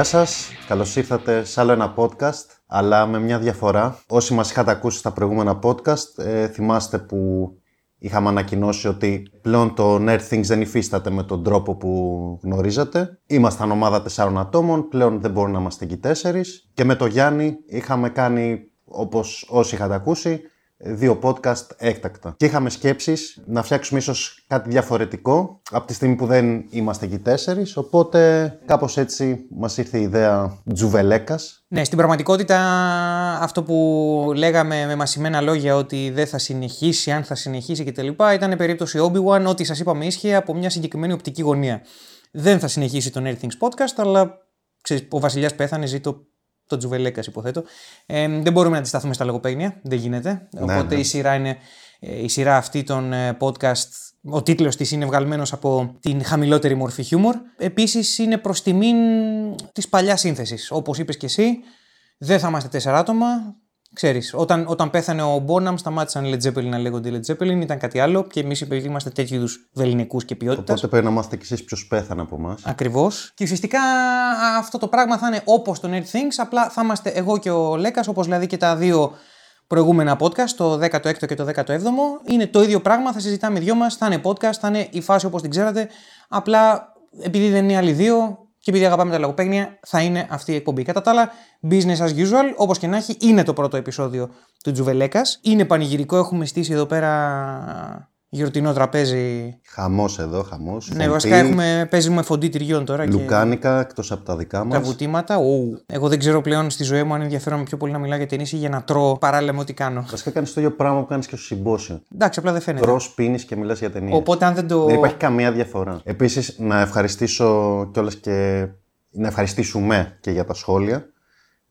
Γεια σας, καλώς ήρθατε σε άλλο ένα podcast, αλλά με μια διαφορά. Όσοι μας είχατε ακούσει στα προηγούμενα podcast, ε, θυμάστε που είχαμε ανακοινώσει ότι πλέον το Nerd Things δεν υφίσταται με τον τρόπο που γνωρίζετε. Ήμασταν ομάδα τεσσάρων ατόμων, πλέον δεν μπορούν να είμαστε εκεί τέσσερις. Και με το Γιάννη είχαμε κάνει, όπως όσοι είχατε ακούσει, δύο podcast έκτακτα. Και είχαμε σκέψεις να φτιάξουμε ίσως κάτι διαφορετικό από τη στιγμή που δεν είμαστε εκεί τέσσερις. Οπότε κάπως έτσι μας ήρθε η ιδέα τζουβελέκας. Ναι, στην πραγματικότητα αυτό που λέγαμε με μασημένα λόγια ότι δεν θα συνεχίσει, αν θα συνεχίσει κτλ. ήταν περίπτωση Obi-Wan, ό,τι σας είπαμε ίσχυε από μια συγκεκριμένη οπτική γωνία. Δεν θα συνεχίσει το Everything's Podcast, αλλά ξέρεις, ο Βασιλιάς πέθανε, ζήτω το Τζουβελέκας, υποθέτω. Ε, δεν μπορούμε να αντισταθούμε στα λογοπαίγνια, δεν γίνεται. Ναι, Οπότε ναι. η σειρά είναι ε, η σειρά αυτή των ε, podcast, ο τίτλος της είναι βγαλμένος από την χαμηλότερη μορφή χιούμορ. Επίσης είναι προς τιμήν της παλιάς σύνθεσης. Όπως είπες και εσύ, δεν θα είμαστε τέσσερα άτομα, Ξέρεις, όταν, όταν πέθανε ο Μπόναμ, σταμάτησαν οι Led Zeppelin να λέγονται Led Zeppelin, ήταν κάτι άλλο και εμείς επειδή είμαστε τέτοιου είδους βεληνικούς και ποιότητα. Οπότε πρέπει να μάθετε κι εσείς ποιος πέθανε από εμάς. Ακριβώς. Και ουσιαστικά αυτό το πράγμα θα είναι όπως το Nerd Things, απλά θα είμαστε εγώ και ο Λέκας, όπως δηλαδή και τα δύο προηγούμενα podcast, το 16ο και το 17ο. Είναι το ίδιο πράγμα, θα συζητάμε δυο μας, θα είναι podcast, θα είναι η φάση όπως την ξέρατε. Απλά επειδή δεν είναι άλλοι δύο, και επειδή αγαπάμε τα λογοπαίγνια, θα είναι αυτή η εκπομπή. Κατά τα άλλα, business as usual, όπως και να έχει, είναι το πρώτο επεισόδιο του Τζουβελέκας. Είναι πανηγυρικό, έχουμε στήσει εδώ πέρα γιορτινό τραπέζι. Χαμός εδώ, χαμός. Ναι, βασικά έχουμε, παίζει με φοντί τυριών τώρα. Λουκάνικα, και... εκτός από τα δικά μας. Τα βουτήματα. Ου. Εγώ δεν ξέρω πλέον στη ζωή μου αν ενδιαφέρομαι πιο πολύ να μιλάω για ταινίες ή για να τρώω παράλληλα με ό,τι κάνω. Βασικά κάνεις το ίδιο πράγμα που κάνεις και στο συμπόσιο. Εντάξει, απλά δεν φαίνεται. Τρώ, πίνεις και μιλάς για ταινίες. Οπότε αν δεν το. Δεν υπάρχει καμία διαφορά. Επίσης, να ευχαριστήσω κιόλας και να ευχαριστήσουμε και για τα σχόλια.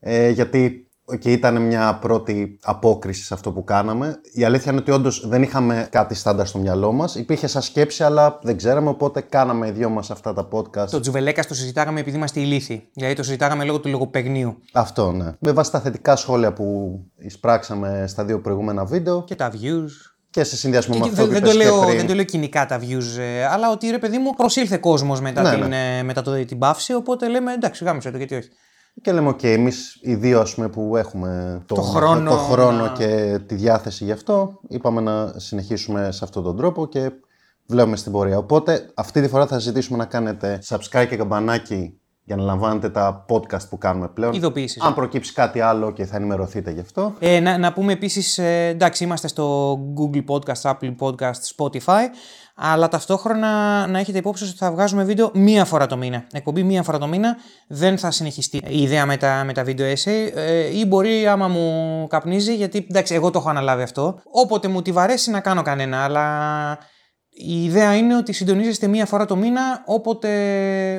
Ε, γιατί και ήταν μια πρώτη απόκριση σε αυτό που κάναμε. Η αλήθεια είναι ότι όντως δεν είχαμε κάτι στάνταρ στο μυαλό μας. Υπήρχε σαν σκέψη, αλλά δεν ξέραμε. Οπότε κάναμε οι δυο μας αυτά τα podcast. Το Τζουβελέκας το συζητάγαμε επειδή είμαστε ηλίθιοι. Δηλαδή το συζητάγαμε λόγω του λογοπαιγνίου. Αυτό, ναι. Με βάση τα θετικά σχόλια που εισπράξαμε στα δύο προηγούμενα βίντεο. Και τα views. Και σε συνδυασμό με αυτό δεν, δεν, το λέω, δεν το λέω κοινικά τα views, ε, αλλά ότι ρε παιδί μου προσήλθε κόσμος μετά, ναι, την, ναι. Ε, μετά το, την παύση. Οπότε λέμε εντάξει, γάμισε το γιατί όχι. Και λέμε, OK, εμείς οι δύο ας πούμε, που έχουμε το, το χρόνο, το χρόνο και τη διάθεση γι' αυτό, είπαμε να συνεχίσουμε σε αυτόν τον τρόπο και βλέπουμε στην πορεία. Οπότε αυτή τη φορά θα ζητήσουμε να κάνετε subscribe και καμπανάκι για να λαμβάνετε τα podcast που κάνουμε πλέον. Ειδοποιήσεις. Αν προκύψει κάτι άλλο και θα ενημερωθείτε γι' αυτό. Ε, να, να πούμε επίσης, ε, εντάξει, είμαστε στο Google Podcast, Apple Podcast, Spotify, αλλά ταυτόχρονα να έχετε υπόψη ότι θα βγάζουμε βίντεο μία φορά το μήνα. Εκπομπή μία φορά το μήνα. Δεν θα συνεχιστεί η ιδέα με τα, με τα βίντεο essay. Ε, ή μπορεί άμα μου καπνίζει, γιατί εντάξει, εγώ το έχω αναλάβει αυτό. Όποτε μου τη βαρέσει να κάνω κανένα, αλλά η ιδέα είναι ότι συντονίζεστε μία φορά το μήνα, όποτε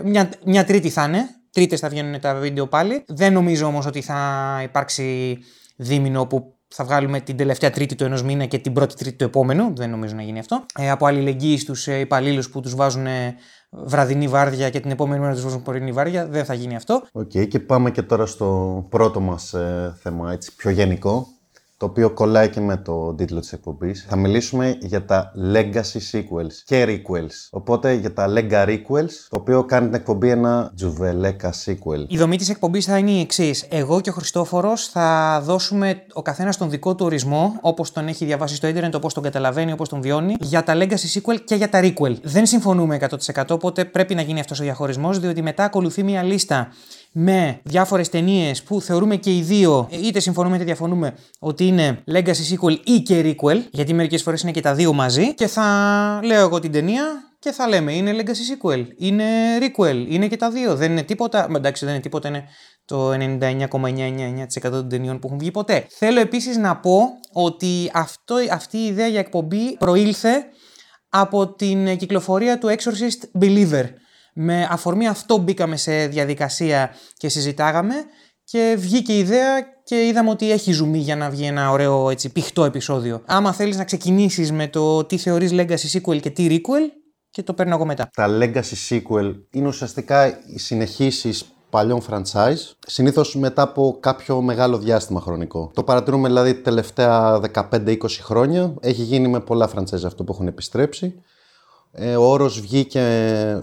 μια, μια τρίτη θα είναι. Τρίτες θα βγαίνουν τα βίντεο πάλι. Δεν νομίζω όμως ότι θα υπάρξει δίμηνο που θα βγάλουμε την τελευταία τρίτη του ενός μήνα και την πρώτη τρίτη του επόμενου. Δεν νομίζω να γίνει αυτό. Ε, από αλληλεγγύη στους ε, υπαλλήλους που τους βάζουν ε, βραδινή βάρδια και την επόμενη μέρα τους βάζουν πρωινή βάρδια. Δεν θα γίνει αυτό. OK, okay, και πάμε και τώρα στο πρώτο μας ε, θέμα, έτσι πιο γενικό το οποίο κολλάει και με το τίτλο της εκπομπής. Θα μιλήσουμε για τα Legacy Sequels και Requels. Οπότε για τα Legacy Requels, το οποίο κάνει την εκπομπή ένα Τζουβελέκα Sequel. Η δομή της εκπομπής θα είναι η εξής. Εγώ και ο Χριστόφορος θα δώσουμε ο καθένας τον δικό του ορισμό, όπως τον έχει διαβάσει στο ίντερνετ, όπως τον καταλαβαίνει, όπως τον βιώνει, για τα Legacy Sequel και για τα Requel. Δεν συμφωνούμε 100% οπότε πρέπει να γίνει αυτός ο διαχωρισμός, διότι μετά ακολουθεί μια λίστα με διάφορες ταινίες που θεωρούμε και οι δύο, είτε συμφωνούμε είτε διαφωνούμε, ότι είναι legacy sequel ή και requel, γιατί μερικές φορές είναι και τα δύο μαζί. Και θα λέω εγώ την ταινία και θα λέμε είναι legacy sequel, είναι requel, είναι και τα δύο. Δεν είναι τίποτα. Εντάξει, δεν είναι τίποτα, είναι το 99,99% των ταινιών που έχουν βγει ποτέ. Θέλω επίσης να πω ότι αυτό, αυτή η ιδέα για εκπομπή προήλθε από την κυκλοφορία του Exorcist Believer με αφορμή αυτό μπήκαμε σε διαδικασία και συζητάγαμε και βγήκε η ιδέα και είδαμε ότι έχει ζουμί για να βγει ένα ωραίο έτσι, πηχτό επεισόδιο. Άμα θέλεις να ξεκινήσεις με το τι θεωρείς legacy sequel και τι requel και το παίρνω εγώ μετά. Τα legacy sequel είναι ουσιαστικά οι συνεχίσεις παλιών franchise, συνήθως μετά από κάποιο μεγάλο διάστημα χρονικό. Το παρατηρούμε δηλαδή τελευταία 15-20 χρόνια, έχει γίνει με πολλά franchise αυτό που έχουν επιστρέψει. Ε, ο όρος βγήκε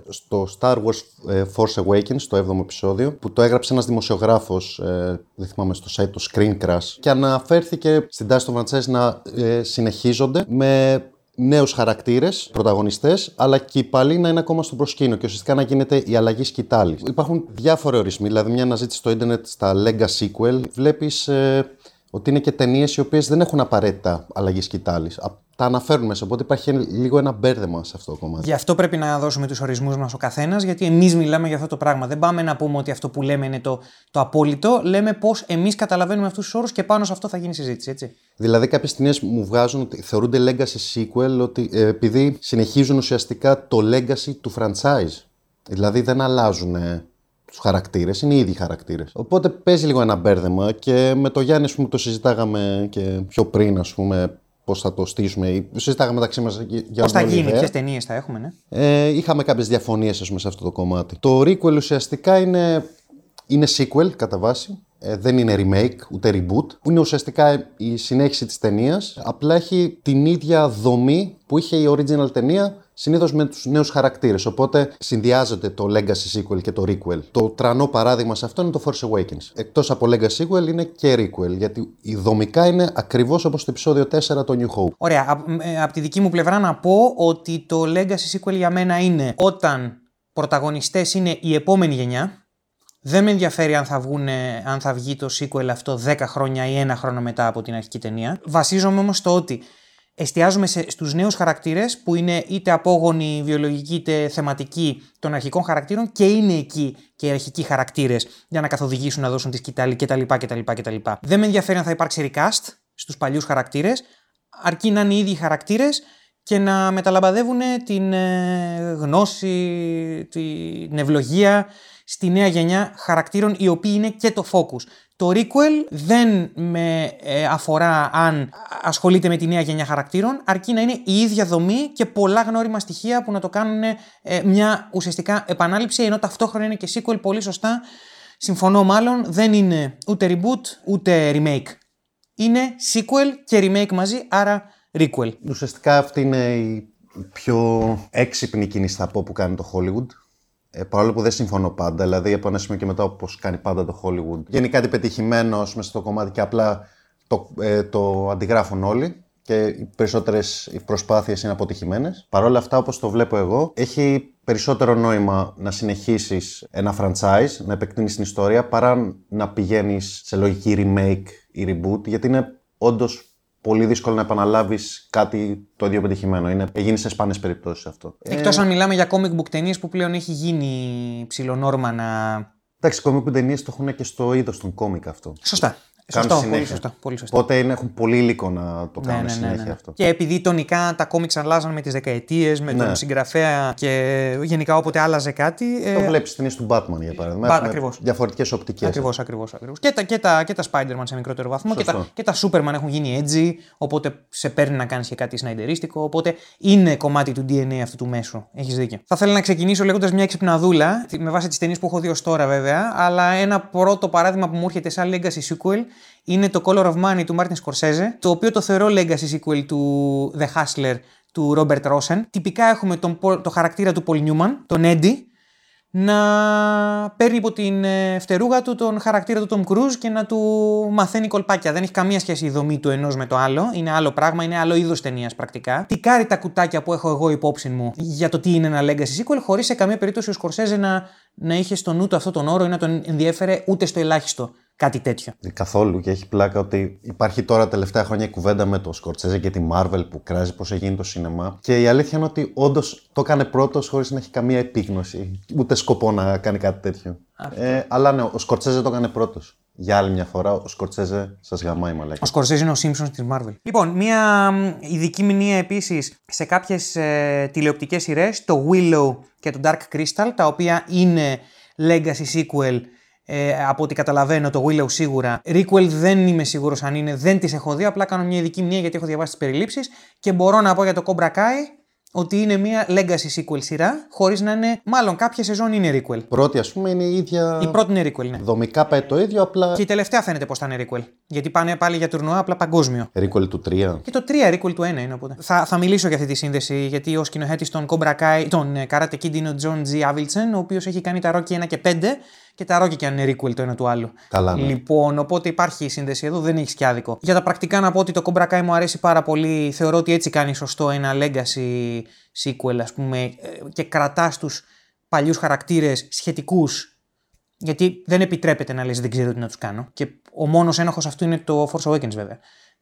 στο Star Wars ε, Force Awakens, το 7ο επεισόδιο, που το έγραψε ένας δημοσιογράφος, ε, δεν θυμάμαι στο site, το Screen Crash, και αναφέρθηκε στην τάση των franchise να ε, συνεχίζονται με νέους χαρακτήρες, πρωταγωνιστές, αλλά και οι παλιοί να είναι ακόμα στο προσκήνιο και ουσιαστικά να γίνεται η αλλαγή σκητάλης. Υπάρχουν διάφοροι ορισμοί, δηλαδή μια αναζήτηση στο ίντερνετ στα Lega Sequel, βλέπεις ε, ότι είναι και ταινίες οι οποίες δεν έχουν απαραίτητα αλλαγή σκητάλης. Τα αναφέρουν μέσα, οπότε υπάρχει λίγο ένα μπέρδεμα σε αυτό το κομμάτι. Γι' αυτό πρέπει να δώσουμε τους ορισμούς μας ο καθένας, γιατί εμείς μιλάμε για αυτό το πράγμα. Δεν πάμε να πούμε ότι αυτό που λέμε είναι το, το απόλυτο. Λέμε πώς εμείς καταλαβαίνουμε αυτούς τους όρους και πάνω σε αυτό θα γίνει συζήτηση, έτσι. Δηλαδή, κάποιες ταινίες μου βγάζουν ότι θεωρούνται legacy sequel ότι, ε, επειδή συνεχίζουν ουσιαστικά το legacy του franchise. Δηλαδή, δεν αλλάζουν τους χαρακτήρες, είναι οι ίδιοι χαρακτήρες. Οπότε παίζει λίγο ένα μπέρδεμα και με το Γιάννη, πούμε, το συζητάγαμε και πιο πριν, ας πούμε, πώς θα το στήσουμε. Συζητάγαμε μεταξύ μας για Πώς θα γίνει, ποιες ταινίες θα έχουμε, ναι; Ε, είχαμε κάποιες διαφωνίες, ας πούμε, σε αυτό το κομμάτι. Το requel ουσιαστικά είναι, είναι sequel κατά βάση. Ε, δεν είναι remake, ούτε reboot. Είναι ουσιαστικά η συνέχιση της ταινίας. Απλά έχει την ίδια δομή που είχε η original ταινία συνήθως με τους νέους χαρακτήρες. Οπότε συνδυάζεται το Legacy Sequel και το Requel. Το τρανό παράδειγμα σε αυτό είναι το Force Awakens. Εκτός από Legacy Sequel είναι και Requel, γιατί η δομικά είναι ακριβώς όπως το επεισόδιο 4 το New Hope. Ωραία. Από ε, τη δική μου πλευρά να πω ότι το Legacy Sequel για μένα είναι όταν πρωταγωνιστές είναι η επόμενη γενιά, δεν με ενδιαφέρει αν θα, βγουν, αν θα βγει το sequel αυτό 10 χρόνια ή ένα χρόνο μετά από την αρχική ταινία. Βασίζομαι όμως στο ότι εστιάζουμε σε, στους νέους χαρακτήρες που είναι είτε απόγονοι, βιολογικοί είτε θεματικοί των αρχικών χαρακτήρων και είναι εκεί και οι αρχικοί χαρακτήρες για να καθοδηγήσουν να δώσουν τη σκητάλη κτλ. κτλ, κτλ. Δεν με ενδιαφέρει αν θα υπάρξει recast στους παλιούς χαρακτήρες, αρκεί να είναι οι ίδιοι χαρακτήρες και να μεταλαμπαδεύουν την ε, γνώση, την ευλογία στη νέα γενιά χαρακτήρων οι οποίοι είναι και το focus. Το requel δεν με ε, αφορά αν ασχολείται με τη νέα γενιά χαρακτήρων, αρκεί να είναι η ίδια δομή και πολλά γνώριμα στοιχεία που να το κάνουν ε, μια ουσιαστικά επανάληψη, ενώ ταυτόχρονα είναι και sequel πολύ σωστά. Συμφωνώ μάλλον, δεν είναι ούτε reboot ούτε remake. Είναι sequel και remake μαζί, άρα requel. Ουσιαστικά αυτή είναι η πιο έξυπνη κίνηση θα πω που κάνει το Hollywood ε, παρόλο που δεν συμφωνώ πάντα, δηλαδή από ένα σημείο και μετά όπως κάνει πάντα το Hollywood. Γίνει κάτι πετυχημένος μέσα στο κομμάτι και απλά το, ε, το αντιγράφουν όλοι και οι περισσότερες προσπάθειες είναι αποτυχημένες. Παρ' όλα αυτά, όπως το βλέπω εγώ, έχει περισσότερο νόημα να συνεχίσεις ένα franchise, να επεκτείνεις την ιστορία, παρά να πηγαίνεις σε λογική remake ή reboot, γιατί είναι όντως πολύ δύσκολο να επαναλάβεις κάτι το ίδιο πετυχημένο. Είναι, γίνει σε σπάνε περιπτώσεις αυτό. Εκτός ε... αν μιλάμε για comic book ταινίες που πλέον έχει γίνει ψηλονόρμα να. Εντάξει, comic book ταινίες το έχουν και στο είδος των κόμικ αυτό. Σωστά. Σωστό, πολύ σωστό, πολύ σωστό. Οπότε είναι, έχουν πολύ υλικό να το ναι, κάνουν ναι, ναι, συνέχεια ναι, αυτό. Και επειδή τονικά τα κόμιξ αλλάζαν με τις δεκαετίες, με τον συγγραφέα και γενικά όποτε άλλαζε κάτι. Ε, το ε... βλέπει ταινίε του Batman για παράδειγμα. Ακριβώς. Διαφορετικές οπτικές. Ακριβώς, ακριβώς. Και, τα, και, τα, και τα Spider-Man σε μικρότερο βαθμό. Και τα, και τα Superman έχουν γίνει edgy, οπότε σε παίρνει να κάνεις και κάτι σναϊντερίστικο. Οπότε είναι κομμάτι του DNA αυτού του μέσου. Έχεις δίκιο. Θα ήθελα να ξεκινήσω λέγοντας μια εξυπναδούλα, με βάση τις ταινίες που έχω δει ως τώρα βέβαια, αλλά ένα πρώτο παράδειγμα που μου έρχεται σαν legacy sequel είναι το Color of Money του Martin Scorsese, το οποίο το θεωρώ legacy sequel του The Hustler του Robert Rosen. Τυπικά έχουμε τον, το χαρακτήρα του Paul Newman, τον Eddie, να παίρνει υπό την ε, φτερούγα του τον χαρακτήρα του Tom Cruise και να του μαθαίνει κολπάκια. Δεν έχει καμία σχέση η δομή του ενός με το άλλο. Είναι άλλο πράγμα, είναι άλλο είδος ταινίας πρακτικά. Τι κάρει τα κουτάκια που έχω εγώ υπόψη μου για το τι είναι ένα legacy sequel, χωρίς σε καμία περίπτωση ο Σκορσέζε να, να είχε στο νου του αυτό τον όρο ή να τον ενδιέφερε ούτε στο ελάχιστο κάτι τέτοιο. Ε, καθόλου και έχει πλάκα ότι υπάρχει τώρα τελευταία χρόνια η κουβέντα με το Σκορτσέζε και τη Marvel που κράζει πώς έγινε το σινεμά. Και η αλήθεια είναι ότι όντως το έκανε πρώτος χωρίς να έχει καμία επίγνωση, ούτε σκοπό να κάνει κάτι τέτοιο. Ε, αλλά ναι, ο Σκορτσέζε το έκανε πρώτος. Για άλλη μια φορά, ο Σκορτσέζε σας γαμάει μαλάκι. Ο Σκορτσέζε είναι ο Σίμψον της Marvel. Λοιπόν, μια ειδική μηνύα επίσης σε κάποιες ε, τηλεοπτικές σειρές, το Willow και το Dark Crystal, τα οποία είναι legacy sequel ε, από ό,τι καταλαβαίνω, το Willow σίγουρα. Requel δεν είμαι σίγουρος αν είναι, δεν τις έχω δει. Απλά κάνω μια ειδική μνήμα γιατί έχω διαβάσει τις περιλήψεις. Και μπορώ να πω για το Cobra Kai ότι είναι μια legacy sequel σειρά, χωρίς να είναι. Μάλλον κάποια σεζόν είναι requel. Πρώτη, ας πούμε, είναι η ίδια. Η πρώτη είναι requel, ναι. Δομικά πάει το ίδιο, απλά. Και η τελευταία φαίνεται πως θα είναι requel. Γιατί πάνε πάλι για τουρνουά, απλά παγκόσμιο. Requel του 3. Και το 3 requel του 1 είναι οπότε. Θα, θα μιλήσω για αυτή τη σύνδεση, γιατί ο σκηνοθέτης των Cobra Kai, τον ε, Karate Kid είναι ο John G. Avildsen, ο οποίος έχει κάνει τα Rocky 1 και 5 και τα Rocky και αν είναι requel το ένα του άλλου. Καλά, ναι. Λοιπόν, οπότε υπάρχει η σύνδεση εδώ, δεν έχει και άδικο. Για τα πρακτικά να πω ότι το Cobra Kai μου αρέσει πάρα πολύ. Θεωρώ ότι έτσι κάνει σωστό ένα legacy sequel, ας πούμε, ε, και κρατάς τους παλιούς χαρακτήρες σχετικούς. Γιατί δεν επιτρέπεται να λες δεν ξέρω τι να τους κάνω. Και ο μόνος ένοχος αυτού είναι το Force Awakens, βέβαια.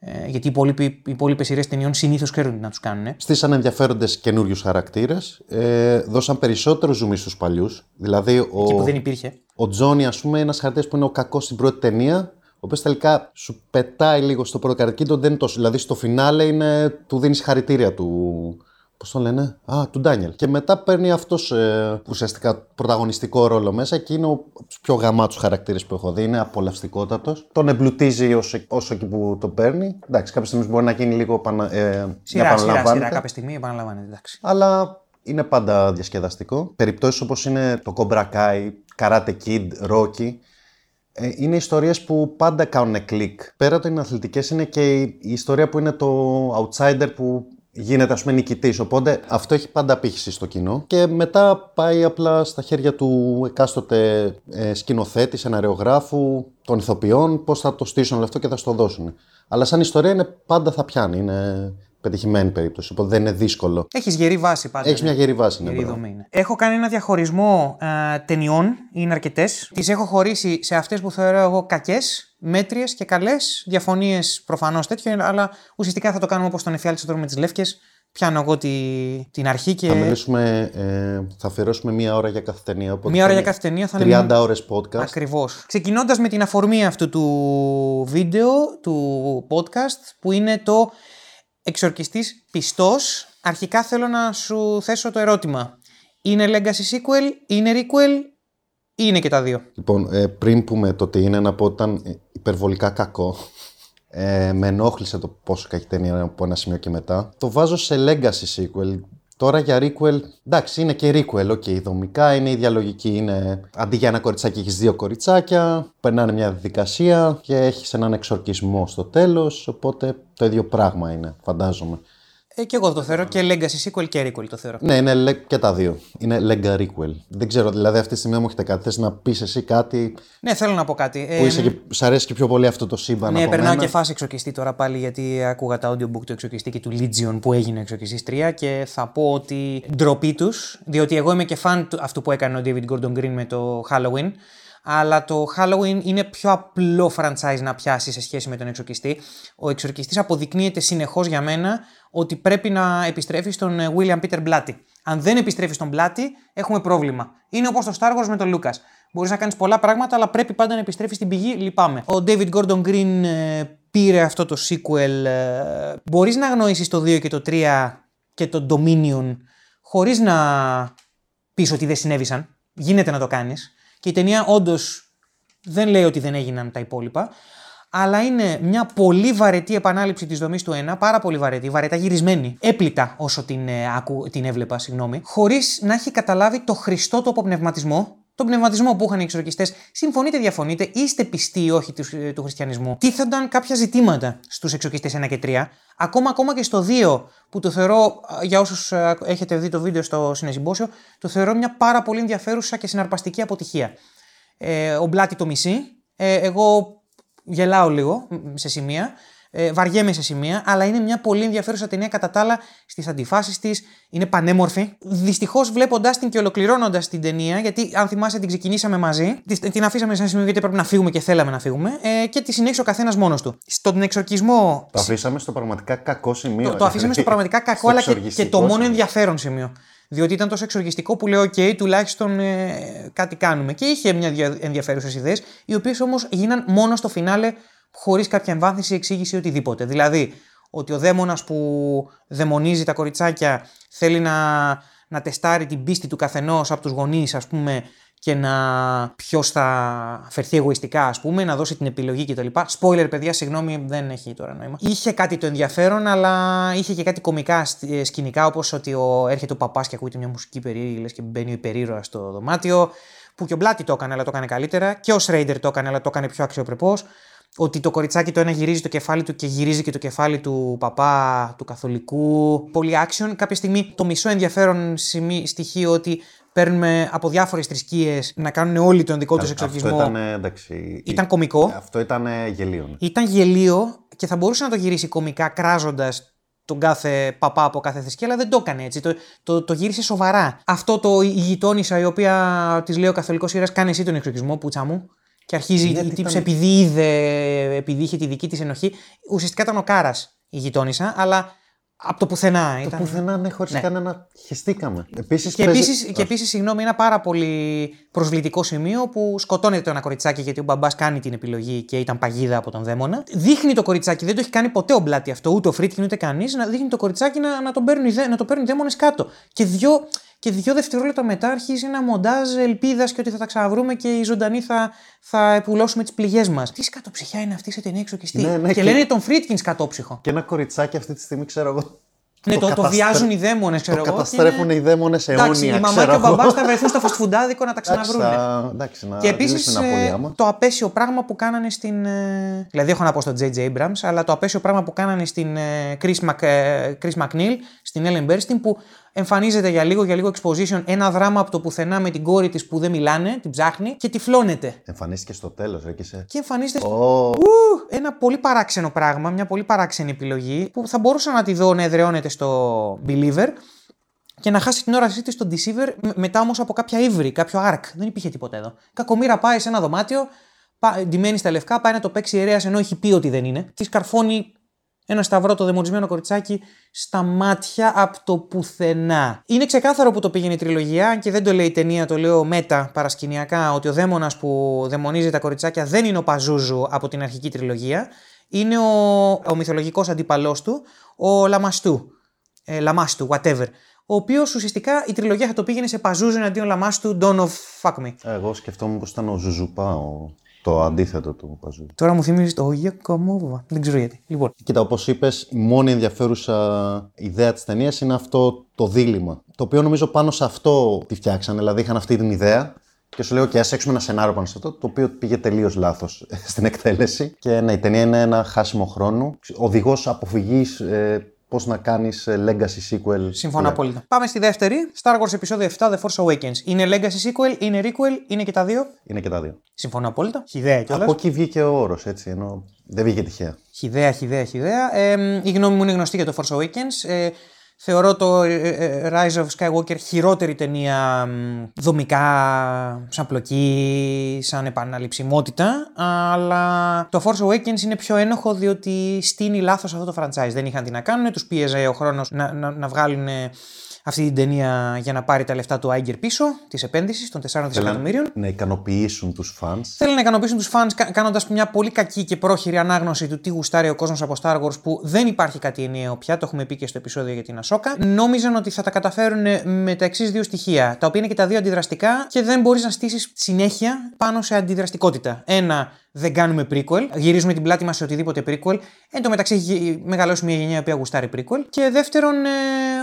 Ε, γιατί οι υπόλοιπες σειρές ταινιών συνήθως ξέρουν τι να τους κάνουν. Στήσαν ενδιαφέροντες καινούριους χαρακτήρες. Ε, δώσαν περισσότερο ζουμί στους παλιούς. Δηλαδή, ο, Εκεί που δεν υπήρχε. ο Τζόνι, ας πούμε, ένας χαρακτήρας που είναι ο κακός στην πρώτη ταινία, ο οποίος τελικά σου πετάει λίγο στο πρώτο καρκίνο, δεν είναι τόσο. Δηλαδή, στο φινάλε είναι, του δίνεις χαρητήρια του. Πώς το λένε, Α, του Ντάνιελ. Και μετά παίρνει αυτός ε, ουσιαστικά πρωταγωνιστικό ρόλο μέσα και είναι ο από τους πιο γαμάτου χαρακτήρε που έχω δει. Είναι απολαυστικότατος. Τον εμπλουτίζει όσο, όσο και που το παίρνει. Εντάξει, κάποια στιγμή μπορεί να γίνει λίγο πανα, ε, να Σειρά, σειρά, επαναλαμβάνεται. σειρά. Κάποια στιγμή επαναλαμβάνεται. Εντάξει. αλλά είναι πάντα διασκεδαστικό. Περιπτώσεις όπως είναι το Cobra Kai, Karate Kid, Rocky, ε, είναι ιστορίες που πάντα κάνουν κλικ. Πέρα από είναι αθλητικές είναι και η, η ιστορία που είναι το outsider που γίνεται ας πούμε νικητής. Οπότε αυτό έχει πάντα απήχηση στο κοινό και μετά πάει απλά στα χέρια του εκάστοτε ε, σκηνοθέτη, σεναριογράφου, των ηθοποιών, πώς θα το στήσουν όλο αυτό και θα στο δώσουν. Αλλά σαν ιστορία είναι πάντα θα πιάνει, είναι πετυχημένη περίπτωση, οπότε δεν είναι δύσκολο. Έχεις γερή βάση πάντα. Έχεις μια γερή βάση, ναι, Γερή μπράβο. δομή είναι. Έχω κάνει ένα διαχωρισμό ε, ταινιών, είναι αρκετές. Τις έχω χωρίσει σε αυτές που θεωρώ εγώ κακές, μέτριες και καλές. Διαφωνίες προφανώς τέτοιο, αλλά ουσιαστικά θα το κάνουμε όπως τον εφιάλτη τώρα με τις λεύκες. Πιάνω εγώ τη, την αρχή και. Θα μιλήσουμε, ε, θα αφιερώσουμε μία ώρα για κάθε ταινία. Οπότε Μία ώρα θα για κάθε ταινία θα 30 είναι. ώρες podcast. Ακριβώς. Ξεκινώντας με την αφορμή αυτού του βίντεο, του podcast, που είναι το εξορκιστής πιστός. Αρχικά θέλω να σου θέσω το ερώτημα. Είναι legacy sequel, είναι requel ή είναι και τα δύο; Λοιπόν, ε, πριν πούμε το τι είναι, να πω ότι ήταν ε, υπερβολικά κακό. Ε, με ενόχλησε το πόσο κακή ταινία είναι από ένα σημείο και μετά. Το βάζω σε legacy sequel. Τώρα για requel, εντάξει, είναι και requel, ok, δομικά είναι η διαλογική. Είναι αντί για ένα κοριτσάκι, έχεις δύο κοριτσάκια, περνάνε μια διαδικασία και έχεις έναν εξορκισμό στο τέλος. Οπότε το ίδιο πράγμα είναι, φαντάζομαι. Ε, και εγώ το θεωρώ και legacy sequel και requel το θεωρώ. Ναι, είναι le- και τα δύο. Είναι lega requel. Δεν ξέρω, δηλαδή αυτή τη στιγμή δεν μου έχετε κάτι. Θες να πεις εσύ κάτι Ναι, θέλω να πω κάτι. Ε, που είσαι και, σ' αρέσει και πιο πολύ αυτό το σύμπαν Ναι, από περνάω μένα. και φάση εξοκιστή τώρα πάλι γιατί άκουγα τα audiobook του εξοκιστή και του Legion που έγινε εξοκιστής 3 και θα πω ότι ντροπή τους, διότι εγώ είμαι και φαν του αυτού που έκανε ο David Gordon Green με το Halloween. Αλλά το Halloween είναι πιο απλό franchise να πιάσεις σε σχέση με τον εξορκιστή. Ο εξορκιστής αποδεικνύεται συνεχώς για μένα ότι πρέπει να επιστρέφει στον ε, William Peter Blatty. Αν δεν επιστρέφει στον Blatty, έχουμε πρόβλημα. Είναι όπως το Star Wars με τον Lucas. Μπορείς να κάνεις πολλά πράγματα, αλλά πρέπει πάντα να επιστρέφεις στην πηγή. Λυπάμαι. Ο David Gordon Green ε, πήρε αυτό το sequel. Ε, Μπορείς να αγνοήσεις το 2 και το 3 και το Dominion χωρίς να πεις ότι δεν συνέβησαν. Γίνεται να το κάνεις. Και η ταινία όντως δεν λέει ότι δεν έγιναν τα υπόλοιπα. Αλλά είναι μια πολύ βαρετή επανάληψη της δομής του 1, πάρα πολύ βαρετή, βαρετά γυρισμένη, έπλητα όσο την, ε, άκου, την έβλεπα, συγγνώμη, χωρίς να έχει καταλάβει το χριστό του αποπνευματισμό, τον πνευματισμό που είχαν οι εξορκιστές. Συμφωνείτε, διαφωνείτε, είστε πιστοί ή όχι τους, ε, του χριστιανισμού. Τίθενταν κάποια ζητήματα στους εξορκιστές 1 και 3, ακόμα, ακόμα και στο 2, που το θεωρώ, ε, για όσους έχετε δει το βίντεο στο συνεζυμπόσιο, το θεωρώ μια πάρα πολύ ενδιαφέρουσα και συναρπαστική αποτυχία. Ε, ο Μπλάτη το μισεί. Ε, εγώ γελάω λίγο μ, σε σημεία. Ε, βαριέμαι σε σημεία, αλλά είναι μια πολύ ενδιαφέρουσα ταινία κατά τα άλλα στις αντιφάσεις της. Είναι πανέμορφη. Δυστυχώς, βλέποντα την και ολοκληρώνοντας την ταινία, γιατί αν θυμάσαι την ξεκινήσαμε μαζί, τη- την αφήσαμε σε ένα σημείο γιατί πρέπει να φύγουμε και θέλαμε να φύγουμε, ε, και τη συνέχισε ο καθένας μόνος του. Στον εξορκισμό. Το αφήσαμε στο πραγματικά κακό σημείο. Το, το αφήσαμε στο πραγματικά κακό, Στο αλλά και, και εξοργιστικό το μόνο σημείο. ενδιαφέρον σημείο. Διότι ήταν τόσο εξοργιστικό που λέω: OK, τουλάχιστον ε, κάτι κάνουμε. Και είχε μια δια- ενδιαφέρουσες ιδέες, οι οποίες όμως γίναν μόνο στο φινάλε, χωρίς κάποια εμβάθυνση, εξήγηση ή οτιδήποτε. Δηλαδή, ότι ο δαίμονας που δαιμονίζει τα κοριτσάκια θέλει να, να τεστάρει την πίστη του καθενός από τους γονείς, ας πούμε, και να ποιος θα φερθεί εγωιστικά, ας πούμε, να δώσει την επιλογή κτλ. Spoiler, παιδιά, συγγνώμη, δεν έχει τώρα νόημα. Είχε κάτι το ενδιαφέρον, αλλά είχε και κάτι κομικά ε, σκηνικά, όπως ότι ο, έρχεται ο παπάς και ακούγεται μια μουσική περίεργη, λες και μπαίνει ο υπερήρωα στο δωμάτιο. Που και ο Μπλάτι το έκανε, αλλά το έκανε καλύτερα. Και ο Σρέιντερ το έκανε, αλλά το έκανε πιο αξιοπρεπώς. Ότι το κοριτσάκι το ένα γυρίζει το κεφάλι του και γυρίζει και το κεφάλι του παπά, του καθολικού. Πολύ action. Κάποια στιγμή το μισό ενδιαφέρον στοιχείο ότι παίρνουμε από διάφορες θρησκείες να κάνουν όλοι τον δικό τους εξορκισμό. Αυτό ήταν, εντάξει, ήταν κωμικό. Αυτό ήταν γελίο. Ήταν γελίο και θα μπορούσε να το γυρίσει κωμικά κράζοντας τον κάθε παπά από κάθε θρησκεία, αλλά δεν το έκανε έτσι. Το, το, το γύρισε σοβαρά. Αυτό το η γειτόνισσα η οποία της λέει ο καθολικός ήρα, κάνει εσύ τον εξορκισμό, πούτσα μου. Και αρχίζει η τύψη ήταν... επειδή είδε, επειδή είχε τη δική της ενοχή. Ουσιαστικά ήταν ο Κάρας η γειτόνισσα, αλλά από το πουθενά. Το ήταν... πουθενά, ναι, χωρίς ναι. κανένα. Χεστήκαμε. Επίσης, και επίση, και επίσης, συγγνώμη, ένα πάρα πολύ προσβλητικό σημείο που σκοτώνεται το ένα κοριτσάκι γιατί ο μπαμπάς κάνει την επιλογή και ήταν παγίδα από τον δαίμονα. Δείχνει το κοριτσάκι, δεν το έχει κάνει ποτέ ο Μπλάτι αυτό, ούτε ο Φρίτκιν ούτε κανείς, να δείχνει το κοριτσάκι να, να, τον παίρνουν, να το παίρνουν δαίμονες κάτω. Και δύο, και δύο δευτερόλεπτα μετά αρχίζει ένα μοντάζ ελπίδας και ότι θα τα ξαναβρούμε και οι ζωντανοί θα, θα επουλώσουμε τις πληγές μας. Τι σκατοψυχιά είναι αυτή σε ταινία εξοκιστή; Ναι, ναι, και, και, λένε τον Φρίτκιν σκατόψυχο. Και ένα κοριτσάκι αυτή τη στιγμή, ξέρω εγώ, ναι, το, το, το βιάζουν οι δαίμονες, ξέρω το εγώ. καταστρέφουν είναι... οι δαίμονες αιώνια. Εντάξει, η μαμά και ο μπαμπάς θα βρεθούν στο φαστφουντάδικο να τα ξαναβρούν. Εντάξει, να και επίσης ε, το απέσιο πράγμα που κάνανε στην. Ε, δηλαδή, έχω να πω στον J.J. Abrams, αλλά το απέσιο πράγμα που κάνανε στην ε, Chris, Mac, Chris McNeil, στην Ellen Burstyn, που εμφανίζεται για λίγο, για λίγο exposition ένα δράμα από το πουθενά με την κόρη της που δεν μιλάνε, την ψάχνει και τυφλώνεται. Εμφανίστηκε στο τέλος, ρε και σε. Και εμφανίζεται. Oh. ένα πολύ παράξενο πράγμα, μια πολύ παράξενη επιλογή που θα μπορούσα να τη δω να εδραιώνεται στο Believer και να χάσει την όρασή της στο Deceiver μετά όμως από κάποια ύβρι, κάποιο arc. Δεν υπήρχε τίποτα εδώ. Κακομήρα πάει σε ένα δωμάτιο, ντυμένη στα λευκά, πάει να το παίξει ιερέας ενώ έχει πει ότι δεν είναι. Τη καρφώνει ένα σταυρό το δαιμονισμένο κοριτσάκι στα μάτια από το πουθενά. Είναι ξεκάθαρο που το πήγαινε η τριλογία, και δεν το λέει η ταινία, το λέω μέτα παρασκηνιακά, ότι ο δαίμονας που δαιμονίζει τα κοριτσάκια δεν είναι ο Παζούζου από την αρχική τριλογία. Είναι ο, ο μυθολογικός αντίπαλό του, ο Λαμαστού. Ε, Λαμάστου, whatever. Ο οποίος ουσιαστικά η τριλογία θα το πήγαινε σε Παζούζου εναντίον Λαμάστου, Dawn of Fuck Me. Εγώ σκεφτόμουν πως ήταν ο Ζουζουπά, ο το αντίθετο του Παζού. Τώρα μου θυμίζει το Γιακομόβα. Δεν ξέρω γιατί. Λοιπόν. Κοίτα, όπως είπες, η μόνη ενδιαφέρουσα ιδέα της ταινίας είναι αυτό το δίλημα. Το οποίο νομίζω πάνω σε αυτό τη φτιάξανε. Δηλαδή είχαν αυτή την ιδέα και σου λέω: OK, ας έξουμε ένα σενάριο πάνω σε αυτό, το οποίο πήγε τελείως λάθος στην εκτέλεση. Και ναι, η ταινία είναι ένα χάσιμο χρόνου. Οδηγός αποφυγής ε, πώς να κάνεις ε, Legacy sequel. Συμφωνώ απόλυτα. Πάμε στη δεύτερη. Star Wars επεισόδιο 7 The Force Awakens. Είναι Legacy sequel, είναι requel, είναι και τα δύο; Είναι και τα δύο. Συμφωνώ απόλυτα. Χιδέα κιόλας. Από εκεί βγήκε ο όρος, έτσι. Ενώ δεν βγήκε τυχαία. Χιδέα, χιδέα, χιδέα. Ε, η γνώμη μου είναι γνωστή για το Force Awakens. Ε, Θεωρώ το ε, ε, Rise of Skywalker χειρότερη ταινία δομικά, σαν πλοκή, σαν επαναληψιμότητα, αλλά το Force Awakens είναι πιο ένοχο διότι στείνει λάθος αυτό το franchise. Δεν είχαν τι να κάνουν, τους πίεζε ο χρόνος να, να, να βγάλουν αυτή την ταινία για να πάρει τα λεφτά του Άγκερ πίσω, της επένδυσης των 4 δισεκατομμύριων. Να ικανοποιήσουν τους fans. Θέλουν να ικανοποιήσουν τους fans κάνοντας μια πολύ κακή και πρόχειρη ανάγνωση του τι γουστάρει ο κόσμος από Star Wars που δεν υπάρχει κάτι ενιαίο πια. Το έχουμε πει και στο επεισόδιο για την Ασόκα. Νόμιζαν ότι θα τα καταφέρουν με τα εξής δύο στοιχεία, τα οποία είναι και τα δύο αντιδραστικά και δεν μπορείς να στήσεις συνέχεια πάνω σε αντιδραστικότητα. Ένα, δεν κάνουμε prequel. Γυρίζουμε την πλάτη μας σε οτιδήποτε prequel. Εν τω μεταξύ έχει μεγαλώσει μια γενιά που γουστάρει prequel. Και δεύτερον, ε,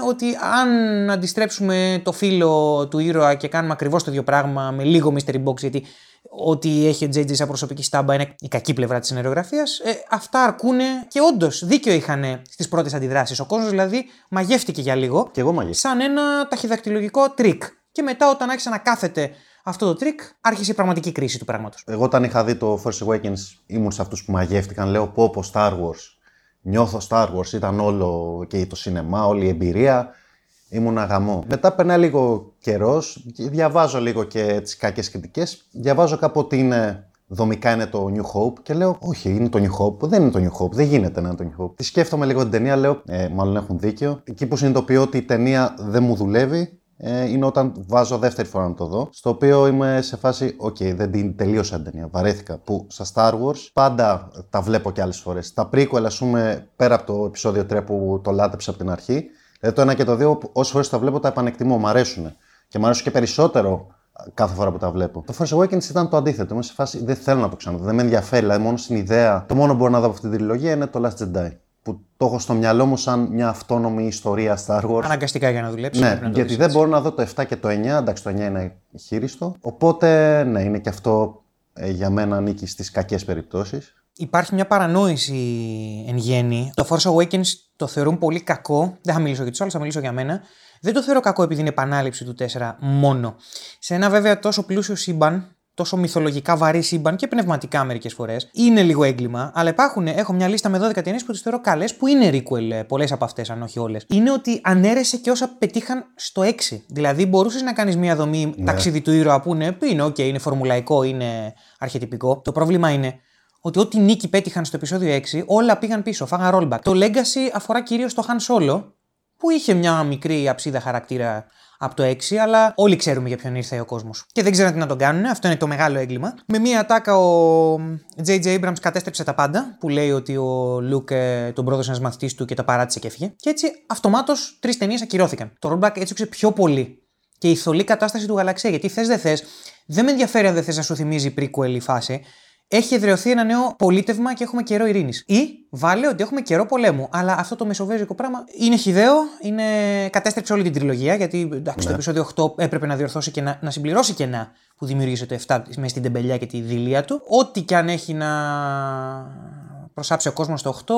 ότι αν αντιστρέψουμε το φύλο του ήρωα και κάνουμε ακριβώς το ίδιο πράγμα με λίγο mystery box, γιατί ό,τι έχει ο JJ σαν προσωπική στάμπα είναι η κακή πλευρά της εργογραφία, ε, αυτά αρκούνε και όντως δίκιο είχαν στις πρώτες αντιδράσεις. Ο κόσμος δηλαδή μαγεύτηκε για λίγο. Και εγώ μαγεύτηκα. Σαν ένα ταχυδακτυλουργικό τρικ. Και μετά, όταν άρχισε να κάθεται αυτό το τρικ, άρχισε η πραγματική κρίση του πράγματος. Εγώ, όταν είχα δει το Force Awakens, ήμουν σε αυτούς που μαγεύτηκαν. Λέω πω πω Star Wars. Νιώθω Star Wars. Ήταν όλο και το σινεμά, όλη η εμπειρία. Ήμουν α, γαμώ. Μετά περνάει λίγο καιρός, διαβάζω λίγο και τις κακές κριτικές. Διαβάζω κάπου ότι είναι δομικά είναι το New Hope και λέω, Όχι, είναι το New Hope. Δεν είναι το New Hope, δεν γίνεται να είναι το New Hope. Τη σκέφτομαι λίγο την ταινία, λέω, ε, Μάλλον έχουν δίκιο. Εκεί που συνειδητοποιώ ότι η ταινία δεν μου δουλεύει, ε, είναι όταν βάζω δεύτερη φορά να το δω. Στο οποίο είμαι σε φάση, OK, okay, δεν την τελείωσα την ταινία. Βαρέθηκα. Που στα Star Wars πάντα τα βλέπω και άλλες φορές. Τα prequel, ας πούμε, πέρα από το επεισόδιο 3 που το λάτρεψα από την αρχή, δηλαδή το 1 και το 2, όσε φορές τα βλέπω τα επανεκτιμώ, μου αρέσουν. Και μου αρέσουν και περισσότερο κάθε φορά που τα βλέπω. Το Force Awakens ήταν το αντίθετο. Είμαι σε φάση δεν θέλω να το ξαναδώ. Δεν με ενδιαφέρει. Δηλαδή, μόνο στην ιδέα. Το μόνο που μπορώ να δω από αυτή την τριλογία είναι το Last Jedi. Που το έχω στο μυαλό μου σαν μια αυτόνομη ιστορία Star Wars. Αναγκαστικά για να δουλέψει. Ναι, πρέπει να το γιατί δεις δεν έτσι. μπορώ να δω το 7 και το 9. Εντάξει, το 9 είναι χείριστο. Οπότε, ναι, είναι και αυτό ε, για μένα ανήκει στις κακές περιπτώσεις. Υπάρχει μια παρανόηση εν γέννη. Το Force Awakens το θεωρούν πολύ κακό. Δεν θα μιλήσω για τους άλλους, θα μιλήσω για μένα. Δεν το θεωρώ κακό επειδή είναι επανάληψη του 4 μόνο. Σε ένα βέβαια τόσο πλούσιο σύμπαν, τόσο μυθολογικά βαρύ σύμπαν και πνευματικά μερικές φορές, είναι λίγο έγκλημα. Αλλά υπάρχουν, έχω μια λίστα με 12 ταινίες που τις θεωρώ καλές, που είναι requel, πολλές από αυτές, αν όχι όλες. Είναι ότι ανέρεσε και όσα πετύχαν στο 6. Δηλαδή, μπορούσες να κάνεις μια δομή ταξίδι του ήρωα που είναι, που είναι, OK, είναι φορμουλαϊκό, είναι αρχετυπικό. Το πρόβλημα είναι ότι ό,τι νίκη πέτυχαν στο επεισόδιο 6, όλα πήγαν πίσω, φάγαν rollback. Το Legacy αφορά κυρίως το Han Solo, που είχε μια μικρή αψίδα χαρακτήρα από το 6, αλλά όλοι ξέρουμε για ποιον ήρθε ο κόσμος. Και δεν ξέρουν τι να τον κάνουν, αυτό είναι το μεγάλο έγκλημα. Με μία ατάκα ο J.J. Abrams κατέστρεψε τα πάντα, που λέει ότι ο Luke ε, τον πρόδωσε ένας μαθητής του και τα παράτησε και έφυγε. Και έτσι αυτομάτως τρεις ταινίες ακυρώθηκαν. Το rollback έτσι έξε πιο πολύ. Και η θολή κατάσταση του γαλαξία, γιατί θες δεν θες, δεν με ενδιαφέρει αν δεν θες να σου θυμίζει prequel η φάση έχει εδραιωθεί ένα νέο πολίτευμα και έχουμε καιρό ειρήνης. Ή βάλε ότι έχουμε καιρό πολέμου. Αλλά αυτό το μεσοβέζικο πράγμα είναι χιδαίο, είναι... κατέστρεψε όλη την τριλογία. Γιατί εντάξει, το επεισόδιο 8 έπρεπε να διορθώσει και να, να συμπληρώσει κενά που δημιούργησε το 7 μες στην τεμπελιά και τη δηλία του. Ό,τι και αν έχει να προσάψει ο κόσμος το 8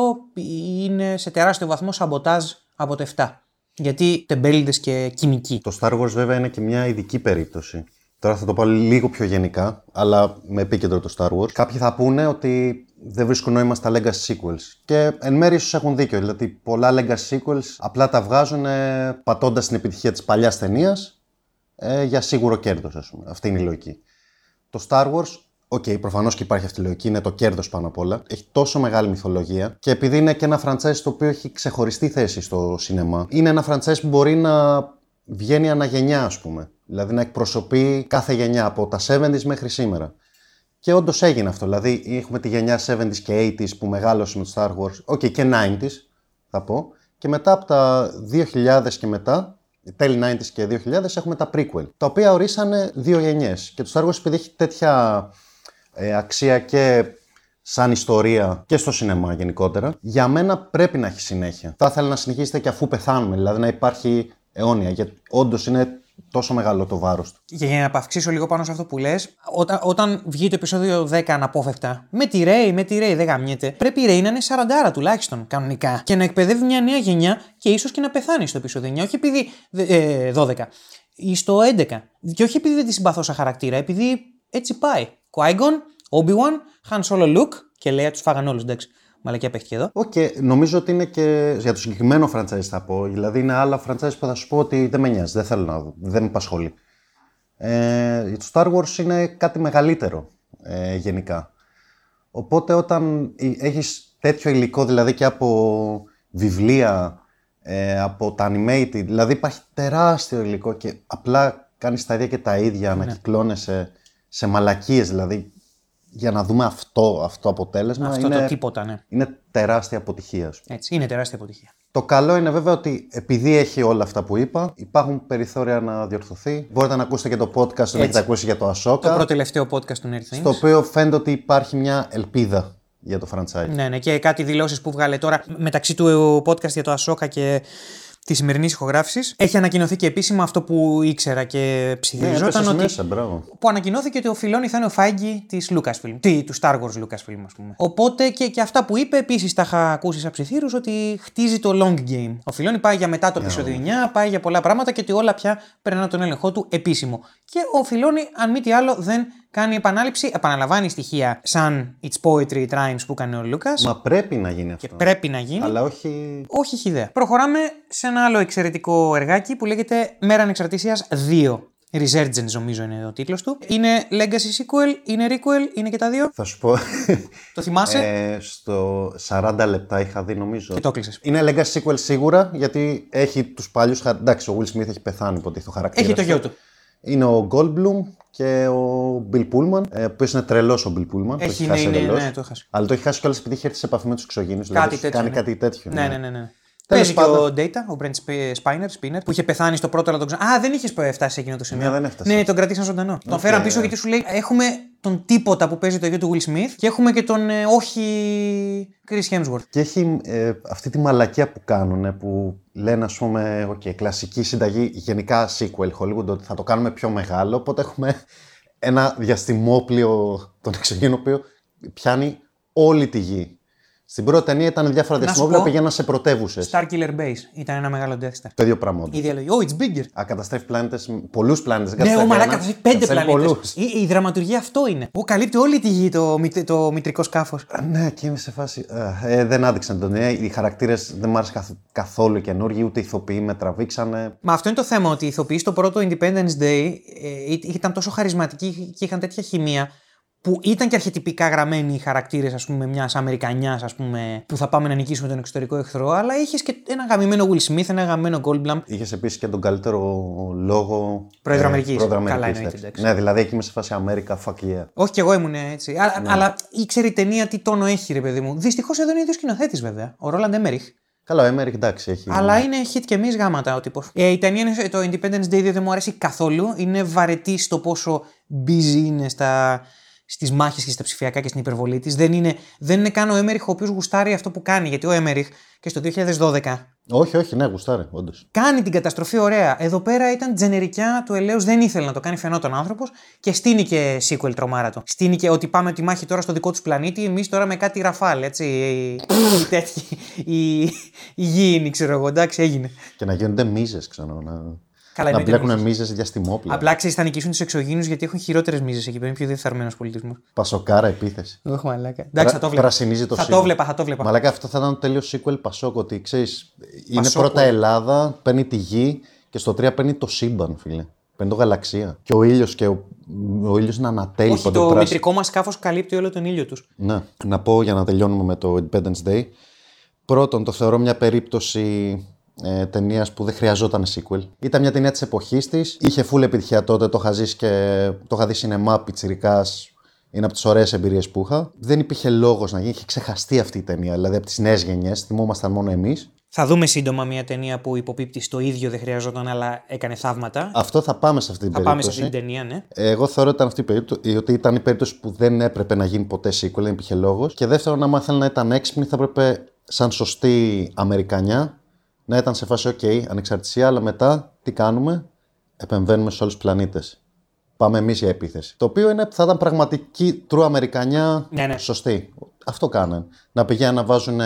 είναι σε τεράστιο βαθμό σαμποτάζ από το 7. Γιατί τεμπέληδες και κυνικοί. Το Star Wars βέβαια είναι και μια ειδική περίπτωση. Τώρα θα το πω λίγο πιο γενικά, αλλά με επίκεντρο το Star Wars. Κάποιοι θα πούνε ότι δεν βρίσκουν νόημα στα Legacy Sequels. Και εν μέρει ίσως έχουν δίκιο. Δηλαδή, πολλά Legacy Sequels απλά τα βγάζουν ε, πατώντας την επιτυχία της παλιάς ταινίας ε, για σίγουρο κέρδος, ας πούμε. Αυτή είναι η λογική. Το Star Wars, OK, okay, προφανώς και υπάρχει αυτή η λογική, είναι το κέρδος πάνω απ' όλα. Έχει τόσο μεγάλη μυθολογία και επειδή είναι και ένα franchise το οποίο έχει ξεχωριστή θέση στο σινεμά, είναι ένα franchise που μπορεί να βγαίνει αναγενιά, ας πούμε. Δηλαδή να εκπροσωπεί κάθε γενιά από τα 70s μέχρι σήμερα. Και όντως έγινε αυτό. Δηλαδή έχουμε τη γενιά 70s και 80s που μεγάλωσε με το Star Wars, ok και 90s θα πω. Και μετά από τα 2000 και μετά, τέλη 90s και 2000, έχουμε τα prequel. Τα οποία ορίσανε δύο γενιές. Και το Star Wars επειδή έχει τέτοια ε, αξία και σαν ιστορία και στο σινεμά γενικότερα, για μένα πρέπει να έχει συνέχεια. Θα ήθελα να συνεχίσετε και αφού πεθάνουμε, δηλαδή να υπάρχει αιώνια. Γιατί όντως είναι τόσο μεγάλο το βάρος του. Και για να επαυξήσω λίγο πάνω σε αυτό που λες, όταν, όταν βγει το επεισόδιο 10 αναπόφευκτα, με τη Rey, με τη Rey δεν γαμιέται, πρέπει η Rey να είναι 40 τουλάχιστον κανονικά και να εκπαιδεύει μια νέα γενιά και ίσως και να πεθάνει στο επεισόδιο 9, όχι επειδή. Ε, 12 ή στο 11. Και όχι επειδή δεν τη συμπαθώ σαν χαρακτήρα, επειδή έτσι πάει. Qui-Gon, Obi-Wan, Han Solo Luke και λέει τους φάγαν όλους, εντάξει. Μαλακία παίχτηκε εδώ. OK, okay, νομίζω ότι είναι και για το συγκεκριμένο franchise θα πω. Δηλαδή είναι άλλα franchise που θα σου πω ότι δεν με νοιάζει, δεν θέλω να δω, δεν με απασχολεί. Ε, το Star Wars είναι κάτι μεγαλύτερο ε, γενικά. Οπότε όταν έχεις τέτοιο υλικό δηλαδή και από βιβλία, ε, από τα animated, δηλαδή υπάρχει τεράστιο υλικό και απλά κάνεις τα ίδια και τα ίδια, ναι. ανακυκλώνεσαι σε μαλακίες δηλαδή για να δούμε αυτό, αυτό αποτέλεσμα. Αυτό είναι, το τίποτα, ναι. Είναι τεράστια αποτυχία. Έτσι, είναι τεράστια αποτυχία. Το καλό είναι βέβαια ότι επειδή έχει όλα αυτά που είπα, υπάρχουν περιθώρια να διορθωθεί. Μπορείτε να ακούσετε και το podcast να έχετε ακούσει για το Ashoka. Το πρώτο τελευταίο podcast του Nerd Things. Στο οποίο φαίνεται ότι υπάρχει μια ελπίδα για το franchise. Ναι, ναι, και κάτι δηλώσεις που βγάλε τώρα μεταξύ του podcast για το Ashoka και της σημερινής ηχογράφησης. Έχει ανακοινωθεί και επίσημα αυτό που ήξερα και ψιθυριζόταν. Ναι, ότι... μέσα, μπράβο. Που ανακοινώθηκε ότι ο Φιλόνι θα είναι ο Φάγκη της Lucasfilm. Τι, του Star Wars Lucasfilm, ας πούμε. Οπότε και, και αυτά που είπε επίσης τα είχα ακούσει σαν ψιθύρους ότι χτίζει το long game. Ο Φιλόνι πάει για μετά το επεισόδιο 9, πάει για πολλά πράγματα και ότι όλα πια περνάνε τον έλεγχό του επίσημο. Και ο Φιλόνι, αν μη τι άλλο, δεν κάνει επανάληψη, επαναλαμβάνει στοιχεία σαν It's Poetry Rhymes που έκανε ο Λούκας. Μα πρέπει να γίνει αυτό. Και πρέπει να γίνει. Αλλά όχι. Όχι χιδέα. Προχωράμε σε ένα άλλο εξαιρετικό εργάκι που λέγεται Μέρα Ανεξαρτησίας 2. Resurgence νομίζω είναι ο τίτλος του. Είναι Legacy Sequel, είναι Requel, είναι και τα δύο. Θα σου πω. Το θυμάσαι; Ε, στο 40 λεπτά είχα δει νομίζω. Και το κλείσες. Είναι Legacy Sequel σίγουρα γιατί έχει τους παλιούς. Εντάξει, ο Will Smith έχει πεθάνει υποτίθεται ο χαρακτήρας. Έχει το γιο του. Είναι ο Goldblum και ο Bill Pullman, ο οποίος είναι τρελός ο Bill Pullman. Έχει, το έχει ναι, χάσει ναι, εντελώς. ναι, το έχασε. Αλλά το έχει χάσει κιόλας επειδή έχει έρθει σε επαφή με τους εξωγήνους. Κάτι Δηλαδή τέτοιο, κάνει ναι. κάτι τέτοιο. Ναι, ναι, ναι. ναι. Παίζει και πάντων. ο Data, ο Brent Sp- Spiner, Spinner, που είχε πεθάνει στο πρώτο, αλλά τον ξανά. Α, δεν είχες φτάσει σε εκείνο το σημείο. Ναι, δεν έφτασε. Ναι, τον κρατήσαν ζωντανό. Τον φέραν πίσω γιατί σου λέει: Έχουμε τον τίποτα που παίζει το γιο του Will Smith και έχουμε και τον ε, όχι Chris Hemsworth. Και έχει ε, αυτή τη μαλακία που κάνουν, που λένε, ας πούμε, ok, κλασική συνταγή, γενικά sequel Hollywood, ότι θα το κάνουμε πιο μεγάλο, οπότε έχουμε ένα διαστημόπλιο των εξωγήνων, ο οποίο πιάνει όλη τη γη. Στην πρώτη ταινία ήταν διάφορα σου διαστημόπλια πω, που πήγαιναν σε πρωτεύουσες. Star Killer Base ήταν ένα μεγάλο Death Star. Το ίδιο πράγμα. όντως. Η διαλογή, oh, it's bigger. Α, καταστρέφει πλανήτε, πολλούς πλανήτε. Ναι, ο Μαλάκα καταστρέφει πέντε πλανήτε. Η, η δραματουργία αυτό είναι. Που καλύπτει όλη τη γη το, μητ- το μητρικό σκάφος. Ναι, και είμαι σε φάση. ε, ε, δεν άδειξαν τον ταινία. Οι χαρακτήρες δεν μου άρεσαν καθ- καθόλου καινούργιοι, ούτε οι ηθοποιοί με τραβήξανε. Μα αυτό είναι το θέμα, ότι οι ηθοποιοί στο πρώτο Independence Day ε, ή- ήταν τόσο χαρισματικοί και είχαν τέτοια χημεία που ήταν και αρχετυπικά γραμμένοι οι χαρακτήρες, ας πούμε, μιας Αμερικανιάς, ας πούμε, που θα πάμε να νικήσουμε τον εξωτερικό εχθρό, αλλά είχες και ένα γαμημένο Will Smith, ένα γαμμένο Goldblum. Είχες επίσης και τον καλύτερο λόγο. Πρόεδρο Αμερικής. πρόεδρο Καλά Αμερικής, εννοείται, εντάξει. εντάξει. Ναι, δηλαδή εκεί είμαι σε φάση America, fuck yeah. Όχι κι εγώ ήμουν έτσι. Αλλά, Ναι. αλλά ήξερε η ταινία τι τόνο έχει, ρε παιδί μου. Δυστυχώς εδώ είναι ίδιος σκηνοθέτης, βέβαια. Ο Ρόλαντ Έμεριχ. Καλά, ο Emmerich εντάξει έχει. Αλλά είναι hit και εμεί γάματα ο τύπος. Ε, η ταινία είναι, το Independence Day 2 δεν μου αρέσει καθόλου. Είναι βαρετή στο πόσο busy είναι στα, στις μάχες και στα ψηφιακά και στην υπερβολή της. Δεν είναι, δεν είναι καν ο Έμεριχ ο οποίος γουστάρει αυτό που κάνει. Γιατί ο Έμεριχ και στο 2012 Όχι, όχι, ναι, γουστάρε, όντως. κάνει την καταστροφή ωραία. Εδώ πέρα ήταν τζενερικιά του ελέους, δεν ήθελε να το κάνει, φαινόταν άνθρωπος και στείνει και sequel τρομάρα του. Στείνει και ότι πάμε τη μάχη τώρα στο δικό τους πλανήτη, εμείς τώρα με κάτι ραφάλ, έτσι. Οι, οι τέτοιοι, οι, οι γήινοι, ξέρω εγώ, εντάξει, έγινε. Και να γίνονται μίζες, ξέρω. Να, Καλά, να εννοείται μπλέκουν μίζες διαστημόπλα. Απλά ξέρεις, θα νικήσουν τους εξωγήνους γιατί έχουν χειρότερες μίζες εκεί πέρα. Είναι πιο διεφθαρμένος πολιτισμός. Πασοκάρα επίθεση. Όχι, μαλάκα. Εντάξει, θα το βλέπα. Πρασινίζει το θα σύμπαν. το βλέπα, θα το βλέπα. Μαλάκα, αυτό θα ήταν το τέλειο sequel Πασόκ. Ότι ξέρεις, είναι Πασόκ, πρώτα ε. Ελλάδα, παίρνει τη γη και στο 3 παίρνει το σύμπαν, φίλε. Παίρνει το γαλαξία. Και ο ήλιος και ο, ο ήλιος είναι ανατέλει Όχι, το μητρικό μας σκάφος καλύπτει όλο τον ήλιο τους. Ναι. Να πω για να τελειώνουμε με το Independence Day. Πρώτον, το θεωρώ μια περίπτωση ε, ταινίας που δεν χρειαζόταν sequel. Ήταν μια ταινία της εποχής της. Είχε full επιτυχία τότε. Το είχα ζήσει και το είχα δει σινεμά πιτσιρικάς. Είναι από τις ωραίες εμπειρίες που είχα. Δεν υπήρχε λόγος να γίνει. Είχε ξεχαστεί αυτή η ταινία. Δηλαδή από τις νέες γενιές. Θυμόμασταν μόνο εμείς. Θα δούμε σύντομα μια ταινία που υποπίπτει στο ίδιο δεν χρειαζόταν, αλλά έκανε θαύματα. Αυτό θα πάμε σε αυτή την θα πάμε σε περίπτωση. αυτή την ταινία, ναι. Εγώ θεωρώ ότι ήταν, αυτή η περίπτωση, ότι ήταν η περίπτωση που δεν έπρεπε να γίνει ποτέ sequel, δεν υπήρχε λόγος. Και δεύτερον, άμα θέλει να ήταν έξυπνη, θα έπρεπε σαν σωστή Αμερικανιά να ήταν σε φάση OK, ανεξαρτησία, αλλά μετά τι κάνουμε, επεμβαίνουμε σε όλους τους πλανήτες. Πάμε εμείς για επίθεση. Το οποίο είναι, θα ήταν πραγματική true Αμερικανιά Ναι, ναι. σωστή. Αυτό κάνανε. Να πηγαίνουν να βάζουν.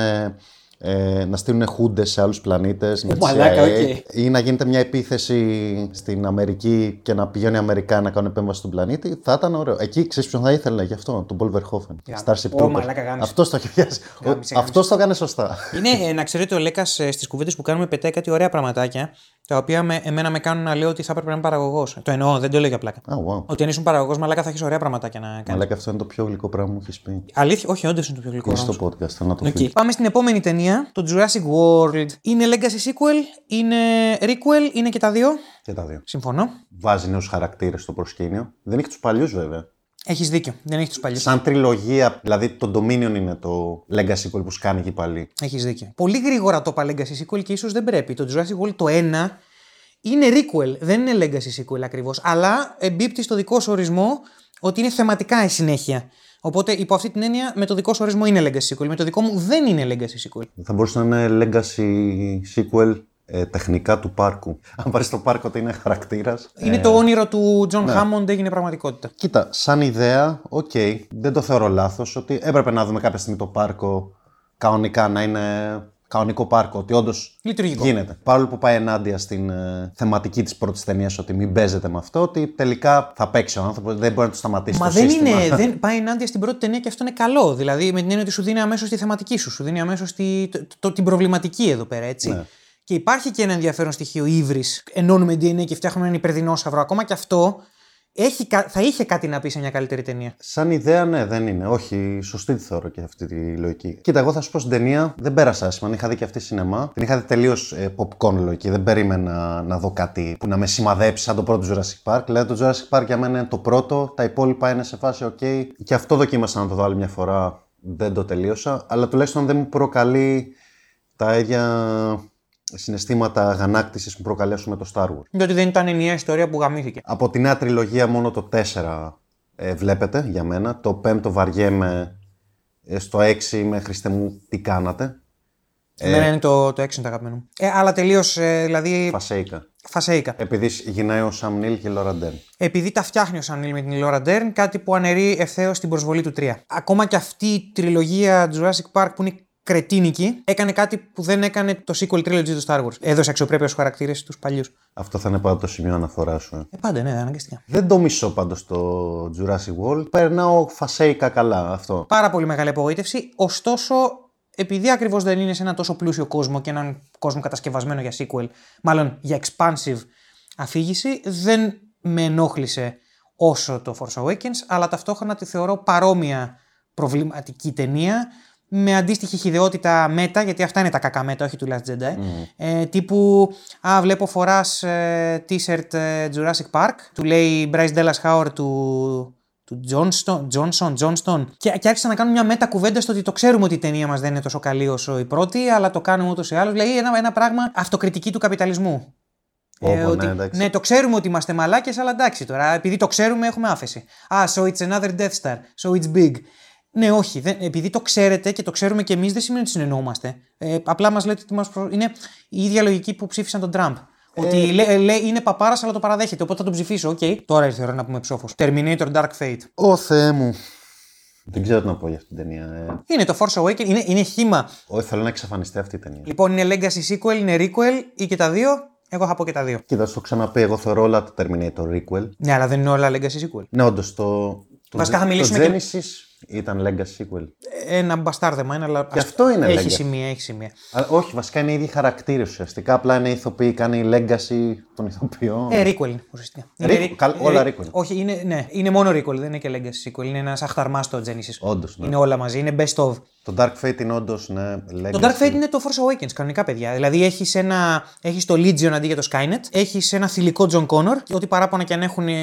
Ε, να στείλουν χούντες σε άλλους πλανήτες μαλάκα, οκ. ή να γίνεται μια επίθεση στην Αμερική και να πηγαίνει η Αμερικά να κάνουν επέμβαση στον πλανήτη, θα ήταν ωραίο. Εκεί ξέρεις ποιον θα ήθελε γι' αυτό, τον Πολ Verhoeven. Για- Starship Ω, Troopers. μαλάκα, γάμησε. Αυτό το έχει πιάσει. Γάμησε, Αυτό το έκανε σωστά. Είναι, ε, να ξέρετε, ο Λέκας στις κουβέντες που κάνουμε πετάει κάτι ωραία πραγματάκια, τα οποία με, εμένα με κάνουν να λέω ότι θα έπρεπε να είμαι παραγωγός. Το εννοώ, δεν το λέω για πλάκα. Α, wow. Ότι αν ήσουν παραγωγός, μαλάκα θα έχεις ωραία πραγματάκια να κάνεις. Μαλάκα, αυτό είναι το πιο γλυκό πράγμα που έχεις πει. Αλήθεια, όχι, όντως είναι το πιο γλυκό. Είναι πράγμα. στο podcast, θέλω να το Οκ. πει. Πάμε στην επόμενη ταινία, το Jurassic World. Είναι legacy sequel, είναι requel, είναι και τα δύο; Και τα δύο. Συμφωνώ. Βάζει νέους χαρακτήρες στο προσκήνιο. Δεν έχει τους παλιούς βέβαια. Έχεις δίκιο, δεν έχει τους παλιούς. Σαν τριλογία, δηλαδή το Dominion είναι το Legacy sequel που σκάνει εκεί πάλι. Έχεις δίκιο. Πολύ γρήγορα το είπα legacy sequel και ίσως δεν πρέπει. Το Jurassic World το 1 είναι requel, δεν είναι legacy sequel ακριβώς. Αλλά εμπίπτει στο δικό σου ορισμό ότι είναι θεματικά η συνέχεια. Οπότε υπό αυτή την έννοια με το δικό σου ορισμό είναι legacy sequel. Με το δικό μου δεν είναι legacy sequel. Θα μπορούσε να είναι Legacy sequel ε, τεχνικά του πάρκου. Αν πάρεις το πάρκο ότι είναι χαρακτήρας. Είναι το όνειρο του John Hammond έγινε πραγματικότητα. Κοίτα, σαν ιδέα, οκ, δεν το θεωρώ λάθος ότι έπρεπε να δούμε κάποια στιγμή το πάρκο κανονικά να είναι κανονικό πάρκο, ότι όντως Λειτουργικό. γίνεται. Παρόλο που πάει ενάντια στην ε, θεματική της πρώτης ταινίας, ότι μην παίζετε με αυτό, ότι τελικά θα παίξει ο άνθρωπος, δεν μπορεί να το σταματήσει. Μα το δεν σύστημα. είναι, δεν πάει ενάντια στην πρώτη ταινία και αυτό είναι καλό. Δηλαδή με την έννοια ότι σου δίνει αμέσως τη θεματική σου, σου δίνει αμέσως το, το- την προβληματική εδώ πέρα, έτσι. Ναι. Και υπάρχει και ένα ενδιαφέρον στοιχείο ύβρις. Ενώνουμε DNA και φτιάχνουμε έναν υπερδινόσαυρο. Ακόμα και αυτό έχει, κα- θα είχε κάτι να πει σε μια καλύτερη ταινία. Σαν ιδέα, ναι, δεν είναι. Όχι, σωστή τη θεωρώ και αυτή τη λογική. Κοίτα, εγώ θα σου πω στην ταινία δεν πέρασα άσχημα. Αν είχα δει και αυτή σινεμά, την είχα δει τελείως ε, popcorn λογική. Δεν περίμενα να δω κάτι που να με σημαδέψει σαν το πρώτο Jurassic Park. Δηλαδή, το Jurassic Park για μένα είναι το πρώτο, τα υπόλοιπα είναι σε φάση OK. Και αυτό δοκίμασα να το δω άλλη μια φορά. Δεν το τελείωσα. Αλλά τουλάχιστον δεν μου προκαλεί τα ίδια συναισθήματα αγανάκτησης που προκαλέσουν με το Star Wars. Διότι δεν ήταν ενιαία ιστορία που γαμήθηκε. Από τη νέα τριλογία μόνο το 4 ε, βλέπετε για μένα. Το 5 βαριέμαι ε, στο 6 με Χριστέ μου τι κάνατε. Εμένα είναι το, το 6 το αγαπημένο μου. Ε, αλλά τελείως, ε, δηλαδή. Φασέικα. Φασέικα. Επειδή γυρνάει ο Σαμ Νίλ και η Λόρα Ντέρν. Επειδή τα φτιάχνει ο Σαμ Νίλ με την Λόρα Ντέρν, κάτι που αναιρεί ευθέως την προσβολή του 3. Ακόμα και αυτή η τριλογία Jurassic Park που είναι κρετίνικη, έκανε κάτι που δεν έκανε το sequel trilogy του Star Wars. Έδωσε αξιοπρέπεια στους χαρακτήρες τους παλιούς. Αυτό θα είναι πάντα το σημείο αναφορά σου. Ε. Ε, πάντα, ναι, αναγκαστικά. Δεν το μισώ πάντως το Jurassic World. Περνάω φασέικα καλά αυτό. Πάρα πολύ μεγάλη απογοήτευση. Ωστόσο, επειδή ακριβώς δεν είναι σε ένα τόσο πλούσιο κόσμο και έναν κόσμο κατασκευασμένο για sequel, μάλλον για expansive αφήγηση, δεν με ενόχλησε όσο το Force Awakens, αλλά ταυτόχρονα τη θεωρώ παρόμοια προβληματική ταινία με αντίστοιχη χειδαιότητα μέτα, γιατί αυτά είναι τα κακά μέτα, όχι του Last Jedi. Ε, τύπου, α, βλέπω φοράς ε, t-shirt ε, Jurassic Park, του λέει Bryce Dallas Howard του, του Johnston, Johnson, Johnston. Και, και άρχισα να κάνω μια μέτα κουβέντα στο ότι το ξέρουμε ότι η ταινία μας δεν είναι τόσο καλή όσο η πρώτη, αλλά το κάνουμε ούτως ή άλλως. Λέει ένα, ένα πράγμα αυτοκριτική του καπιταλισμού. Όπο, Ε, ότι, ναι, εντάξει. ναι, το ξέρουμε ότι είμαστε μαλάκες, αλλά εντάξει τώρα. Επειδή το ξέρουμε, έχουμε άφεση. Α, so it's another Death Star. So it's big. Ναι, όχι. Δεν, επειδή το ξέρετε και το ξέρουμε και εμείς, δεν σημαίνει ότι συνεννοούμαστε. Ε, απλά μας λέτε ότι μας προ... είναι η ίδια λογική που ψήφισαν τον Τραμπ. Ότι λέ, λέει είναι παπάρας, αλλά το παραδέχεται. Οπότε θα τον ψηφίσω. Οκ. Τώρα ήρθε η ώρα να πούμε ψόφος. Terminator Dark Fate. Ω Θεέ μου. Δεν ξέρω τι να πω για αυτή την ταινία. Ε. Είναι το Force Awakens. Είναι, είναι χύμα. Όχι, θέλω να εξαφανιστεί αυτή η ταινία. Λοιπόν, είναι Legacy Sequel, είναι Requel ή και τα δύο. Εγώ θα πω και τα δύο. Κοίτα, σου το 'χω ξαναπεί, εγώ θεωρώ όλα τα Terminator requel. Ναι, αλλά δεν είναι όλα Legacy Sequel. Ναι, όντως το. Το, Βασικά θα το μιλήσουμε και- Genesis ήταν Legacy sequel. Ένα μπαστάρδεμα είναι, αλλά. Και αυτό είναι Έχει Legacy. σημεία, έχει σημεία. Αλλά όχι, βασικά είναι οι ίδιοι χαρακτήρες ουσιαστικά. Απλά είναι ηθοποιοί, κάνει legacy των ηθοποιών. Ε, Requel είναι ουσιαστικά. Requel, Είναι re- καλ- όλα re- Requel. Όχι, είναι, ναι, είναι μόνο Requel, δεν είναι και Legacy Sequel. Είναι ένας αχταρμάς στο Genesis. Όντως, ναι. Είναι όλα μαζί, είναι best of. Το Dark Fate είναι όντως ναι, legacy. Το Dark Fate είναι το Force Awakens, κανονικά παιδιά. Δηλαδή έχεις ένα... έχεις το Legion αντί για το Skynet, έχεις ένα θηλυκό John Connor, και ό,τι παράπονα και αν έχουν ε,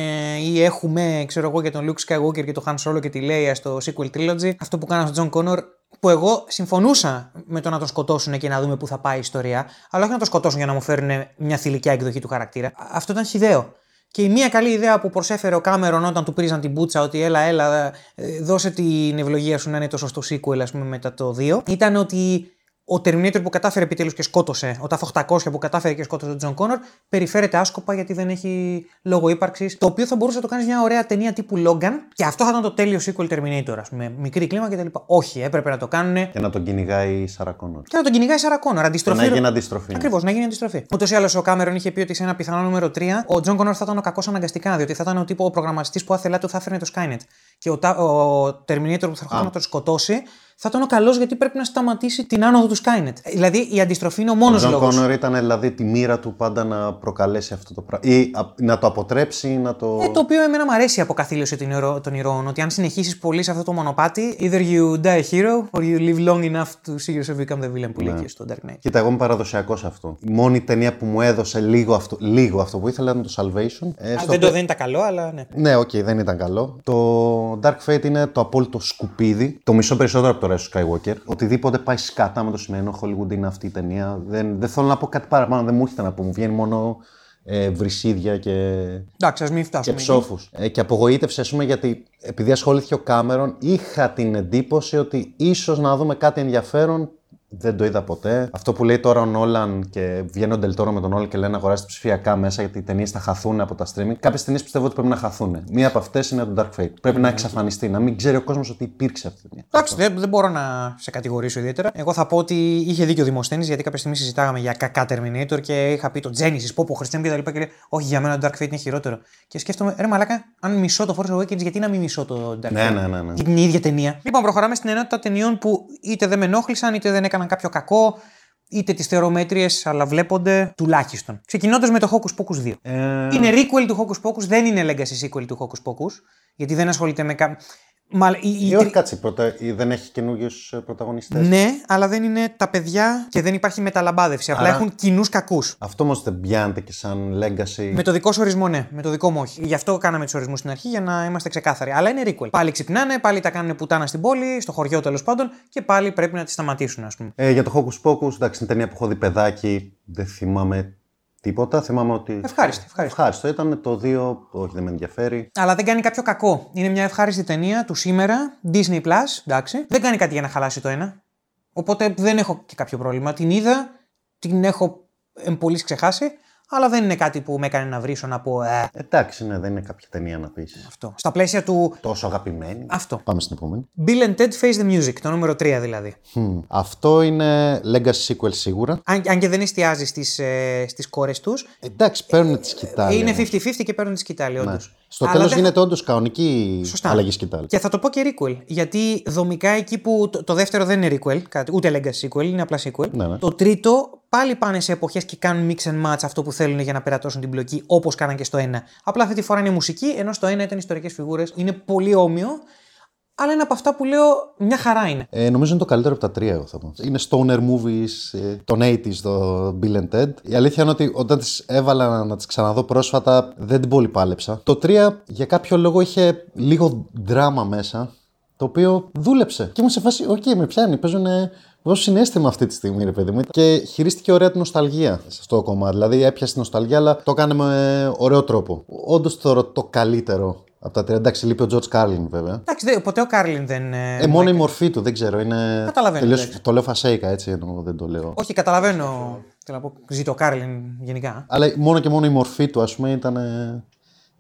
ή έχουμε, ξέρω εγώ, για τον Luke Skywalker και τον Han Solo και τη Leia στο sequel trilogy, αυτό που κάνανε στον John Connor, που εγώ συμφωνούσα με το να τον σκοτώσουν και να δούμε πού θα πάει η ιστορία, αλλά όχι να τον σκοτώσουν για να μου φέρουν μια θηλυκιά εκδοχή του χαρακτήρα. Α- Αυτό ήταν χιδαίο. Και η μία καλή ιδέα που προσέφερε ο Κάμερον όταν του πρήζαν την μπούτσα ότι έλα, έλα, ε, δώσε την ευλογία σου να είναι το σωστό sequel, ας πούμε, μετά το 2, ήταν ότι ο Terminator που κατάφερε επιτέλους και σκότωσε, ο T-800 που κατάφερε και σκότωσε τον Τζον Κόνορ, περιφέρεται άσκοπα γιατί δεν έχει λόγο ύπαρξης. Το οποίο θα μπορούσε να το κάνει μια ωραία ταινία τύπου Logan και αυτό θα ήταν το τέλειο sequel Terminator, ας πούμε. Μικρή κλίμακα κτλ. Όχι, έπρεπε να το κάνουν Και να τον κυνηγάει η Sarah Connor. και να τον κυνηγάει Σάρα Κόνορ. Και Αντιστροφή. να γίνει αντιστροφή. Ακριβώς, να γίνει αντιστροφή. Ούτως ή άλλως ο Κάμερον είχε πει ότι σε ένα πιθανό νούμερο 3 ο Τζον Κόνορ θα ήταν ο κακός αναγκαστικά, διότι θα ήταν ο τύπος ο προγραμματιστής που άθελά του θα έφερνε το Skynet. Και ο, τα- ο Terminator που θα έρχονταν να τον σκοτώσει θα ήταν ο καλός γιατί πρέπει να σταματήσει την άνοδο του Skynet. Ε, Δηλαδή η αντιστροφή είναι ο μόνος Ο Τζον λόγος. Κόνορ ήταν δηλαδή τη μοίρα του πάντα να προκαλέσει αυτό το πράγμα. ή α, να το αποτρέψει ή να το. Ε, το οποίο εμένα μου αρέσει η αποκαθήλωση των ηρωών- των ηρώων. Ότι αν συνεχίσεις πολύ σε αυτό το μονοπάτι, either you die a hero or you live long enough to see yourself become the villain που λέει και στο Dark Knight. Κοίτα, εγώ είμαι παραδοσιακός σε αυτό. Η μόνη ταινία που μου έδωσε λίγο αυτό, λίγο αυτό που ήθελα ήταν το Salvation. Ε, Α, στο δεν, το, οποίο- δεν ήταν καλό, αλλά ναι. Ναι, οκ, δεν ήταν καλό. Το Dark Fate είναι το απόλυτο σκουπίδι. Το μισώ περισσότερο από το Rise of Skywalker. Οτιδήποτε πάει σκατά με το σημερινό Hollywood είναι αυτή η ταινία. Δεν, δεν θέλω να πω κάτι παραπάνω, δεν μου έρχεται να πω. Μου βγαίνει μόνο ε, βρυσίδια και, Εντάξει, ας μην και φτάσουμε. εκεί. ψόφους. Ε, και απογοήτευσε, ας πούμε, γιατί επειδή ασχολήθηκε ο Κάμερον, είχα την εντύπωση ότι ίσως να δούμε κάτι ενδιαφέρον. Δεν το είδα ποτέ. Αυτό που λέει τώρα ο Νόλαν και βγαίνει ο Ντελτόρο με τον Νόλαν και λένε να αγοράσετε ψηφιακά μέσα γιατί οι ταινίες θα χαθούν από τα streaming. Κάποιες ταινίες πιστεύω ότι πρέπει να χαθούν. Μία από αυτές είναι το Dark Fate. Πρέπει να εξαφανιστεί, να μην ξέρει ο κόσμος ότι υπήρξε αυτή η ταινία. Εντάξει, δεν, δεν μπορώ να σε κατηγορήσω ιδιαίτερα. Εγώ θα πω ότι είχε δίκιο ο Δημοσθένης γιατί κάποια στιγμή συζητάγαμε για κακά Terminator και είχα πει το Genesis, πω πω Χριστιαν και τα λοιπά και λέει Όχι, για μένα το Dark Fate είναι χειρότερο. Και σκέφτομαι, ρε Μαλάκα, αν μισώ το Force Awakens, γιατί να μην μισώ το Dark Ναι, Fate; ναι, ναι, ναι. Και την ίδια ταινία. Λοιπόν, προχωράμε στην ενότητα ταινιών που είτε δεν με ενόχλησαν, είτε δεν έκαναν κάποιο κακό, είτε τις θεωρώ μέτριες, αλλά βλέπονται τουλάχιστον. Ξεκινώντας με το Hocus Pocus 2. Ε, Είναι requel του Hocus Pocus, δεν είναι legacy sequel του Hocus Pocus, γιατί δεν ασχολείται με κα... Μα, η, η, Ή όχι, κάτσε, πρωτα... ή δεν έχει καινούριου πρωταγωνιστές. Ναι, αλλά δεν είναι τα παιδιά και δεν υπάρχει μεταλαμπάδευση. Απλά Άρα- έχουν κοινούς κακούς. Αυτό όμως δεν πιάνεται και σαν legacy. Με το δικό σου ορισμό, ναι. Με το δικό μου, όχι. Γι' αυτό κάναμε τους ορισμούς στην αρχή για να είμαστε ξεκάθαροι. Αλλά είναι requel. Πάλι ξυπνάνε, πάλι τα κάνουν πουτάνα στην πόλη, στο χωριό τέλος πάντων και πάλι πρέπει να τη σταματήσουν, ας πούμε. Ε, για το Hocus Pocus, εντάξει, είναι ταινία που έχω δει παιδάκι, δεν θυμάμαι τίποτα. Θυμάμαι ότι. Ευχάριστη, ευχάριστη. Ευχάριστο ήταν. Το 2, όχι, δεν με ενδιαφέρει. Αλλά δεν κάνει κάποιο κακό. Είναι μια ευχάριστη ταινία του σήμερα, Disney Plus, εντάξει. Δεν κάνει κάτι για να χαλάσει το ένα. Οπότε δεν έχω και κάποιο πρόβλημα. Την είδα, την έχω εμπολής ξεχάσει, αλλά δεν είναι κάτι που με έκανε να βρίσω να πω ε, Εντάξει, ναι, δεν είναι κάποια ταινία να πεις. αυτό. Στα πλαίσια του. Τόσο αγαπημένη. Αυτό. Πάμε στην επόμενη. Bill and Ted Face the Music, το νούμερο 3 δηλαδή. Χμ. Αυτό είναι legacy sequel σίγουρα. Αν, αν και δεν εστιάζει στις, ε, στις κόρες τους, Εντάξει, παίρνουν τη σκητάλη. είναι όμως. 50-50 και παίρνουν τη σκητάλη, όντως. Ναι. Στο Αλλά τέλος δεν- γίνεται όντως κανονική Σωστά. αλλαγή σκητάλης. Και θα το πω και requel. Γιατί δομικά εκεί που το, το δεύτερο δεν είναι requel, κάτι, ούτε legacy sequel, είναι απλά sequel. Ναι, ναι. Το τρίτο πάλι πάνε σε εποχές και κάνουν mix and match αυτό που θέλουν για να περατώσουν την πλοκή, όπως κάναν και στο ένα. Απλά αυτή τη φορά είναι μουσική, ενώ στο ένα ήταν ιστορικές φιγούρες. Είναι πολύ όμοιο, αλλά είναι από αυτά που λέω μια χαρά είναι. Ε, νομίζω είναι το καλύτερο από τα τρία, εγώ θα πω. Είναι stoner movies ε, των 80s, το Bill and Ted. Η αλήθεια είναι ότι όταν τις έβαλα να τις ξαναδώ πρόσφατα, δεν την πολύ πάλεψα. Το 3 για κάποιο λόγο είχε λίγο δράμα μέσα, το οποίο δούλεψε. Και ήμουν σε φάση, οκ, με πιάνει, παίζουν Δώσω συνέστημα αυτή τη στιγμή, ρε παιδί μου. Και χειρίστηκε ωραία την νοσταλγία σε αυτό το κομμάτι. Δηλαδή έπιασε την νοσταλγία, αλλά το έκανε με ωραίο τρόπο. Όντως θεωρώ το καλύτερο από τα τρία. Εντάξει, λείπει ο George Carlin βέβαια. Εντάξει, δε- ποτέ ο Κάρλιν δεν. ε, Ε, μόνο η μορφή του, δεν ξέρω. Είναι... Καταλαβαίνω, τελείως- εντάξει. το λέω φασέικα έτσι, ενώ δεν το λέω. Όχι, καταλαβαίνω. Θέλω να πω, ζήτω ο Κάρλιν γενικά. Αλλά μόνο και μόνο η μορφή του, ας πούμε, ήταν. ε,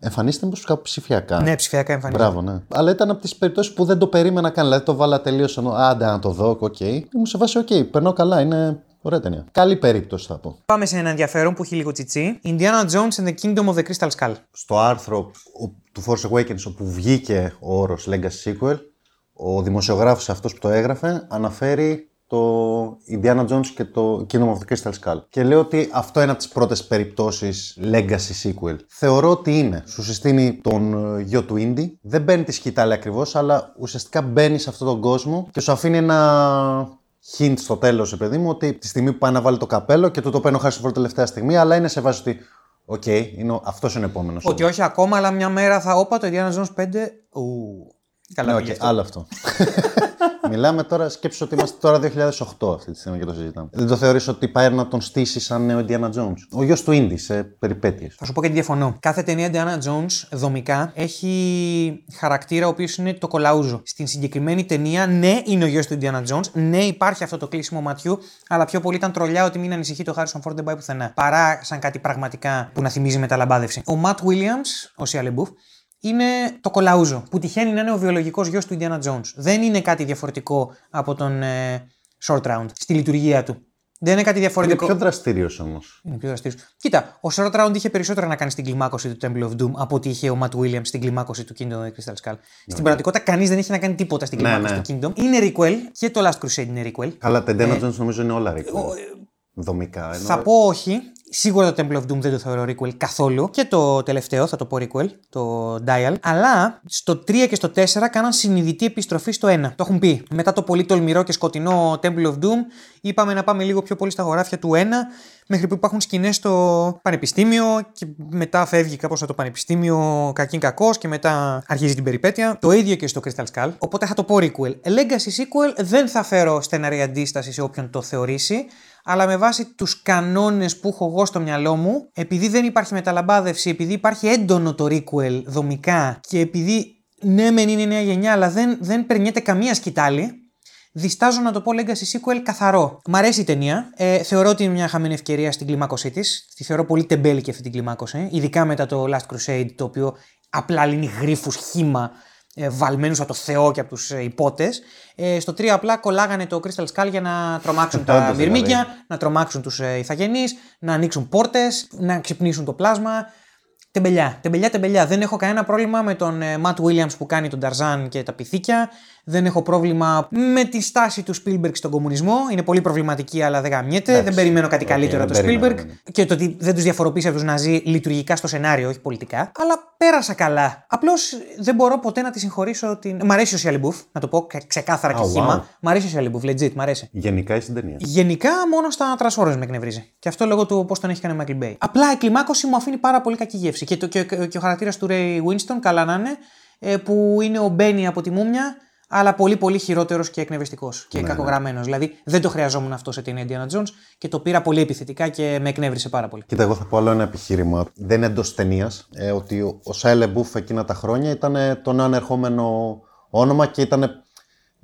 Εμφανίστηκε μήπως κάπου ψηφιακά. Ναι, ψηφιακά εμφανίζεται. Μπράβο, ναι. Αλλά ήταν από τις περιπτώσεις που δεν το περίμενα καν. Δηλαδή το έβαλα τελείως ενώ άντε να το δω, οκ. Ήμουν σε φάση, οκ, περνάω καλά, είναι ωραία ταινία. Καλή περίπτωση θα πω. Πάμε σε ένα ενδιαφέρον που έχει λίγο τζιτζί. Indiana Jones and the Kingdom of the Crystal Skull. Στο άρθρο ο- του Force Awakens όπου βγήκε ο όρος Legacy Sequel, ο δημοσιογράφος αυτός που το έγραφε αναφέρει το Indiana Jones και το Kingdom of the Crystal Skull. Και λέει ότι αυτό είναι από τις πρώτες περιπτώσεις Legacy Sequel. Θεωρώ ότι είναι. Σου συστήνει τον ε, γιο του Indy, δεν μπαίνει τη σκυτάλη ακριβώς, αλλά ουσιαστικά μπαίνει σε αυτόν τον κόσμο και σου αφήνει ένα hint στο τέλος, ρε παιδί μου, ότι τη στιγμή που πάει να βάλει το καπέλο και του το παίρνει ο Harrison Ford τελευταία στιγμή, αλλά είναι σε φάση ότι Οκ, είναι, ο- αυτός είναι ο επόμενος. Ότι όχι ακόμα, αλλά μια μέρα θα όπα το Indiana Jones 5. Ου. Καλά, Ναι, πήγες οκ, αυτό. άλλο αυτό. Μιλάμε τώρα, σκέψου ότι είμαστε τώρα 2008 αυτή τη στιγμή και το συζητάμε. Δεν το θεωρείς ότι πάει να τον στήσει σαν νέο Indiana Jones; Ο γιος του Indy σε περιπέτειες. Θα σου πω και τι διαφωνώ. Κάθε ταινία Indiana Jones δομικά έχει χαρακτήρα ο οποίος είναι το κολαούζο. Στην συγκεκριμένη ταινία, ναι, είναι ο γιος του Indiana Jones, ναι, υπάρχει αυτό το κλείσιμο ματιού, αλλά πιο πολύ ήταν τρολιά ότι μην ανησυχεί το Harrison Ford δεν πάει πουθενά. Παρά σαν κάτι πραγματικά που να θυμίζει μεταλαμπάδευση. Ο Matt Williams, ο Shia LaBeouf, είναι το κολαούζο, που τυχαίνει να είναι ο βιολογικός γιος του Indiana Jones. Δεν είναι κάτι διαφορετικό από τον ε, Short Round στη λειτουργία του. Δεν είναι κάτι Είναι διαφορετικό. πιο δραστήριος όμως. Είναι πιο δραστήριος. Κοίτα, ο Short Round είχε περισσότερα να κάνει στην κλιμάκωση του Temple of Doom από ότι είχε ο Matt Williams στην κλιμάκωση του Kingdom of the Crystal Skull. Στην πραγματικότητα, κανείς δεν έχει να κάνει τίποτα στην Ναι, κλιμάκωση ναι. του Kingdom. Είναι requel και το Last Crusade είναι requel. Καλά, τα Indiana Jones νομίζω είναι όλα requel. Δομικά. ενώ- Θα πω όχι. Σίγουρα το Temple of Doom δεν το θεωρώ requel καθόλου. Και το τελευταίο θα το πω requel, το Dial. Αλλά στο 3 και στο 4 κάναν συνειδητή επιστροφή στο 1. Το έχουν πει. Μετά το πολύ τολμηρό και σκοτεινό Temple of Doom, είπαμε να πάμε λίγο πιο πολύ στα χωράφια του 1, μέχρι που υπάρχουν σκηνές στο πανεπιστήμιο και μετά φεύγει κάπως από το πανεπιστήμιο κακήν κακός και μετά αρχίζει την περιπέτεια. Το ίδιο και στο Crystal Skull. Οπότε θα το πω requel. Legacy sequel δεν θα φέρω στεναρή αντίσταση σε όποιον το θεωρήσει αλλά με βάση τους κανόνες που έχω εγώ στο μυαλό μου, επειδή δεν υπάρχει μεταλαμπάδευση, επειδή υπάρχει έντονο το requel δομικά και επειδή ναι μεν είναι νέα γενιά αλλά δεν, δεν περνιέται καμία σκητάλη, διστάζω να το πω Legacy Sequel καθαρό. Μ' αρέσει η ταινία. Ε, θεωρώ ότι είναι μια χαμένη ευκαιρία στην κλιμάκωσή της. Τη θεωρώ πολύ τεμπέλικη αυτή την κλιμάκωση. Ειδικά μετά το Last Crusade, το οποίο απλά λύνει γρήφου χήμα ε, βαλμένους από το Θεό και από τους ε, υπότες. Ε, στο 3 απλά κουβαλάγανε το Crystal Skull για να τρομάξουν τα Όντως, δηλαδή. μυρμήγκια, να τρομάξουν τους ε, ιθαγενείς, να ανοίξουν πόρτες, να ξυπνήσουν το πλάσμα. Τεμπελιά, τεμπελιά, τεμπελιά. Δεν έχω κανένα πρόβλημα με τον ε, Matt Williams που κάνει τον Tarzan και τα πιθήκια. Δεν έχω πρόβλημα με τη στάση του Spielberg στον κομμουνισμό. Είναι πολύ προβληματική, αλλά δε γαμιέται. Δεν περιμένω κάτι Οκ, καλύτερο από δεν το Spielberg. περίμενα, ναι. Και το ότι δεν τους διαφοροποίησε από τους Ναζί λειτουργικά στο σενάριο, όχι πολιτικά. Αλλά πέρασα καλά. Απλώς δεν μπορώ ποτέ να τη συγχωρήσω. Την... Μ' αρέσει ο Σιαλιμπούφ, να το πω ξε- ξεκάθαρα και Α, wow. χήμα. Μ' αρέσει ο Σιαλιμπούφ, legit, μ' αρέσει. Γενικά ή στην ταινία. Γενικά μόνο στα Transformers με εκνευρίζει. Και αυτό λόγω του πώς τον έχει κάνει ο Michael Bay. Απλά η κλιμάκωση μου αφήνει πάρα πολύ κακή γεύση. Και, το, και, ο- και ο χαρακτήρας του Ray Winston, καλά να είναι, ε, που είναι ο Μπένι από τη μούμια, αλλά πολύ πολύ χειρότερος και εκνευριστικός και Ναι, κακογραμμένος. Δηλαδή δεν το χρειαζόμουν αυτό σε την Indiana Jones και το πήρα πολύ επιθετικά και με εκνεύρισε πάρα πολύ. Κοίτα, εγώ θα πω άλλο ένα επιχείρημα. Δεν είναι εντός ταινίας. Ε, ότι ο, ο Σάιλε Μπούφ εκείνα τα χρόνια ήταν ε, το νέο ανερχόμενο όνομα και ήταν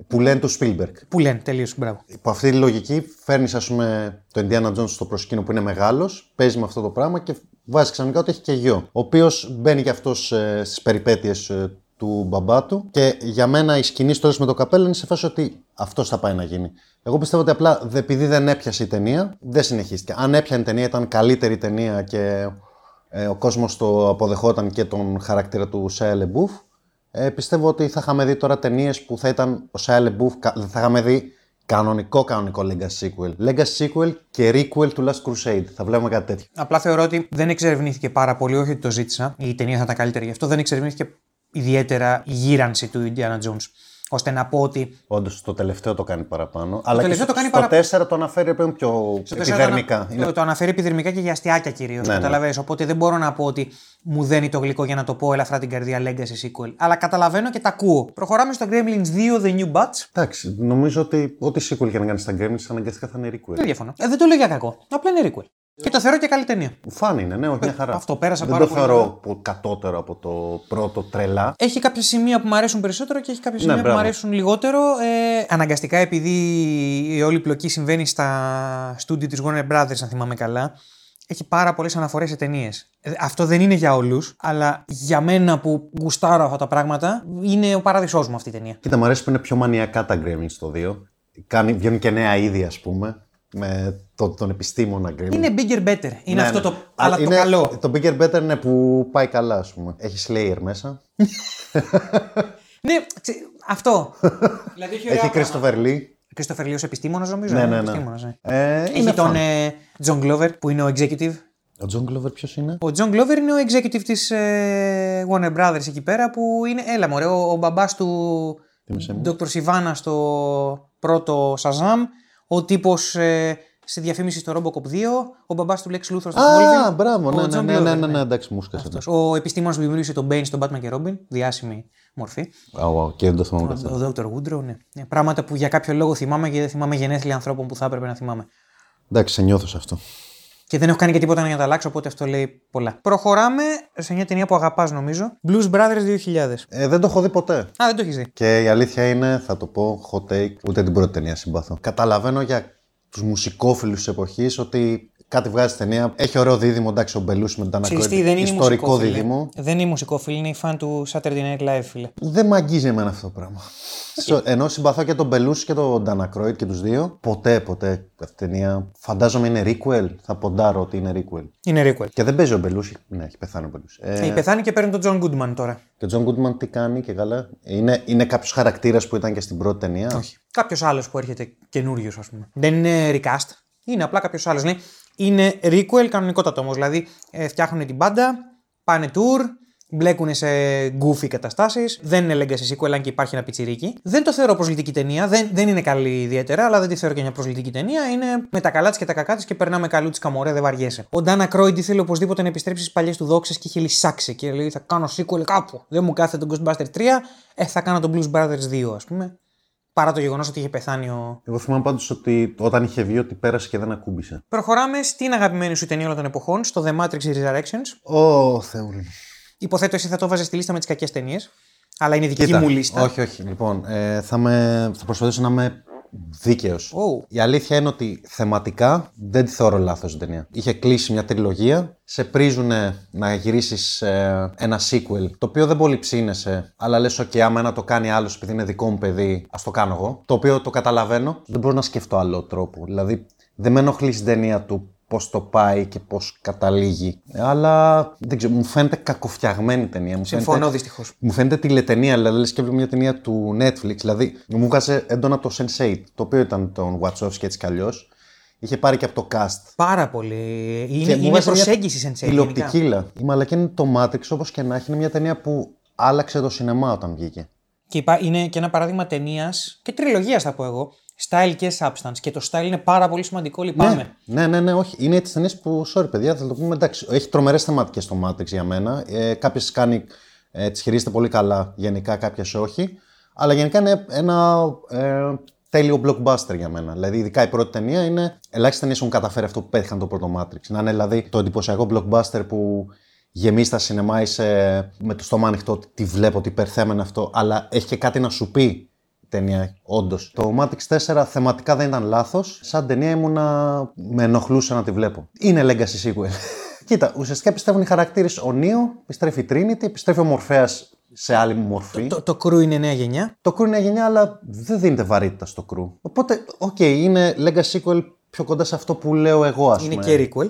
που λένε του Spielberg. Που λένε, τελείως. Μπράβο. Υπό αυτή τη λογική, φέρνεις ας πούμε το Indiana Jones στο προσκήνιο που είναι μεγάλος, παίζεις με αυτό το πράγμα και βάζεις ξαφνικά ότι έχει και γιο. Ο οποίος μπαίνει και αυτός ε, στις περιπέτειες του μπαμπά του. Και για μένα η σκηνή στο με το καπέλο είναι σε φάση ότι αυτός θα πάει να γίνει. Εγώ πιστεύω ότι απλά δε- επειδή δεν έπιασε η ταινία, δεν συνεχίστηκε. Αν έπιανε η ταινία, ήταν καλύτερη ταινία και ε, ο κόσμος το αποδεχόταν και τον χαρακτήρα του Σάια Λεμπούφ. Ε, πιστεύω ότι θα είχαμε δει τώρα ταινίες που θα ήταν ο Σάια Λεμπούφ, κα- θα είχαμε δει κανονικό κανονικό Legacy Sequel. Legacy Sequel και Requel του Last Crusade. Θα βλέπουμε κάτι τέτοιο. Απλά θεωρώ ότι δεν εξερευνήθηκε πάρα πολύ, όχι ότι το ζήτησα. Η ταινία θα ήταν καλύτερη γι' αυτό. Δεν εξερευνήθηκε ιδιαίτερα η γύρανση του Indiana Jones. ώστε να πω ότι. Όντως το τελευταίο το κάνει παραπάνω. αλλά τελευταίο και το κάνει στο παρα- 4 το αναφέρει πλέον πιο στο τέσσερα επιδερμικά. Το, Είναι- το, αναφέρει επιδερμικά και για αστιάκια κυρίως. Ναι, ναι. καταλαβαίνεις. Οπότε δεν μπορώ να πω ότι μου δένει το γλυκό για να το πω ελαφρά την καρδιά Legacy sequel. Αλλά καταλαβαίνω και τα ακούω. Προχωράμε στο Gremlins 2 The New Batch. Εντάξει, νομίζω ότι ό,τι sequel και να κάνει στα Gremlins αναγκαστικά θα είναι requel. Δεν διαφωνώ. Ε, δεν το λέω για κακό. Απλά είναι requel. Και το θεωρώ και καλή ταινία. Φαν είναι, ναι, όχι μια χαρά. αυτό πέρασα Δεν πάρα το πολύ θεωρώ που- κατώτερο από το πρώτο τρελά. Έχει κάποια σημεία που μου αρέσουν περισσότερο και έχει κάποια σημεία που μου Ναι, μπράβο. αρέσουν λιγότερο. Ε, αναγκαστικά επειδή η όλη πλοκή συμβαίνει στα στούντιο της Warner Brothers, αν θυμάμαι καλά, έχει πάρα πολλές αναφορές σε ταινίες. Αυτό δεν είναι για όλους, αλλά για μένα που γουστάρω αυτά τα πράγματα, είναι ο παράδεισός μου αυτή η ταινία. Κοίτα, μου αρέσει που είναι πιο μανιακά τα Gremlins το 2. Κάνει, βγαίνουν και νέα είδη, ας πούμε, με το, τον επιστήμονα Gremlins. Είναι bigger better. Είναι Ναι, αυτό ναι. το. Α, Αλλά είναι- το καλό. Το bigger better είναι που πάει καλά, ας πούμε. Έχει Slayer μέσα. Ναι, ξε- αυτό. δηλαδή έχει Έχει Christopher Lee. Κρίστοφερ Λίο επιστήμονας, νομίζω. Ναι, είναι ναι, ναι. επιστήμονας, ναι. Ε, Έχει είναι τον fun. ε, John Glover που είναι ο executive. Ο John Glover ποιος είναι; Ο John Glover είναι ο executive της ε, Warner Brothers εκεί πέρα που είναι, έλα μωρέ, ο, ο μπαμπάς του Θύμισε μου. Dr. Sivana στο πρώτο Shazam, ο τύπος ε, στη διαφήμιση στο Robocop 2, ο μπαμπάς του Lex Luthor στο Α, Smallville. μπράβο, ο ναι, John ναι, ναι, Glover, ναι, ναι, εντάξει, μου σκάσε. Αυτός. Ο επιστήμονας που δημιούργησε τον Bane στον Batman και Robin, διάσημη μορφή. Α, wow, και δεν το θυμάμαι καθόλου. Ο Dr. Woodrow, ναι. ναι. Πράγματα που για κάποιο λόγο θυμάμαι και δεν θυμάμαι γενέθλια ανθρώπων που θα έπρεπε να θυμάμαι. Εντάξει, σε νιώθω σε αυτό. Και δεν έχω κάνει και τίποτα για να τα αλλάξω, οπότε αυτό λέει πολλά. Προχωράμε σε μια ταινία που αγαπάς νομίζω. Blues Brothers 2000. Ε, δεν το έχω δει ποτέ. Α, δεν το έχεις δει. Και η αλήθεια είναι, θα το πω, hot take, ούτε την πρώτη ταινία συμπαθώ. Καταλαβαίνω για τους μουσικόφιλους της εποχής ότι κάτι βγάζει ταινία. Έχει ωραίο δίδυμο, εντάξει, ο Μπελού με τον Ξέρεις τι, Ανακόη. δεν είναι Ιστορικό μουσικόφιλη. δίδυμο. Δεν είναι μουσικόφιλη, είναι η φαν του Saturday Night Live, φίλε. Δεν με αγγίζει εμένα αυτό το πράγμα. Σο- Ενώ συμπαθώ και τον Μπελούσι και τον Νταν Ακρόιντ και τους δύο. Ποτέ, ποτέ αυτή η ταινία. Φαντάζομαι είναι requel. Θα ποντάρω ότι είναι requel. Είναι requel. Και δεν παίζει ο Μπελούσι. Ναι, έχει πεθάνει ο Μπελούσι. Ε, Έχει πεθάνει και παίρνει τον John Goodman τώρα. και ο Τζον Γκούντμαν τι κάνει και καλά. Είναι, είναι κάποιος χαρακτήρας που ήταν και στην πρώτη ταινία. Όχι. Κάποιος άλλος που έρχεται καινούριος, ας πούμε. Δεν είναι recast. Είναι απλά κάποιος άλλος. Ναι. Είναι requel κανονικότατο όμως. Δηλαδή ε, φτιάχνουν την μπάντα, πάνε tour, μπλέκουν σε goofy καταστάσεις. Δεν είναι legacy sequel, αν και υπάρχει ένα πιτσιρίκι. Δεν το θεωρώ προσλητική ταινία. Δεν, δεν είναι καλή ιδιαίτερα, αλλά δεν τη θεωρώ και μια προσλητική ταινία. Είναι με τα καλά τη και τα κακά της και περνάμε καλού της καμορέ, δεν βαριέσαι. Ο Ντάνα Κρόιντι θέλει οπωσδήποτε να επιστρέψει στις παλιές του δόξες και είχε λυσάξει και λέει θα κάνω sequel κάπου. Δεν μου κάθεται τον Ghostbuster 3, ε, θα κάνω τον Blues Brothers 2, ας πούμε. Παρά το γεγονός ότι είχε πεθάνει ο. Εγώ θυμάμαι πάντως ότι όταν είχε βγει ότι πέρασε και δεν ακούμπησε. Προχωράμε στην αγαπημένη σου ταινία όλων των εποχών, στο The Matrix Resurrections. Ω, Θεούλη. Υποθέτω εσύ θα το βάζε στη λίστα με τις κακές ταινίες. Αλλά είναι δική Κοίτα, μου λίστα. Όχι, όχι. Λοιπόν, ε, θα, με, θα προσπαθήσω να είμαι δίκαιος. Oh. Η αλήθεια είναι ότι θεματικά δεν τη θεωρώ λάθος την ταινία. Είχε κλείσει μια τριλογία, σε πρίζουν να γυρίσεις ένα sequel, το οποίο δεν πολύ ψήνεσαι, αλλά λες: OK, άμα ένα το κάνει άλλος επειδή είναι δικό μου παιδί, ας το κάνω εγώ. Το οποίο το καταλαβαίνω, δεν μπορώ να σκεφτώ άλλο τρόπο. Δηλαδή, δεν με ενοχλεί στην ταινία του πώς το πάει και πώς καταλήγει. Αλλά δεν ξέρω, μου φαίνεται κακοφτιαγμένη η ταινία. Μου Συμφωνώ φαίνεται, δυστυχώς. μου φαίνεται τηλετενία, δηλαδή λες και έβλεπα μια ταινία του Netflix. Δηλαδή μου βγάζει έντονα το Sense8, το οποίο ήταν τον Wachowski έτσι κι αλλιώς. Είχε πάρει και από το cast. Πάρα πολύ. Είναι, Και μου είναι βάζει μια προσέγγιση sensei. γενικά. Τηλεοπτικήλα. Η μαλακή είναι το Matrix, όπως και να έχει. Είναι μια ταινία που άλλαξε το σινεμά όταν βγήκε. Και υπά- είναι και ένα παράδειγμα ταινίας και τριλογίας, θα πω εγώ. Style και substance. Και το style είναι πάρα πολύ σημαντικό, λυπάμαι. Ναι, ναι, ναι, όχι. Είναι τι ταινίες που, sorry παιδιά, θα το πούμε εντάξει. Έχει τρομερές θεματικές το Matrix για μένα. Ε, κάποιες κάνει, ε, τις χειρίζεται πολύ καλά, γενικά κάποιες όχι. Αλλά γενικά είναι ένα ε, τέλειο blockbuster για μένα. Δηλαδή, ειδικά η πρώτη ταινία είναι. Ελάχιστες ταινίες έχουν καταφέρει αυτό που πέτυχαν το πρώτο Matrix. Να είναι δηλαδή το εντυπωσιακό blockbuster που γεμίζει τα σινεμά, είσαι με το στόμα ανοιχτό, ότι τη βλέπω, ότι υπερθέμενε αυτό, αλλά έχει και κάτι να σου πει η ταινία, όντως. Το Matrix 4 θεματικά δεν ήταν λάθος. Σαν ταινία ήμουνα. με ενοχλούσε να τη βλέπω. Είναι legacy sequel. Κοίτα, ουσιαστικά επιστρέφουν οι χαρακτήρες. Ο Νίο, επιστρέφει η Trinity, επιστρέφει ο Μορφέας σε άλλη μορφή. Το, Το, το crew είναι νέα γενιά; το crew είναι γενιά, αλλά δεν δίνεται βαρύτητα στο crew. Οπότε, οκ, είναι legacy sequel πιο κοντά σε αυτό που λέω εγώ, ας πούμε. Είναι και requel.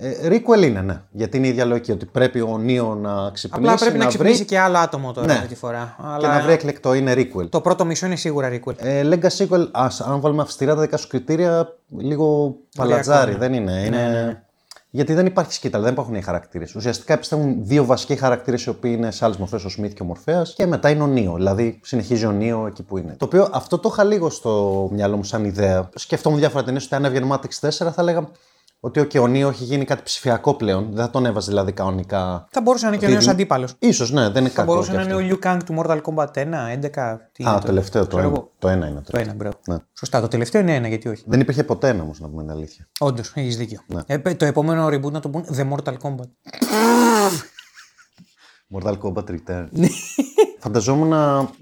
Ε, requel είναι, ναι. Γιατί είναι η ίδια λογική. Ότι πρέπει ο Νίο να ξυπνήσει. Απλά πρέπει να, βρει ξυπνήσει και άλλο άτομο τώρα Ναι. αυτή τη φορά. και Αλλά να βρει εκλεκτό. Είναι requel. το πρώτο μισό είναι σίγουρα requel. Ε, Legacy sequel, ας, αν βάλουμε αυστηρά τα δικά σου κριτήρια, λίγο παλατζάρι. ακόμα. Δεν είναι. είναι... Γιατί δεν υπάρχει σκήτα, δεν υπάρχουν οι χαρακτήρες. Ουσιαστικά επιστρέφουν δύο βασικοί χαρακτήρες οι οποίοι είναι σε άλλε μορφές, ο Σμιθ και ο Μορφαία, και μετά είναι ο Νίο. Δηλαδή συνεχίζει ο Νίο εκεί που είναι. Το οποίο αυτό το είχα λίγο στο μυαλό μου σαν ιδέα. Σκεφτόμουν διάφορα ταινίες ότι αν έβγαινε Matrix 4 θα έλεγα ότι okay, ο Νίο έχει γίνει κάτι ψηφιακό πλέον. Δεν θα τον έβαζε δηλαδή κανονικά. Θα μπορούσε να είναι και ο Ότι- νέο αντίπαλος. Ίσως, ναι, δεν είναι Θα κακό. μπορούσε κι να είναι αυτό. ο Liu Kang του Mortal Kombat 1, 11. Τι είναι Α, το τελευταίο, το ξέρω ένα. εγώ. Το ένα είναι. Το ένα, bro. Ναι. Σωστά, το τελευταίο είναι ένα, γιατί όχι. Δεν υπήρχε ποτέ ένα όμως, να πούμε την αλήθεια. Όντως, έχεις δίκιο. Ναι. Ε, πε- το επόμενο reboot να το πούν The Mortal Kombat. Mortal Kombat Return. Φανταζόμουν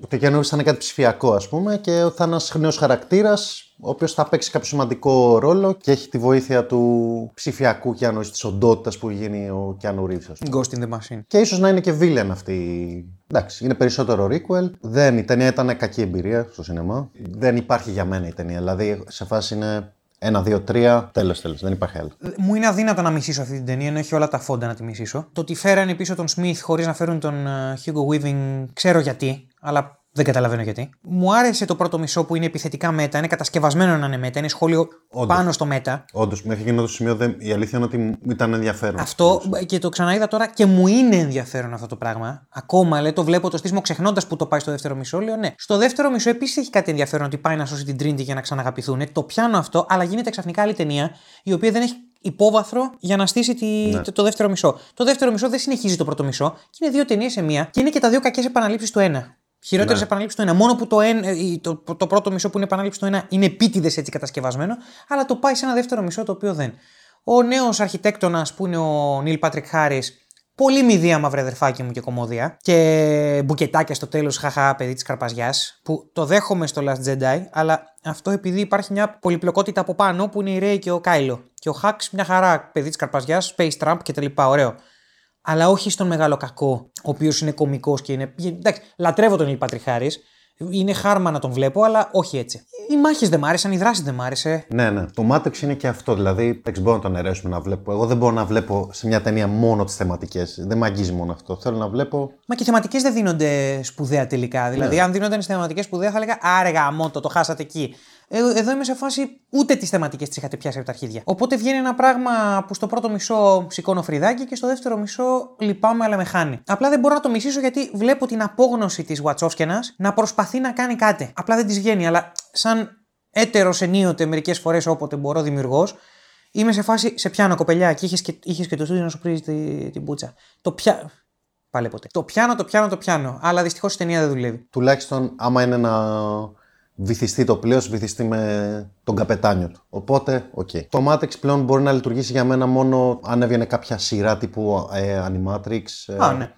ότι ο Keanu Reeves θα είναι κάτι ψηφιακό, ας πούμε, και ότι θα είναι ένας νέος χαρακτήρας, ο οποίος θα παίξει κάποιο σημαντικό ρόλο και έχει τη βοήθεια του ψηφιακού Keanu Reeves, της οντότητας που έγινε ο Keanu Reeves, ας πούμε. Ghost in the Machine. Και ίσως να είναι και villain αυτή. Εντάξει, είναι περισσότερο requel. Δεν, η ταινία ήταν κακή εμπειρία στο σινεμά. Δεν υπάρχει για μένα η ταινία. Δηλαδή, σε φάση είναι ένα, δύο, τρία, τέλος τέλος. Δεν υπάρχει άλλο. Μου είναι αδύνατο να μισήσω αυτή την ταινία, ενώ έχει όλα τα φόντα να τη μισήσω. Το ότι φέρανε πίσω τον Smith χωρίς να φέρουν τον ε, Hugo Weaving, ξέρω γιατί, αλλά δεν καταλαβαίνω γιατί. Μου άρεσε το πρώτο μισό που είναι επιθετικά μέτα, είναι κατασκευασμένο να είναι μέτα, είναι σχόλιο Όντως. πάνω στο μέτα. Όντως, μέχρι εκείνο το σημείο δεν... η αλήθεια είναι ότι μου ήταν ενδιαφέρον. Αυτό και το ξαναείδα τώρα και μου είναι ενδιαφέρον αυτό το πράγμα. Ακόμα λέει, το βλέπω το στήσιμο ξεχνώντας που το πάει στο δεύτερο μισό. Λέω ναι. Στο δεύτερο μισό επίσης έχει κάτι ενδιαφέρον ότι πάει να σώσει την Trinity για να ξαναγαπηθούν. Το πιάνω αυτό, αλλά γίνεται ξαφνικά άλλη ταινία η οποία δεν έχει υπόβαθρο για να στήσει τη, το, το δεύτερο μισό. Το δεύτερο μισό δεν συνεχίζει το πρώτο μισό και είναι δύο ταινίες σε μία και είναι και τα δύο κακές επαναλήψεις του ένα. Χειρότερες Ναι. επανάληψη του ένα. Μόνο που το, εν, ε, το, το πρώτο μισό που είναι επανάληψη του ένα είναι επίτηδες έτσι κατασκευασμένο, αλλά το πάει σε ένα δεύτερο μισό το οποίο δεν. Ο νέος αρχιτέκτονας που είναι ο Νιλ Πάτρικ Χάρις, πολύ μηδία μαύρε αδερφάκι μου και κομμόδια. Και μπουκετάκια στο τέλος, χαχά, παιδί της καρπαζιάς, που το δέχομαι στο Last Jedi, αλλά αυτό επειδή υπάρχει μια πολυπλοκότητα από πάνω που είναι η Ρέι και ο Κάιλο. Και ο Χαξ μια χαρά, παιδί της καρπαζιάς, Space Trump κτλ. Ωραίο. Αλλά όχι στον μεγάλο κακό, ο οποίος είναι κωμικός και είναι. Εντάξει, λατρεύω τον Νίλ Πάτρικ Χάρη. Είναι χάρμα να τον βλέπω, αλλά όχι έτσι. Οι μάχες δεν μ' άρεσαν, η δράση δεν μ' άρεσε. Ναι, ναι. Το Matrix είναι και αυτό. Δηλαδή, δεν μπορώ να τον αιρέσουμε να βλέπω. Εγώ δεν μπορώ να βλέπω σε μια ταινία μόνο τις θεματικές. Δεν με αγγίζει μόνο αυτό. Θέλω να βλέπω. Μα και οι θεματικές δεν δίνονται σπουδαία τελικά. Δηλαδή, αν δίνονταν οι θεματικές σπουδαία, θα έλεγα Άρε γαμότο, το χάσατε εκεί. Ε, εδώ είμαι σε φάση ούτε τις θεματικές τις είχατε πιάσει από τα αρχίδια. Οπότε βγαίνει ένα πράγμα που στο πρώτο μισό σηκώνω φρυδάκι και στο δεύτερο μισό λυπάμαι, αλλά με χάνει. Απλά δεν μπορώ να το μισήσω γιατί βλέπω την απόγνωση της Βατσόφκαινα να προσπαθεί να κάνει κάτι. Απλά δεν της βγαίνει, αλλά σαν έτερος ενίοτε μερικές φορές όποτε μπορώ δημιουργός, είμαι σε φάση σε πιάνω κοπελιά και είχες και, είχες και το στούντιο να σου πρήζει τη, την πουτσα. Το πια. Πάλι ποτέ. Το πιάνω, το πιάνω, το πιάνω. Αλλά δυστυχώς η ταινία δεν δουλεύει. Τουλάχιστον, άμα είναι να βυθιστεί το πλοίο, βυθιστεί με τον καπετάνιο του. Οπότε, οκ. Το Matrix πλέον μπορεί να λειτουργήσει για μένα μόνο αν έβγαινε κάποια σειρά τύπου ε, Animatrix. ε, Α, ναι.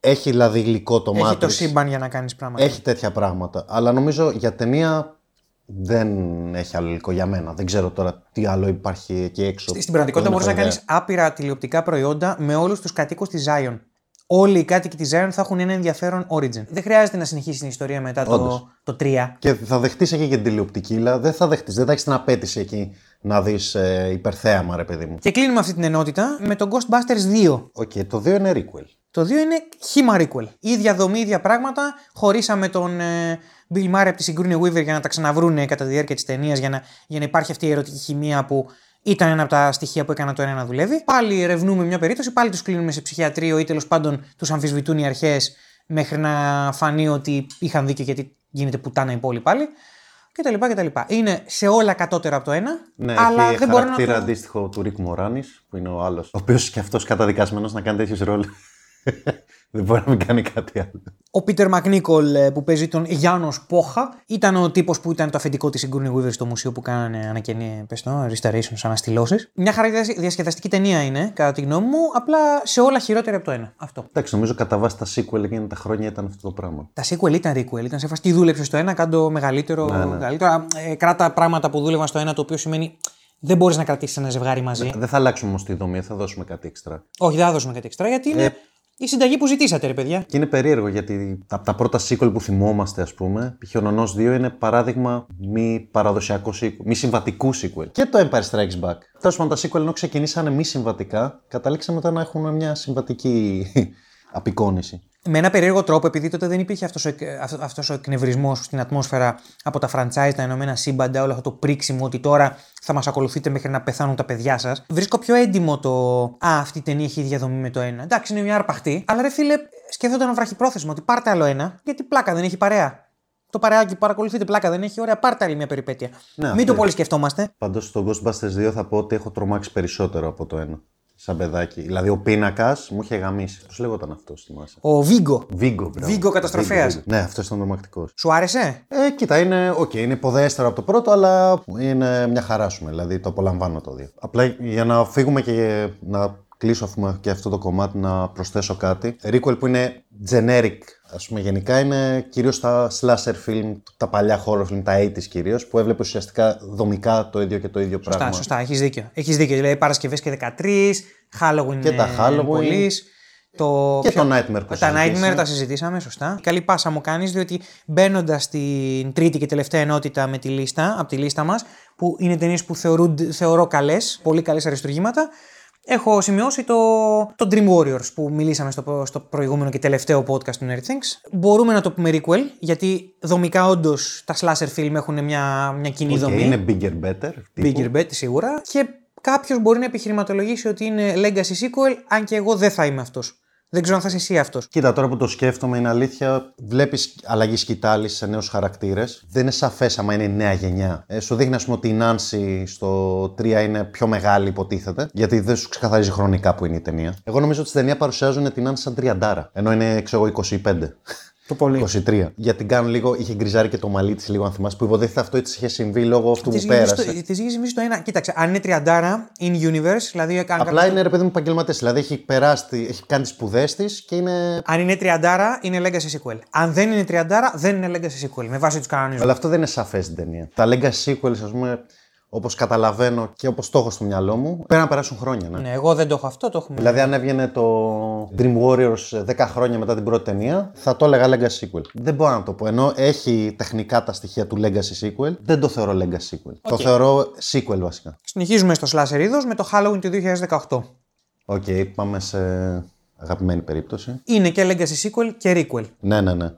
Έχει δηλαδή υλικό το Έχει Matrix. το σύμπαν για να κάνεις πράγματα. Έχει τέτοια πράγματα. Αλλά νομίζω για ταινία δεν έχει άλλο υλικό για μένα. Δεν ξέρω τώρα τι άλλο υπάρχει εκεί έξω. Στην πραγματικότητα Δεν μπορείς να έχω κάνεις ιδέα. άπειρα τηλεοπτικά προϊόντα με όλους τους κατοίκους της Zion. Όλοι οι κάτοικοι της Zion θα έχουν ένα ενδιαφέρον origin. Δεν χρειάζεται να συνεχίσει την ιστορία μετά το, Όντως. το 3. Και θα δεχτείς εκεί και την τηλεοπτική, αλλά δεν θα δεχτείς. Δεν θα έχεις την απαίτηση εκεί να δεις ε, υπερθέαμα, ρε παιδί μου. Και κλείνουμε αυτή την ενότητα με το Ghostbusters 2. Οκ, το 2 είναι requel. Το 2 είναι χύμα requel. Ίδια δομή, ίδια πράγματα. Χωρίσαμε τον ε, Bill Murray από τη Sigourney Weaver για να τα ξαναβρούνε κατά τη διάρκεια της ταινίας για να, για να υπάρχει αυτή η ερωτική χημεία που ήταν ένα από τα στοιχεία που έκανα το ένα να δουλεύει. Πάλι ερευνούμε μια περίπτωση, πάλι τους κλείνουμε σε ψυχιατρίο ή τέλος πάντων τους αμφισβητούν οι αρχές μέχρι να φανεί ότι είχαν δίκιο γιατί γίνεται πουτάνα η πόλη πάλι. Και τα λοιπά και τα λοιπά. Είναι σε όλα κατώτερα από το ένα, Ναι, αλλά έχει δεν μπορώ να χαρακτήρα το... αντίστοιχο του Ρικ Μωράνη, που είναι ο άλλος. Ο οποίος και αυτός καταδικασμένος να κάνει τέτοιους ρόλους. Δεν μπορεί να μην κάνει κάτι άλλο. Ο Πίτερ Μακνίκολ ε, που παίζει τον Γιάννος Πόχα ήταν ο τύπος που ήταν το αφεντικό της Sigourney Weaver στο μουσείο που κάνανε ανακαινή, πες το, restorations, αναστηλώσεις. Μια χαρά διασκεδαστική ταινία είναι, κατά τη γνώμη μου, απλά σε όλα χειρότερη από το ένα. Αυτό. Εντάξει, νομίζω κατά βάση τα sequel εκείνα τα χρόνια ήταν αυτό το πράγμα. Τα sequel ήταν requel, ήταν σε φάση τι δούλεψες στο ένα, κάντο μεγαλύτερο. Ναι, ναι. μεγαλύτερο. Ε, κράτα πράγματα που δούλευαν στο ένα, το οποίο σημαίνει δεν μπορείς να κρατήσεις ένα ζευγάρι μαζί. Δεν θα αλλάξουμε όμως τη δομή, θα δώσουμε κάτι έξτρα. Όχι, δεν θα δώσουμε κάτι εξτρά, γιατί είναι Ε. η συνταγή που ζητήσατε, ρε παιδιά. Και είναι περίεργο γιατί από τα πρώτα sequel που θυμόμαστε, ας πούμε, π.χ. ο Νονός 2 είναι παράδειγμα μη παραδοσιακό sequel, μη συμβατικού sequel. Και το Empire Strikes Back. Τέλος πάντων, τα sequel ενώ ξεκινήσανε μη συμβατικά, καταλήξαμε μετά να έχουν μια συμβατική απεικόνηση. Με ένα περίεργο τρόπο, επειδή τότε δεν υπήρχε αυτός ο, εκ- αυτο- αυτός ο εκνευρισμός στην ατμόσφαιρα από τα franchise, τα ενωμένα σύμπαντα, όλο αυτό το πρίξιμο ότι τώρα θα μας ακολουθείτε μέχρι να πεθάνουν τα παιδιά σας, βρίσκω πιο έντιμο το «Α, αυτή η ταινία έχει ίδια δομή με το ένα». Εντάξει, είναι μια αρπαχτή, αλλά ρε φίλε, σκέφτονταν ένα βραχυπρόθεσμο ότι πάρτε άλλο ένα, γιατί πλάκα δεν έχει παρέα. Το παρεάκι που παρακολουθείτε πλάκα δεν έχει, ωραία, πάρτε άλλη μια περιπέτεια. Ναι, Μην αυτό το είναι. πολύ σκεφτόμαστε. Πάντως στο Ghostbusters 2 θα πω ότι έχω τρομάξει περισσότερο από το ένα. Σαν παιδάκι. Δηλαδή ο πίνακας μου είχε γαμίσει. Πώς λέγονταν αυτός, θυμάσαι; Ο Βίγκο. Βίγκο, μπράβο. Βίγκο καταστροφέας. Βίγκο, Βίγκο. Ναι, αυτός ήταν τρομακτικός. Σου άρεσε; Ε, κοίτα, είναι, okay, είναι υποδέστερο από το πρώτο, αλλά είναι μια χαρά σου. Δηλαδή το απολαμβάνω το δύο. Απλά για να φύγουμε και να κλείσω ας πούμε, και αυτό το κομμάτι, να προσθέσω κάτι. Requel που είναι generic, ας πούμε, γενικά είναι κυρίως τα slasher film, τα παλιά horror film, τα 80s κυρίως, που έβλεπε ουσιαστικά δομικά το ίδιο και το ίδιο Σωστά, πράγμα. σωστά, έχεις δίκιο. Έχεις δίκιο. Δηλαδή Παρασκευές και 13, Halloween Και τα ε, Halloween. πολλής. Το Και ποιο- το Nightmare που Τα Nightmare συζητήσαμε. τα συζητήσαμε, σωστά. Καλή πάσα μου κάνεις, διότι μπαίνοντας στην τρίτη και τελευταία ενότητα με τη λίστα, από τη λίστα μας, που είναι ταινίες που θεωρούνται, θεωρώ καλές, πολύ καλές αριστουργήματα, έχω σημειώσει το, το Dream Warriors που μιλήσαμε στο, στο προηγούμενο και τελευταίο podcast του Nerd Things. Μπορούμε να το πούμε requel, γιατί δομικά όντως τα slasher film έχουν μια, μια κοινή Και δομή. είναι bigger better. τύπου. Bigger bet σίγουρα. Και κάποιος μπορεί να επιχειρηματολογήσει ότι είναι legacy sequel, αν και εγώ δεν θα είμαι αυτός. Δεν ξέρω αν θα είσαι εσύ αυτός. Κοίτα, τώρα που το σκέφτομαι, είναι αλήθεια. Βλέπεις αλλαγή σκητάλης σε νέους χαρακτήρες. Δεν είναι σαφές άμα είναι η νέα γενιά. Ε, σου δείχνει, ας πούμε, ότι η Νάνση στο 3 είναι πιο μεγάλη, υποτίθεται. Γιατί δεν σου ξεκαθαρίζει χρονικά που είναι η ταινία. Εγώ νομίζω ότι στην ταινία παρουσιάζουν την Νάνση σαν τριαντάρα. Ενώ είναι, ξέρω εγώ, 25. Το πολύ. 23. Γιατί κάνουν λίγο, είχε γκριζάρει και το μαλλί της λίγο, αν θυμάσαι, που υποτίθεται αυτό έτσι είχε συμβεί λόγω αυτού που πέρασε. Της είχε συμβεί το ένα. Κοίταξε, αν είναι τριαντάρα, in universe, δηλαδή. Αν, Απλά κάποιος- είναι ρε παιδί μου επαγγελματές. Δηλαδή έχει περάσει, έχει κάνει τις σπουδές της και είναι. αν είναι τριαντάρα, είναι legacy sequel. Αν δεν είναι τριαντάρα, δεν είναι legacy sequel. Με βάση τους κανονισμούς. Αλλά αυτό δεν είναι σαφές στην ταινία. Τα legacy sequels, ας πούμε, όπως καταλαβαίνω και όπως το έχω στο μυαλό μου, πρέπει να περάσουν χρόνια. Ναι. Ναι, εγώ δεν το έχω αυτό, το έχουμε. Δηλαδή, αν έβγαινε το Dream Warriors 10 χρόνια μετά την πρώτη ταινία, θα το έλεγα legacy sequel. Δεν μπορώ να το πω. Ενώ έχει τεχνικά τα στοιχεία του legacy sequel, δεν το θεωρώ legacy sequel. Το θεωρώ sequel βασικά. Συνεχίζουμε στο slasher είδος με το Halloween του 2018. Οκ, πάμε σε αγαπημένη περίπτωση. Είναι και legacy sequel και requel. Ναι, ναι, ναι.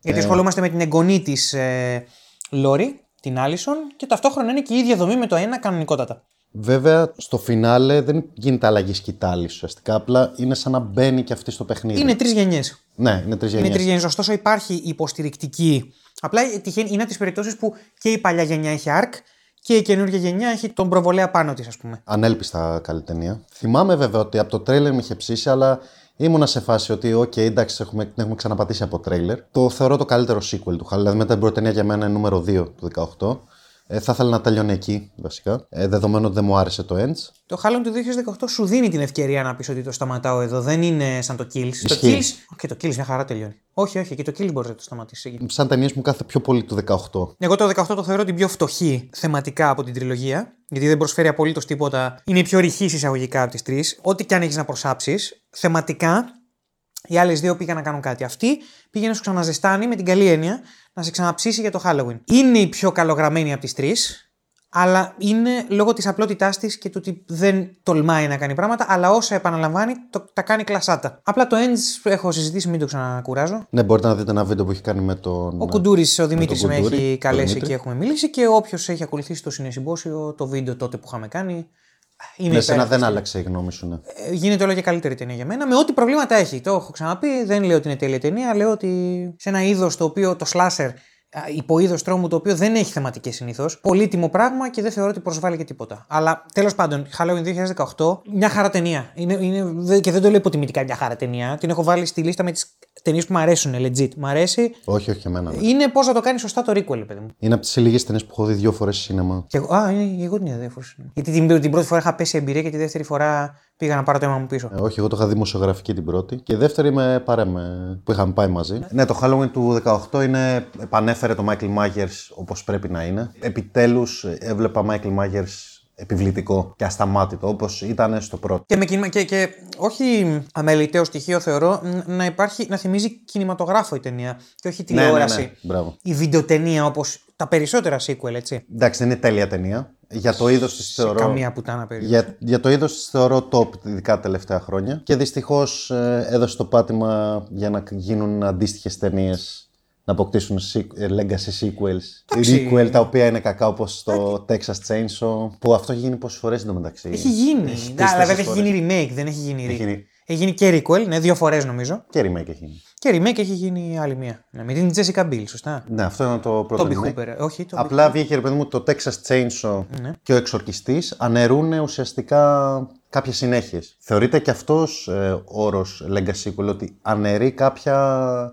Γιατί ασχολούμαστε με την εγγονή της ε, Λόρι, την Άλισον, και ταυτόχρονα είναι και η ίδια δομή με το ένα κανονικότατα. Βέβαια, στο φινάλε δεν γίνεται αλλαγή σκυτάλης ουσιαστικά. Απλά είναι σαν να μπαίνει και αυτή στο παιχνίδι. Είναι τρεις γενιές. Ναι, είναι τρεις γενιές. Είναι τρεις γενιές. Ωστόσο, υπάρχει υποστηρικτική. Απλά τυχαίνει, είναι από τις περιπτώσεις που και η παλιά γενιά έχει arc και η καινούργια γενιά έχει τον προβολέα πάνω της, ας πούμε. Ανέλπιστα καλή ταινία. Θυμάμαι βέβαια ότι από το τρέιλερ με είχε ψήσει, αλλά ήμουνα σε φάση ότι, οκ, εντάξει, έχουμε, την έχουμε ξαναπατήσει από τρέιλερ. Το θεωρώ το καλύτερο sequel του. Δηλαδή, μετά την πρώτη ταινία για μένα είναι νούμερο 2 του 18. Ε, θα ήθελα να τελειώνει εκεί, βασικά. Ε, δεδομένου ότι δεν μου άρεσε το Ends. Το Halloween του 2018 σου δίνει την ευκαιρία να πεις ότι το σταματάω εδώ. Δεν είναι σαν το Kills. Το Ισχύει. Kills. Και το Kills μια χαρά τελειώνει. Όχι, όχι, και το Kills μπορείς να το σταματήσεις. εκεί. Σαν ταινίε μου κάθε πιο πολύ του 18. Εγώ το 18 το θεωρώ την πιο φτωχή θεματικά από την τριλογία. Γιατί δεν προσφέρει απολύτως τίποτα. Είναι η πιο ρηχής εισαγωγικά από τις τρεις. Ό,τι και αν έχεις να προσάψεις, θεματικά Οι άλλες δύο πήγαν να κάνουν κάτι. Αυτή πήγε να σου ξαναζεστάνει με την καλή έννοια να σε ξαναψήσει για το Halloween. Είναι η πιο καλογραμμένη από τις τρεις, αλλά είναι λόγω της απλότητάς της και του ότι δεν τολμάει να κάνει πράγματα, αλλά όσα επαναλαμβάνει το, τα κάνει κλασάτα. Απλά το Ends έχω συζητήσει, μην το ξανακουράζω. Ναι, μπορείτε να δείτε ένα βίντεο που έχει κάνει με τον. Ο Κουντούρης, ο Δημήτρη τον με Κουντούρη, έχει τον καλέσει Δημήτρη. και έχουμε μιλήσει και όποιος έχει ακολουθήσει το συνεσυμπόσιο, το βίντεο τότε που είχαμε κάνει. Είναι Με σένα υπέροχη. δεν άλλαξε η γνώμη σου, ναι. Ε, γίνεται όλο και καλύτερη ταινία για μένα, με ό,τι προβλήματα έχει. Το έχω ξαναπεί, δεν λέω ότι είναι τέλεια ταινία, λέω ότι σε ένα είδος το οποίο το slasher, υποείδος τρόμου το οποίο δεν έχει θεματικές συνήθως. Πολύτιμο πράγμα και δεν θεωρώ ότι προσβάλλει και τίποτα. Αλλά τέλος πάντων, Halloween 2018, μια χαρά ταινία. Είναι, είναι, δε- και δεν το λέω υποτιμητικά μια χαρά ταινία. Την έχω βάλει στη λίστα με τις ταινίες που μου αρέσουν, legit. Μ' αρέσει. Όχι, όχι και εμένα. ναι. Είναι πώς να το κάνει σωστά το requel, παιδί μου. Είναι από τις λίγες ταινίες που έχω δει δύο φορές στο σινεμά. Και εγώ, α, είναι, εγώ την είδα δύο φορές. Γιατί την, την πρώτη φορά είχα πέσει εμπειρία και τη δεύτερη φορά πήγα να πάρω το αίμα μου πίσω. Ε, όχι, εγώ το είχα δημοσιογραφική την πρώτη. Και η δεύτερη με παρέμε που είχαμε πάει μαζί. Ναι, το Halloween του 18 είναι. Επανέφερε το Michael Myers όπως πρέπει να είναι. Επιτέλους έβλεπα Michael Myers επιβλητικό και ασταμάτητο όπως ήταν στο πρώτο. Και, με, κινημα- και, και όχι αμεληταίο στοιχείο θεωρώ ν- να, υπάρχει, να θυμίζει κινηματογράφο η ταινία και όχι τηλεόραση. Ναι, ναι, ναι. Μπράβο. Η βιντεοτενία όπως τα περισσότερα sequel, έτσι. Εντάξει, δεν είναι τέλεια ταινία. Για το είδος της θεωρώ. Καμία πουτάνα περίπου. Για, για το είδος της θεωρώ top ειδικά τα τελευταία χρόνια. Και δυστυχώς έδωσε το πάτημα για να γίνουν αντίστοιχες ταινίες. Να αποκτήσουν sequ- ε, legacy sequels. Εντάξει. Requel τα οποία είναι κακά όπως το Texas Chainsaw. Που αυτό έχει γίνει πόσες φορές εντωμεταξύ. Έχει γίνει. Έχει Ναι, αλλά τρεις-τέσσερις βέβαια έχει φορές. γίνει remake, δεν έχει γίνει. Έχει re- γίνει- Έχει γίνει και requel, ναι, δύο φορές νομίζω. Και remake έχει γίνει. Και remake έχει γίνει άλλη μία. Ναι, με την Jessica Biel, σωστά. Ναι, αυτό είναι το πρώτο Τον remake. Hooper. ε, Όχι, το Απλά βγήκε ρε παιδί μου το Texas Chainsaw Ναι. και ο εξορκιστής αναιρούν ουσιαστικά κάποιες συνέχειες. Θεωρείται και αυτός ε, όρος legacy sequel ότι αναιρεί κάποια,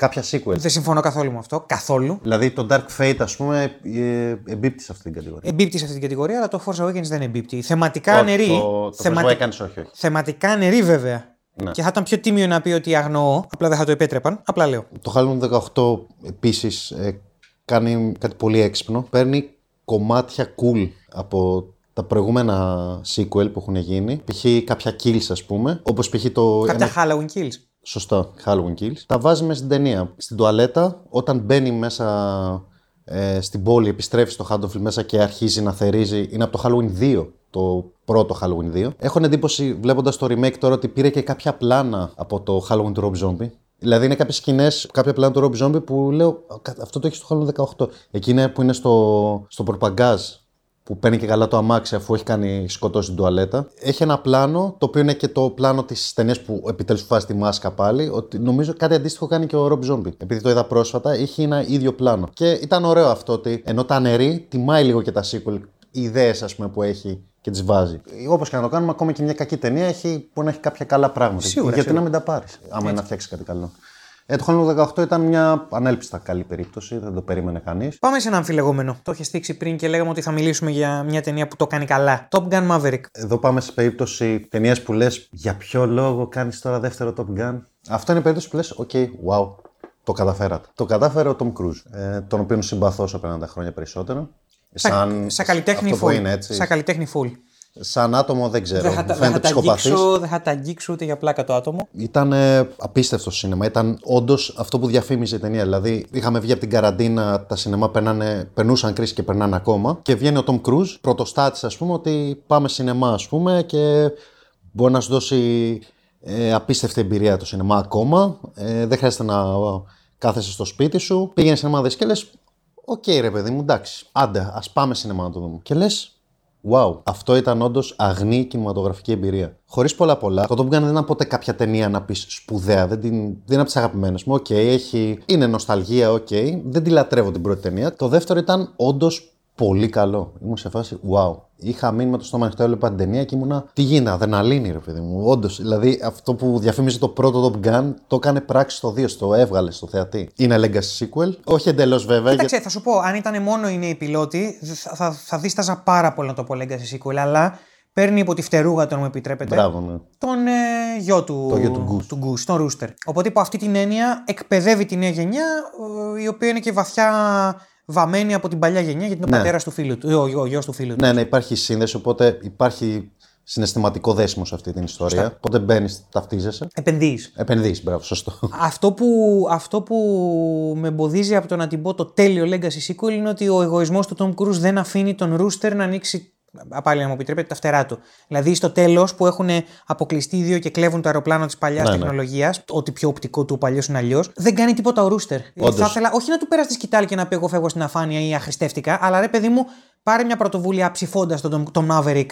κάποια sequel. Δεν συμφωνώ καθόλου με αυτό. Καθόλου. Δηλαδή το Dark Fate ας πούμε ε, εμπίπτει σε αυτή την κατηγορία. Εμπίπτει σε αυτή την κατηγορία, αλλά το Force Awakens δεν εμπίπτει. Θεματικά Όχι, αναιρεί. Το, το Θεματι- Force Awakens όχι, όχι. Θεματικά αναιρεί βέβαια. Ναι. Και θα ήταν πιο τίμιο να πει ότι αγνοώ, απλά δεν θα το επέτρεπαν. Απλά λέω. Το Halloween 18 επίσης ε, κάνει κάτι πολύ έξυπνο. Παίρνει κομμάτια cool από τα προηγούμενα sequel που έχουν γίνει. Π.χ. κάποια kills ας πούμε. Όπως π.χ. το... Κάποια ένα- Halloween kills. Σωστό, Halloween Kills. Τα βάζει μέσα στην ταινία. Στην τουαλέτα, όταν μπαίνει μέσα ε, στην πόλη, επιστρέφει στο Haddonfield μέσα και αρχίζει να θερίζει. Είναι από το Halloween 2, το πρώτο Halloween 2. Έχω την εντύπωση, βλέποντας το remake τώρα, ότι πήρε και κάποια πλάνα από το Halloween του Rob Zombie. Δηλαδή είναι κάποιες σκηνές, κάποια πλάνα του Rob Zombie που λέω «Α, Αυτό το έχεις στο Halloween 18. Εκείνη που είναι στο, στο προπαγκάζ που παίρνει και καλά το αμάξι αφού έχει κάνει σκοτώσει την τουαλέτα. Έχει ένα πλάνο, το οποίο είναι και το πλάνο της ταινίας που επιτέλους βάζει τη μάσκα πάλι. Ότι νομίζω κάτι αντίστοιχο κάνει και ο Ρομπ Ζόμπι. Επειδή το είδα πρόσφατα, είχε ένα ίδιο πλάνο. Και ήταν ωραίο αυτό ότι ενώ τα αναιρεί, τιμάει λίγο και τα sequel. Οι ιδέες, ας πούμε, που έχει και τις βάζει. Όπως και να το κάνουμε, ακόμη και μια κακή ταινία έχει, που να έχει κάποια καλά πράγματα. Σίγουρα, Γιατί σίγουρα. να μην τα πάρεις, άμα είναι να φτιάξεις κάτι καλό. Ε, το Halloween 18 ήταν μια ανέλπιστα καλή περίπτωση, δεν το περίμενε κανείς. Πάμε σε ένα αμφιλεγόμενο. Το είχες θίξει πριν και λέγαμε ότι θα μιλήσουμε για μια ταινία που το κάνει καλά. Top Gun Maverick. Εδώ πάμε σε περίπτωση ταινίας που λες για ποιο λόγο κάνεις τώρα δεύτερο Top Gun; Αυτό είναι η περίπτωση που λες: OK, wow, το καταφέρατε. Το κατάφερε ο Tom Cruise, ε, τον οποίο συμπαθώ όσο περνάν τα χρόνια περισσότερο. Σαν, σαν καλλιτέχνη αυτό που full. είναι έτσι. Σαν καλλιτέχνη full. Σαν άτομο δεν ξέρω. Δεν θα, μου τα- δεν θα φαίνεται τα ψυχοπαθής. αγγίξω, δεν θα τα αγγίξω ούτε για πλάκα το άτομο. Ήταν ε, απίστευτο σινεμά. Ήταν όντως αυτό που διαφήμιζε η ταινία. Δηλαδή, είχαμε βγει από την καραντίνα, τα σινεμά περνάνε, περνούσαν κρίση και περνάνε ακόμα. Και βγαίνει ο Tom Cruise, πρωτοστάτης, ας πούμε, ότι πάμε σινεμά, ας πούμε, και μπορεί να σου δώσει ε, απίστευτη εμπειρία το σινεμά ακόμα. Ε, δεν χρειάζεται να κάθεσαι στο σπίτι σου. Πήγαινε σινεμά, δες και λες: Οκ, ρε παιδί μου, εντάξει. Άντε, ας πάμε σινεμά να το δούμε. Και λες, Wow, αυτό ήταν όντως αγνή κινηματογραφική εμπειρία. Χωρίς πολλά πολλά. Το Top Gun δεν ήταν ποτέ κάποια ταινία να πεις σπουδαία. Δεν, την, δεν είναι από τις αγαπημένες μου. Οκ, έχει... είναι νοσταλγία, οκ. Δεν τη λατρεύω την πρώτη ταινία. Το δεύτερο ήταν όντως πολύ καλό. Ήμουν σε φάση, wow. Είχα μείνει με το στόμα ανοιχτό, έβλεπα την ταινία και ήμουνα. Τι γίνεται, αδρεναλίνη, ρε παιδί μου. Όντως, δηλαδή αυτό που διαφήμιζε το πρώτο Top Gun το έκανε πράξη στο 2, το έβγαλε στο θεατή. Είναι legacy sequel. Όχι εντελώς βέβαια. Κοίταξε, θα σου πω, αν ήταν μόνο οι νέοι πιλότοι, θα, θα, θα δίσταζα πάρα πολύ να το πω Legacy Sequel, αλλά παίρνει υπό τη φτερούγα, τον μου επιτρέπετε, Μπράβο, ναι. τον ε, γιο του, Το γιο του Goose. του Goose, τον Rooster. Οπότε υπό αυτή την έννοια εκπαιδεύει τη νέα γενιά, ε, η οποία είναι και βαθιά βαμμένη από την παλιά γενιά, γιατί είναι ο Ναι. πατέρας του φίλου του, ο, ο γιος του φίλου του. Ναι, ναι, υπάρχει σύνδεση, οπότε υπάρχει συναισθηματικό δέσιμο σε αυτή την ιστορία. Σωστά. Οπότε μπαίνεις, ταυτίζεσαι; Επενδύεις. Επενδύεις, μπράβο, σωστό. Αυτό που, αυτό που με εμποδίζει από το να την πω το τέλειο Legacy sequel είναι ότι ο εγωισμός του Tom Cruise δεν αφήνει τον Rooster να ανοίξει πάλι να μου επιτρέπετε τα φτερά του. Δηλαδή στο τέλος που έχουν αποκλειστεί οι δύο και κλέβουν το αεροπλάνο της παλιάς Ναι, ναι. τεχνολογίας, ό,τι πιο οπτικό του παλιός είναι αλλιώς, δεν κάνει τίποτα ο Ρούστερ. Όντως. Θα ήθελα όχι να του περάσει τη σκητάλη και να πει εγώ φεύγω στην αφάνεια ή αχρηστεύτηκα, αλλά ρε παιδί μου, πάρε μια πρωτοβουλία ψηφώντας τον, τον Maverick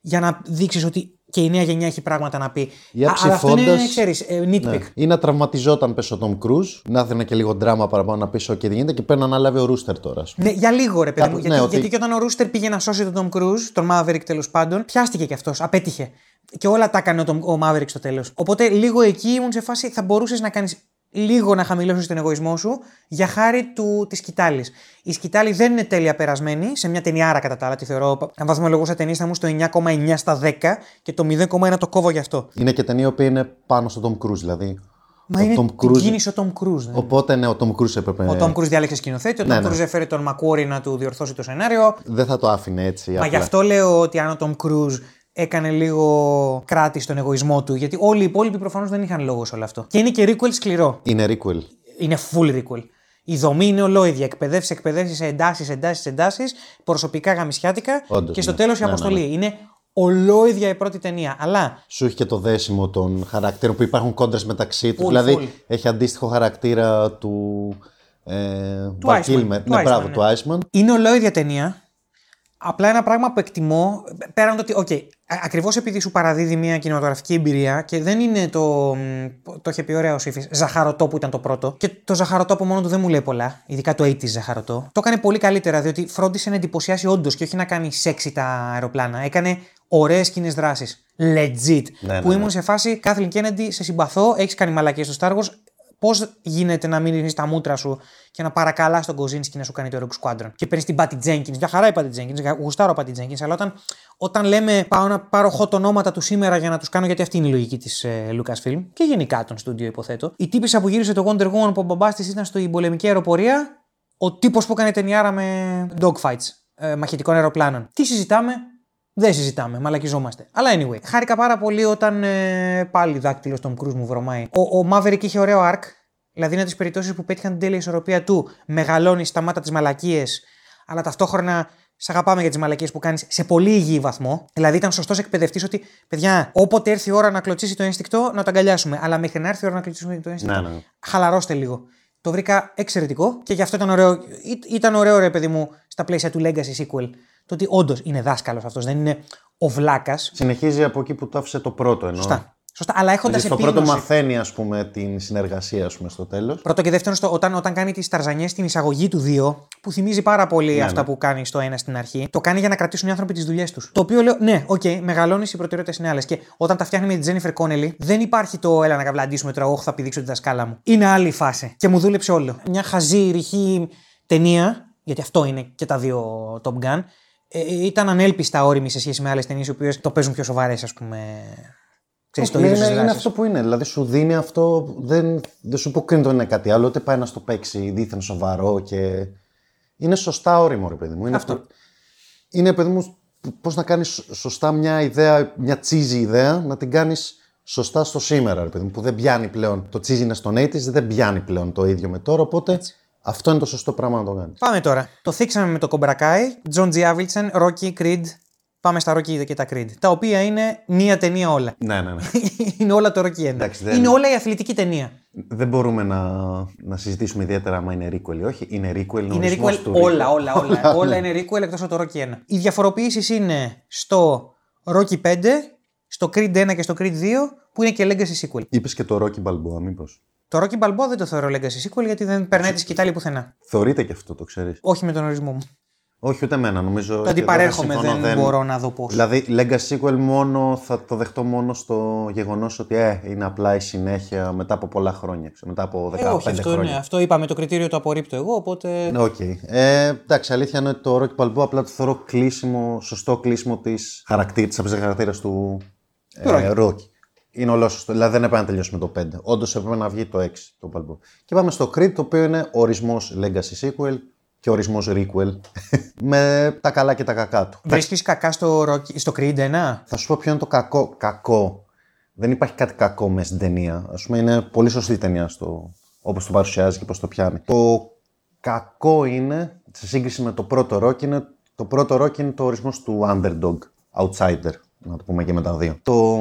για να δείξεις ότι και η νέα γενιά έχει πράγματα να πει. Ή Α, αλλά αυτό είναι, αψηφώντας- ξέρεις, ε, nitpick. Ναι. Ή να τραυματιζόταν πες ο Tom Cruise, να έδινε και λίγο δράμα παραπάνω να πει: OK, δεν γίνεται και παίρνει να αναλάβει ο Ρούστερ τώρα. ας πούμε. Ναι, για λίγο ρε παιδί Κάπου- μου. ναι, γιατί, ότι- γιατί και όταν ο Ρούστερ πήγε να σώσει τον Tom Cruise, τον Maverick τέλος πάντων, πιάστηκε κι αυτός. Απέτυχε. Και όλα τα έκανε ο, Tom- ο Maverick στο τέλος. Οπότε λίγο εκεί ήμουν σε φάση θα μπορούσες να κάνεις λίγο να χαμηλώσεις τον εγωισμό σου για χάρη του, της σκητάλης. Η σκητάλη δεν είναι τέλεια περασμένη, σε μια ταινιάρα κατά τα άλλα, τη θεωρώ. Αν βαθμολογούσα ταινία, θα ήμουν στο 9,9 στα 10 και το 0,1 το κόβω γι' αυτό. Είναι και ταινία που είναι πάνω στον Tom Cruise, δηλαδή. Μα ο είναι Tom την Cruise- κίνηση ο Tom Cruise. δεν Οπότε ναι, ο Tom Cruise έπρεπε. Ο Tom Cruise διάλεξε σκηνοθέτη, ο Tom Ναι, ναι. Cruise έφερε τον Macquarie να του διορθώσει το σενάριο. Δεν θα το άφηνε έτσι. Μα απλά. γι' αυτό λέω ότι αν ο Tom Cruise έκανε λίγο κράτη στον εγωισμό του, γιατί όλοι οι υπόλοιποι προφανώς δεν είχαν λόγο σε όλο αυτό. Και είναι και requel σκληρό. Είναι requel. Είναι full requel. Η δομή είναι ολόιδια. Εκπαιδεύσεις, εκπαιδεύσεις, εντάσεις, εντάσεις, εντάσεις, προσωπικά γαμησιάτικα Όντως, και στο ναι. τέλος η Ναι, ναι, αποστολή. Είναι ολόιδια η πρώτη ταινία. Αλλά Σου έχει και το δέσιμο των χαρακτήρων που υπάρχουν κόντρες μεταξύ τους. Full, δηλαδή full. έχει αντίστοιχο χαρακτήρα του. Ε, Του Val Iceman, Kilmer. του Ναι, Iceman, μπράβο, ναι. του Iceman. είναι ολόιδια ταινία. Απλά ένα πράγμα που εκτιμώ, πέραν το ότι, οκ, α- ακριβώς επειδή σου παραδίδει μια κινηματογραφική εμπειρία και δεν είναι το, μ, το είχε πει ωραία ο Σήφης, ζαχαρωτό που ήταν το πρώτο και το ζαχαρωτό από μόνο του δεν μου λέει πολλά, ειδικά το 80's ζαχαρωτό, το έκανε πολύ καλύτερα διότι φρόντισε να εντυπωσιάσει όντως και όχι να κάνει σεξι τα αεροπλάνα, έκανε ωραίες κοινέ δράσεις, legit, Ναι, που ναι, ήμουν ναι. σε φάση Kathleen Kennedy, σε συμπαθώ, έχεις κάνει μαλακίες στο Star Wars, Πώς γίνεται να μείνει στα μούτρα σου και να παρακαλάς τον Κοζίνσκι να σου κάνει το Rogue Squadron. Και παίρνεις την Patty Jenkins. Μια χαρά η Patty Jenkins, γουστάρω Patty Jenkins, αλλά όταν, όταν λέμε πάω να πάρω hot ονόματα του σήμερα για να τους κάνω, γιατί αυτή είναι η λογική της ε, Lucasfilm και γενικά των στούντιο υποθέτω. Η τύπησα που γύρισε το Wonder Woman που ο μπαμπάς της ήταν στην πολεμική αεροπορία, ο τύπος που έκανε ταινιάρα με dogfights, ε, μαχητικών αεροπλάνων. Τι συζητάμε, δεν συζητάμε, μαλακιζόμαστε. Αλλά anyway, χάρηκα πάρα πολύ όταν ε, πάλι δάκτυλος στον Cruise μου βρωμάει. Ο, ο Maverick είχε ωραίο arc, δηλαδή είναι από τις περιπτώσεις που πέτυχαν την τέλεια ισορροπία του. Μεγαλώνει, σταμάτα τις μαλακίες, αλλά ταυτόχρονα σε αγαπάμε για τις μαλακίες που κάνεις σε πολύ υγιή βαθμό. Δηλαδή ήταν σωστός εκπαιδευτής ότι, παιδιά, όποτε έρθει η ώρα να κλωτσίσει το ένστικτο, να το αγκαλιάσουμε. Αλλά μέχρι να έρθει η ώρα να κλωτσίσουμε το ένστικτο, Ναι, ναι. χαλαρώστε λίγο. Το βρήκα εξαιρετικό και γι' αυτό ήταν ωραίο. Ή- Ήταν ωραίο, ρε παιδί μου, στα πλαίσια του Legacy sequel. Το ότι όντως είναι δάσκαλος αυτός, δεν είναι ο βλάκας. Συνεχίζει από εκεί που το άφησε το πρώτο εννοώ. Σωστά. Σωστά. Αλλά έχοντας Δηλαδή, στο επίγνωση. πρώτο μαθαίνει, ας πούμε, την συνεργασία, ας πούμε, στο τέλος. Πρώτο και δεύτερο, στο, όταν, όταν κάνει τις ταρζανιές στην εισαγωγή του 2, που θυμίζει πάρα πολύ Ναι, αυτά ναι. που κάνει στο 1 στην αρχή, το κάνει για να κρατήσουν οι άνθρωποι τις δουλειές τους. Το οποίο λέω, ναι, οκ, μεγαλώνεις, οι προτεραιότητες είναι άλλες. Και όταν τα φτιάχνει με την Jennifer Connelly, δεν υπάρχει το έλα να καβλαντήσουμε τώρα, όχι θα πηδήξω τη δασκάλα μου. Είναι άλλη η φάση. Και μου δούλεψε όλο. Μια χαζή, ρηχή ταινία, γιατί αυτό είναι και τα δύο Top Gun, ε, ήταν ανέλπιστα όρημη σε σχέση με άλλες ταινίες οι οποίες το παίζουν πιο σοβαρές, ας πούμε. Ξέρεις, το είναι, είδος της είναι δράσης. αυτό που είναι. Δηλαδή σου δίνει αυτό. Δεν, δεν σου υποκρίνει το είναι κάτι άλλο. Ούτε πάει να στο παίξει δίθεν σοβαρό και. Είναι σωστά όριμο, ρε παιδί μου. Είναι, Αυτό. είναι παιδί μου, πώς να κάνεις σωστά μια ιδέα, μια τσίζη ιδέα, να την κάνεις σωστά στο σήμερα, ρε παιδί μου. Που δεν πιάνει πλέον. Το τσίζι είναι στον 80's, δεν πιάνει πλέον το ίδιο με τώρα. Οπότε αυτό είναι το σωστό πράγμα να το κάνεις. Πάμε τώρα. Το θίξαμε με το Cobra Kai, John G. Avildsen, Rocky, Creed. Πάμε στα Rocky και τα Creed. Τα οποία είναι μία ταινία όλα. Ναι, ναι, ναι. είναι όλα το Rocky 1. Εντάξει, δεν- Είναι όλα η αθλητική ταινία. δεν μπορούμε να, να συζητήσουμε ιδιαίτερα άμα είναι requel ή όχι. Είναι requel, είναι, Είναι ορισμός requel του όλα, requel. όλα, όλα. όλα είναι requel εκτός από το Rocky 1. Οι διαφοροποιήσεις είναι στο Rocky 5, στο Creed 1 και στο Creed 2, που είναι και legacy sequel. Είπες και το Rocky Balboa, μήπως. Το Rocky Balboa δεν το θεωρώ legacy sequel γιατί δεν περνάει τη σκυτάλη πουθενά. Θεωρείται και αυτό, το ξέρεις. Όχι με τον ορισμό μου. Όχι, ούτε εμένα. Νομίζω. Το και αντιπαρέρχομαι, συμφωνώ, δεν, μπορώ να δω πώς. Δηλαδή, Legacy Sequel μόνο θα το δεχτώ μόνο στο γεγονός ότι ε, είναι απλά η συνέχεια μετά από πολλά χρόνια. ξέρω, Μετά από 15 Ε, όχι, αυτό, χρόνια. είναι, αυτό είπαμε το κριτήριο το απορρίπτω εγώ, οπότε. Ναι, οκ. Ε, εντάξει, αλήθεια είναι ότι το Rocky Balboa απλά το θεωρώ κλείσιμο, σωστό κλείσιμο της χαρακτήρας, της χαρακτήρας του Του ε, Rocky. Είναι ολόσωστο. Δηλαδή δεν έπρεπε να τελειώσει με το 5. Όντως έπρεπε να βγει το 6 το Balboa. Και πάμε στο Creed, το οποίο είναι ορισμός Legacy Sequel. και ορισμός requel. με τα καλά και τα κακά του. Βρίσκεις κακά στο, Rocky- στο Creed 1. Θα σου πω ποιο είναι το κακό. κακό. Δεν υπάρχει κάτι κακό μέσα στην ταινία. Α πούμε, είναι πολύ σωστή η ταινία στο, όπως το παρουσιάζει και πώς το πιάνει. Το κακό είναι, σε σύγκριση με το πρώτο Rock, είναι, το πρώτο Rock είναι το ορισμός του underdog, outsider, να το πούμε και με τα δύο. Το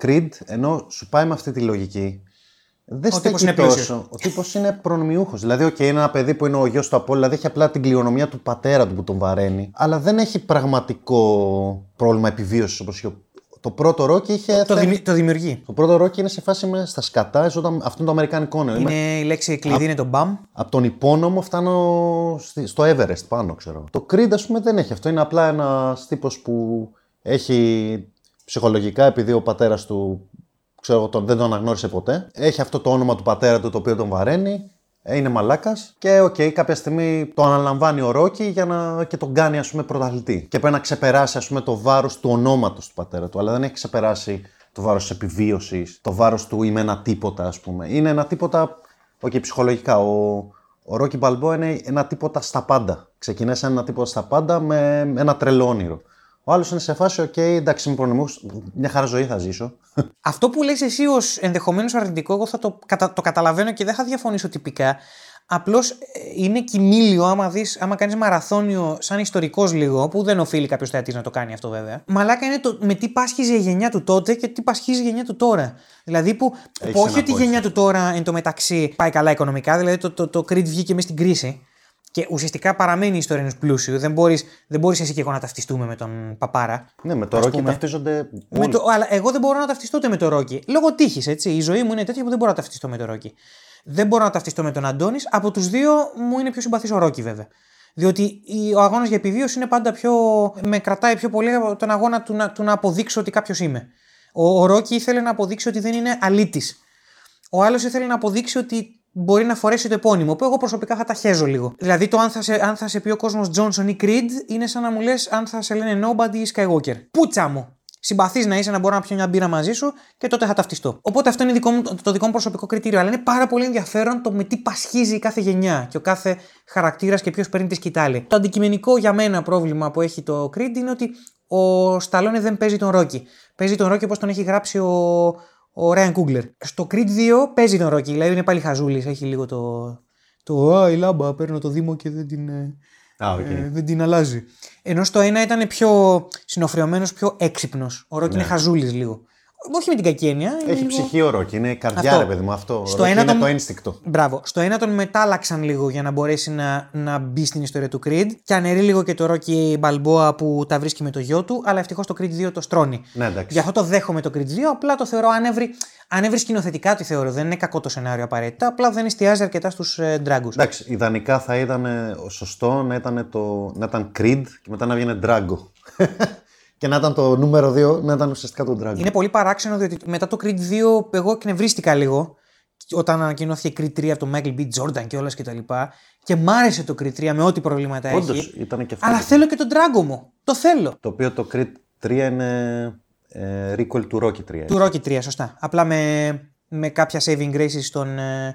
Creed, ενώ σου πάει με αυτή τη λογική, δεν Ο τύπος στέκει είναι τόσο. πλούσιος. Ο τύπος είναι προνομιούχος. Δηλαδή, okay, είναι ένα παιδί που είναι ο γιος του Απόλυ, δηλαδή έχει απλά την κληρονομιά του πατέρα του που τον βαραίνει, αλλά δεν έχει πραγματικό πρόβλημα επιβίωσης όπως είχε. ο- Το πρώτο Rocky είχε. Το, θε- δημι- το δημιουργεί. το πρώτο Rocky είναι σε φάση με στα σκατά, ζώτα, αυτό είναι το αμερικανικό νέο. Είμαι- Είναι, η λέξη κλειδί είναι το BAM. από τον υπόνομο φτάνω στη- στο Everest πάνω, ξέρω. Το Creed, ας πούμε, δεν έχει αυτό. Είναι απλά ένας τύπος που έχει ψυχολογικά, επειδή ο πατέρας του ξέρω, εγώ, τον, δεν τον αναγνώρισε ποτέ. Έχει αυτό το όνομα του πατέρα του το οποίο τον βαραίνει. ε, Είναι μαλάκας και οκ, κάποια στιγμή το αναλαμβάνει ο Ρόκι για να, και τον κάνει ας πούμε πρωταθλητή. Και πρέπει να ξεπεράσει ας πούμε, το βάρος του ονόματος του πατέρα του, αλλά δεν έχει ξεπεράσει το βάρος της επιβίωσης, το βάρος του είμαι ένα τίποτα, ας πούμε. Είναι ένα τίποτα, οκ, ψυχολογικά. Ο, ο Ρόκι Μπαλμπόα είναι ένα τίποτα στα πάντα. Ξεκινάει σαν ένα τίποτα στα πάντα με ένα τρελό όνειρο. Ο άλλος είναι σε φάση, οκ, εντάξει, είμαι προνομιούχος, μια χαρά ζωή θα ζήσω. Αυτό που λες εσύ ως ενδεχομένως αρνητικό, εγώ θα το, κατα- το καταλαβαίνω και δεν θα διαφωνήσω τυπικά. Απλώς ε, είναι κειμήλιο άμα, δεις, άμα κάνεις μαραθώνιο σαν ιστορικός λίγο, που δεν οφείλει κάποιος θεατής να το κάνει αυτό βέβαια. Μαλάκα είναι το με τι πάσχιζε η γενιά του τότε και τι πασχίζει η γενιά του τώρα. Δηλαδή που, Έχεις που όχι ένα ότι η point. γενιά του τώρα εν τω μεταξύ πάει καλά οικονομικά, δηλαδή το, το, το Creed βγήκε μες στην κρίση. Και ουσιαστικά παραμένει η ιστορία ενός πλούσιου. Δεν μπορείς δεν μπορείς εσύ και εγώ να ταυτιστούμε με τον παπάρα. ναι, με το Ας Ρόκι πούμε. ταυτίζονται Με όλοι. το, αλλά εγώ δεν μπορώ να ταυτιστώ ούτε με το Ρόκι. Λόγω τύχης, έτσι. Η ζωή μου είναι τέτοια που δεν μπορώ να ταυτιστώ με το Ρόκι. Δεν μπορώ να ταυτιστώ με τον Αντώνης. Από τους δύο μου είναι πιο συμπαθής ο Ρόκι, βέβαια. Διότι η- ο αγώνας για επιβίωση είναι πάντα πιο. με κρατάει πιο πολύ από τον αγώνα του να, του να αποδείξω ότι κάποιος είμαι. Ο, ο Ρόκι ήθελε να αποδείξει ότι δεν είναι αλήτης. Ο άλλος ήθελε να αποδείξει ότι μπορεί να φορέσει το επώνυμο, που εγώ προσωπικά θα τα χέζω λίγο. Δηλαδή το αν θα σε, αν θα σε πει ο κόσμος Johnson ή Creed είναι σαν να μου λες αν θα σε λένε Nobody ή Skywalker. Πούτσα μου! Συμπαθείς να είσαι να μπορώ να πιω μια μπύρα μαζί σου και τότε θα ταυτιστώ. Οπότε αυτό είναι δικό μου, το δικό μου προσωπικό κριτήριο. Αλλά είναι πάρα πολύ ενδιαφέρον το με τι πασχίζει η κάθε γενιά και ο κάθε χαρακτήρας και ποιος παίρνει τη σκητάλη. Το αντικειμενικό για μένα πρόβλημα που έχει το Creed είναι ότι ο Σταλόνε δεν παίζει τον Ρόκι. Παίζει τον Ρόκι όπως τον έχει γράψει ο, ο Ryan Coogler. Στο Creed 2 παίζει τον Ρόκι, δηλαδή είναι πάλι χαζούλης, έχει λίγο το. Το Α, η λάμπα, παίρνω το Δήμο και δεν την, ε, Α, οκ. ε, δεν την αλλάζει. Ενώ στο ένα ήταν πιο συνοφριωμένος, πιο έξυπνος. Ο Ρόκι είναι χαζούλης λίγο. Όχι με την κακή έννοια. είναι Ναι. Έχει λίγο- ψυχή ο Ρόκι, είναι καρδιά, Αυτό. ρε παιδί μου αυτό. Στο Στο ένα είναι τον- το ένστικτο. Μπράβο. Στο ένα τον μετάλλαξαν λίγο για να μπορέσει να, να μπει στην ιστορία του Creed και αναιρεί λίγο και το Rocky Balboa που τα βρίσκει με το γιο του, αλλά ευτυχώς το Creed 2 το στρώνει. Ναι, εντάξει. Γι' αυτό το δέχομαι το Creed 2, απλά το θεωρώ ανέβρι, ανέβρι σκηνοθετικά τη θεωρώ. Δεν είναι κακό το σενάριο απαραίτητα, απλά δεν εστιάζει αρκετά στους ε, ντράγκους. Εντάξει, ιδανικά θα ήταν ε, σωστό να ήταν, το, να ήταν Creed και μετά να βγαίνει Drago. Και να ήταν το νούμερο 2 να ήταν ουσιαστικά το Drago. Είναι πολύ παράξενο διότι μετά το Creed 2 εγώ εκνευρίστηκα λίγο όταν ανακοινώθηκε Creed 3 από τον Michael B. Jordan και όλα και τα λοιπά. Και μ' άρεσε το Creed 3 με ό,τι προβλήματα Όντως έχει. ήταν και αυτό. Αλλά θέλω και τον Drago μου. Το θέλω. Το οποίο το Creed 3 είναι ε, requel του Rocky 3. Του Rocky 3, σωστά. Απλά με, με κάποια saving graces στον ε, ε,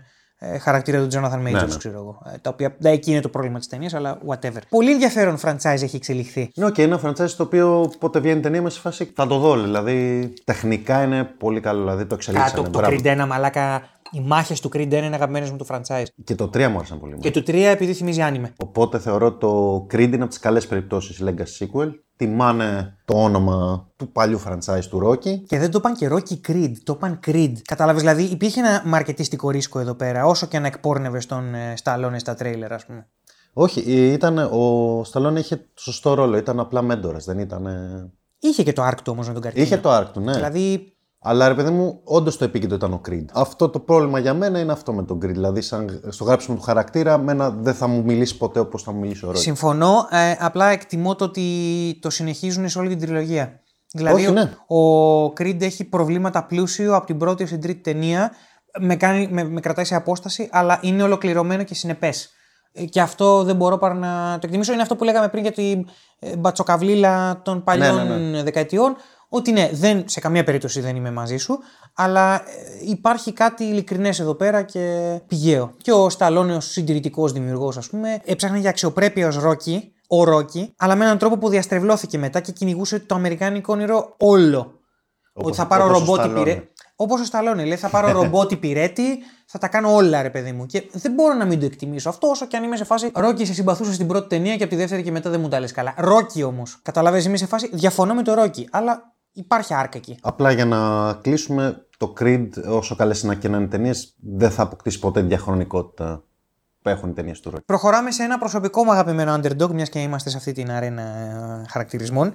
χαρακτήρα του Jonathan Majors, ναι. ξέρω εγώ. Ε, τα οποία ναι, εκεί είναι το πρόβλημα της ταινίας, αλλά whatever. Πολύ ενδιαφέρον franchise έχει εξελιχθεί. Ναι, και ένα franchise το οποίο πότε βγαίνει η ταινία με σε φάση θα το δω. Δηλαδή τεχνικά είναι πολύ καλό, δηλαδή το Α, εξελίξανε. το, το μπράβο. Creed 1, μαλάκα. Οι μάχες του Creed 1 είναι αγαπημένες μου του franchise. Και το 3 μου άρεσαν πολύ. Και του 3 επειδή θυμίζει άνιμε. Οπότε θεωρώ το Creed είναι από τις καλές περιπτώσεις Legacy Sequel. Τιμάνε το όνομα του παλιού franchise του Rocky. Και δεν το είπαν και Rocky Creed, το είπαν Creed. Κατάλαβες, δηλαδή υπήρχε ένα μαρκετιστικό ρίσκο εδώ πέρα, όσο και να εκπόρνευε στον ε, Σταλόνε στα τρέιλερ, ας πούμε. Όχι, ε, ήταν, ο Σταλόν είχε το σωστό ρόλο. Ήταν απλά μέντορας. Δεν ήταν. ε, Είχε και το άρκτο όμως με τον Καρτίνο. Είχε το arc του, ναι. Δηλαδή, Αλλά ρε παιδί μου, όντως το επίκεντρο ήταν ο Creed. Αυτό το πρόβλημα για μένα είναι αυτό με τον Creed. Δηλαδή, σαν, στο γράψιμο του χαρακτήρα, μένα δεν θα μου μιλήσει ποτέ όπως θα μου μιλήσει ο Rocky. συμφωνώ. Ε, απλά εκτιμώ το ότι το συνεχίζουν σε όλη την τριλογία. Δηλαδή, Όχι, ναι. ο Creed έχει προβλήματα πλούσιο από την πρώτη έως την τρίτη ταινία. Με, κάνει, με, με κρατάει σε απόσταση, αλλά είναι ολοκληρωμένο και συνεπές. Και αυτό δεν μπορώ παρά να το εκτιμήσω. Είναι αυτό που λέγαμε πριν για την ε, μπατσοκαβλίλα των παλιών Ναι, ναι, δεκαετιών. Ότι ναι, δεν, σε καμία περίπτωση δεν είμαι μαζί σου, αλλά ε, υπάρχει κάτι ειλικρινές εδώ πέρα και πηγαίο. Και ο Σταλόνε, ο συντηρητικός δημιουργός, ας πούμε, έψαχνε για αξιοπρέπεια ως Ρόκι, ο Ρόκι, αλλά με έναν τρόπο που διαστρεβλώθηκε μετά και κυνηγούσε το αμερικάνικο όνειρο όλο. ότι θα πάρω ρομπότι πυρέ. Όπως ο Σταλόνε, λέει, θα πάρω ρομπότι πυρέτη, θα τα κάνω όλα, ρε παιδί μου. Και δεν μπορώ να μην το εκτιμήσω αυτό, όσο και αν είμαι σε φάση. Ρόκι, σε συμπαθούσα στην πρώτη ταινία και από τη δεύτερη και μετά δεν μου τα λες καλά. Ρόκι όμως. Καταλαβαίνει, είμαι σε φάση. Διαφωνώ με το Ρόκι, αλλά υπάρχει άρκα εκεί. Απλά για να κλείσουμε, το Creed, όσο καλές είναι και να είναι ταινίες, δεν θα αποκτήσει ποτέ διαχρονικότητα που έχουν οι ταινίες του Ρόκι. Προχωράμε σε ένα προσωπικό μου αγαπημένο underdog, μιας και είμαστε σε αυτή την αρένα ε, χαρακτηρισμών.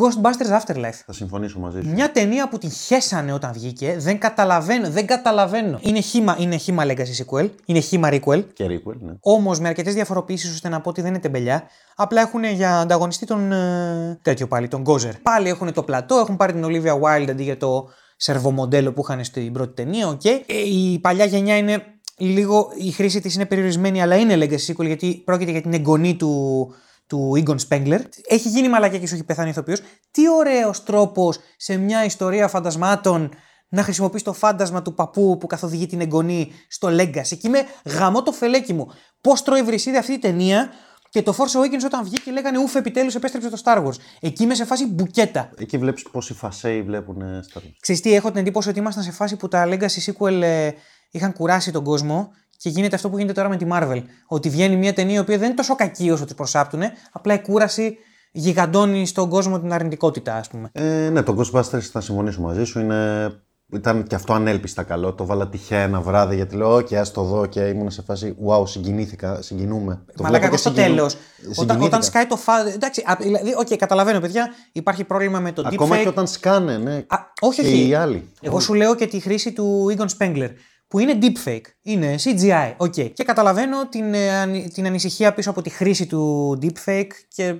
Ghostbusters Afterlife. Θα συμφωνήσω μαζί σου. Μια ταινία που τη χέσανε όταν βγήκε, δεν καταλαβαίνω, δεν καταλαβαίνω. Είναι χήμα, είναι χήμα legacy sequel, είναι χήμα requel. Και requel, ναι. Όμως με αρκετές διαφοροποιήσεις ώστε να πω ότι δεν είναι τεμπελιά. Απλά έχουν για ανταγωνιστή τον. Ε, τέτοιο πάλι, τον Gozer. Πάλι έχουν το πλατό, έχουν πάρει την Olivia Wilde αντί για το σερβομοντέλο που είχαν στην πρώτη ταινία. Okay. Ε, η παλιά γενιά είναι λίγο. Η χρήση της είναι περιορισμένη, αλλά είναι legacy sequel γιατί πρόκειται για την εγγονή του του Egon Spengler. Έχει γίνει μαλακιά και σου έχει πεθάνει ηθοποιός. Τι ωραίος τρόπος σε μια ιστορία φαντασμάτων να χρησιμοποιείς το φάντασμα του παππού που καθοδηγεί την εγγονή στο Legacy. Εκεί με γαμώ το φελέκι μου. Πώς τρώει βρυσίδι αυτή η ταινία και το Force Awakens όταν βγήκε λέγανε Ουφ, επιτέλους επέστρεψε το Star Wars. Εκεί είμαι σε φάση μπουκέτα. Εκεί βλέπεις πόσοι φασέοι βλέπουν Star Wars. Ξέρεις τι, έχω την εντύπωση ότι ήμασταν σε φάση που τα Legacy sequel ε, είχαν κουράσει τον κόσμο και γίνεται αυτό που γίνεται τώρα με τη Marvel. Ότι βγαίνει μια ταινία η οποία δεν είναι τόσο κακή όσο τη προσάπτουν, απλά η κούραση γιγαντώνει στον κόσμο την αρνητικότητα, ας πούμε. Ε, ναι, το Ghostbusters θα συμφωνήσω μαζί σου. Είναι... Ήταν και αυτό ανέλπιστα καλό. Το βάλα τυχαία ένα βράδυ γιατί λέω: OK, ας το δω και ήμουν σε φάση Wow, συγκινήθηκα, συγκινούμε. Το βλέπω και στο τέλος. Όταν, όταν σκάει το φάδι. Εντάξει, δηλαδή, okay, καταλαβαίνω, παιδιά, υπάρχει πρόβλημα με το deepfake. Ακόμα και όταν σκάνε, ναι. Α, όχι, και όχι. οι άλλοι. Εγώ σου λέω και τη χρήση του Egon Spengler που είναι deepfake, είναι CGI, ok. Και καταλαβαίνω την, ε, την ανησυχία πίσω από τη χρήση του deepfake και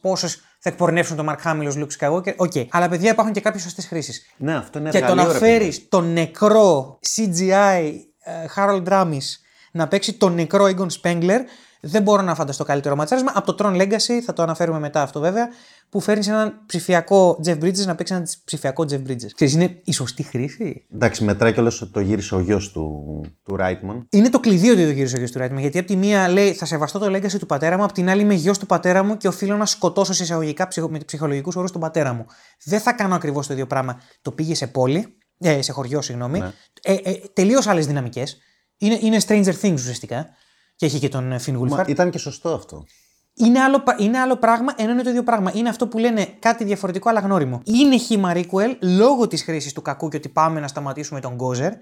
πόσες θα εκπορνεύσουν τον Mark Hamill ως Luke Skywalker, ok. Αλλά παιδιά υπάρχουν και κάποιες σωστές χρήσεις. Ναι, αυτό είναι Και το να φέρεις τον νεκρό CGI ε, Harold Ramis να παίξει τον νεκρό Egon Spengler, δεν μπορώ να φανταστώ καλύτερο ματσάρισμα. Από το Tron Legacy, θα το αναφέρουμε μετά αυτό βέβαια, που φέρνει έναν ψηφιακό Jeff Bridges να παίξει έναν ψηφιακό Jeff Bridges. Ξέρεις, είναι η σωστή χρήση. Εντάξει, μετράει κιόλας ότι το γύρισε ο γιος του, του Ράιτμαν. Είναι το κλειδί ότι το γύρισε ο γιος του Ράιτμαν. Γιατί από τη μία λέει θα σεβαστώ το legacy του πατέρα μου, από την άλλη είμαι γιος του πατέρα μου και οφείλω να σκοτώσω σε εισαγωγικά με ψυχολογικούς όρους τον πατέρα μου. Δεν θα κάνω ακριβώς το ίδιο πράγμα. Το πήγε σε πόλη, ε, σε χωριό, συγγνώμη. Ναι. Ε, ε, Τελείως άλλες δυναμικές. Είναι, είναι Stranger Things ουσιαστικά. Και έχει και τον Finn Wolfhard. Ήταν και σωστό αυτό είναι άλλο, είναι άλλο πράγμα, ενώ είναι το ίδιο πράγμα. Είναι αυτό που λένε κάτι διαφορετικό αλλά γνώριμο. Είναι χήμα Requel λόγω της χρήσης του κακού και ότι πάμε να σταματήσουμε τον Γκόζερ.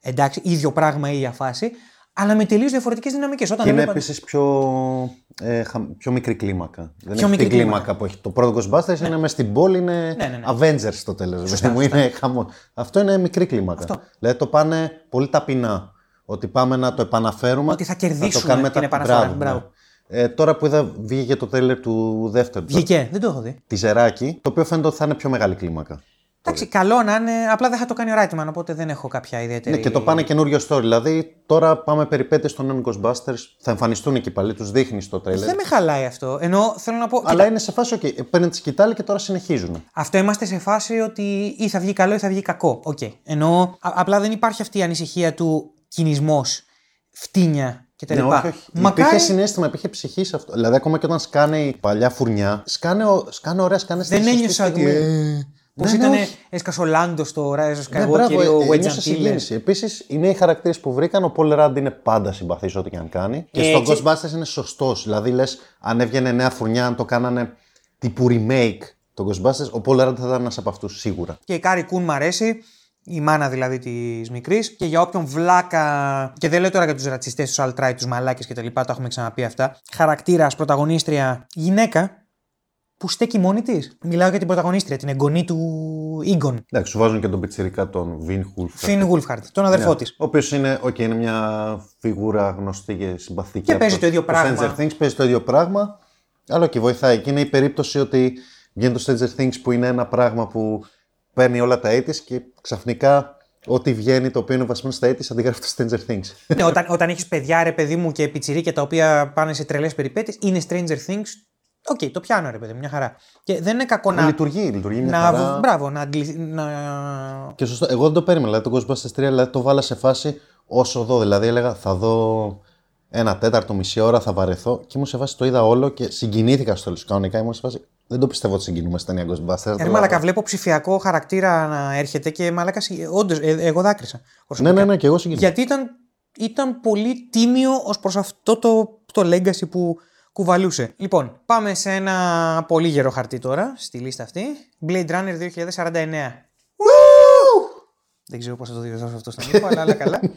Εντάξει, ίδιο πράγμα, ίδια φάση. Αλλά με τελείως διαφορετικές δυναμικές. Και είναι έβλεπα... επίσης πιο, ε, πιο μικρή κλίμακα. Δεν πιο μικρή κλίμακα. κλίμακα που έχει. Το πρώτο Ghostbusters ναι. είναι μέσα στην πόλη, είναι ναι, ναι, ναι. Avengers στο τέλος. Αυτό είναι μικρή κλίμακα. Αυτό. Δηλαδή το πάνε πολύ ταπεινά. Ότι πάμε να το επαναφέρουμε. Ότι θα κερδίσουμε θα την επαναφορά. Μπράβο. Ναι. Ε, τώρα που είδα, βγήκε το τέλερ του δεύτερου. Βγήκε, δεν το έχω δει. Τη Ζεράκη, το οποίο φαίνεται ότι θα είναι πιο μεγάλη κλίμακα. Εντάξει, καλό να είναι. Απλά δεν θα το κάνει ο Ράιτμαν, οπότε δεν έχω κάποια ιδιαίτερη. Ναι, και το πάνε καινούριο story. Δηλαδή, τώρα πάμε περιπέτειες των Ghostbusters. Θα εμφανιστούν εκεί πάλι, τους δείχνει στο τρέλερ. Δεν με χαλάει αυτό. Ενώ θέλω να πω. Αλλά κοίτα... είναι σε φάση, OK, παίρνει τη σκητάλη και τώρα συνεχίζουν. Αυτό είμαστε σε φάση ότι ή θα βγει καλό ή θα βγει κακό. Okay. Ενώ απλά δεν υπάρχει αυτή η ανησυχία του κινησμός, φτύνια και ναι, όχι, όχι. Μακάρι... Υπήρχε συνέστημα, υπήρχε ψυχής σε αυτό. Δηλαδή, ακόμα και όταν σκάνε η παλιά φουρνιά, σκάνε, σκάνε ωραία, σκάνε Δεν ένιωσα ότι. Πώς ναι, ήταν, έσκασε ο Lando στο Rise of Skywalker, ναι, ο Wedge Επίσης, οι νέοι χαρακτήρες που βρήκαν, ο Paul Rudd είναι πάντα συμπαθής ό,τι και αν κάνει. Και ε, στο Ghostbusters είναι σωστός. Δηλαδή, λες, αν έβγαινε νέα φουρνιά, αν το κάνανε τύπου remake το Ghostbusters, ο Paul Rudd θα ήταν ένας από αυτούς σίγουρα. Και η Carrie Coon μ' αρέσει η μάνα δηλαδή της μικρής, και για όποιον βλάκα. Και δεν λέω τώρα για τους ρατσιστές, τους alt-right, τους μαλάκες κτλ. Τα έχουμε ξαναπεί αυτά. Χαρακτήρας, πρωταγωνίστρια, γυναίκα που στέκει μόνη της. Μιλάω για την πρωταγωνίστρια, την εγγονή του Ίγκον. Εντάξει, σου βάζουν και τον πιτσυρικά τον Βιν Χούλφχαρτ. Φιν Χούλφχαρτ, τον αδερφό ναι. της. Ο οποίος είναι, okay, είναι μια φιγούρα γνωστή και συμπαθητική. Και παίζει το, το ίδιο πράγμα. Το Stranger Things παίζει το ίδιο πράγμα. Αλλά και βοηθάει. Και είναι η περίπτωση ότι βγαίνει το Stranger Things που είναι ένα πράγμα που παίρνει όλα τα έτη και ξαφνικά ό,τι βγαίνει το οποίο είναι βασισμένο στα έτη αντιγράφει το Stranger Things. ναι, όταν, όταν έχεις παιδιά, ρε παιδί μου και πιτσιρίκια τα οποία πάνε σε τρελές περιπέτειες, είναι Stranger Things Οκ, το πιάνω ρε παιδί, μου, μια χαρά. Και δεν είναι κακό να. Λειτουργεί, λειτουργεί μια να χαρά. Μπράβο, να, αγγλι- να. Και σωστό. Εγώ δεν το περίμενα. Δηλαδή, το Ghostbusters 3 δηλαδή, το βάλα σε φάση όσο δω. Δηλαδή, έλεγα θα δω ένα τέταρτο, μισή ώρα, θα βαρεθώ. Και ήμουν σε φάση το είδα όλο και συγκινήθηκα στο τέλος. Κανονικά ήμουν σε φάση. Δεν το πιστεύω ότι συγκινούμαι στην ταινία Ghostbusters. Ε, ρε μαλάκα, βλέπω ψηφιακό χαρακτήρα να έρχεται και μαλάκα, όντως, εγώ δάκρυσα. Ναι, προσωπικά. ναι, ναι, και εγώ συγκινήθηκα. Γιατί ήταν, ήταν πολύ τίμιο ως προς αυτό το, το legacy που κουβαλούσε. Λοιπόν, πάμε σε ένα πολύ γερό χαρτί τώρα, στη λίστα αυτή. Blade Runner 2049. Δεν ξέρω πώς θα το διορθώσω αυτό στον ήχο, αλλά, αλλά καλά.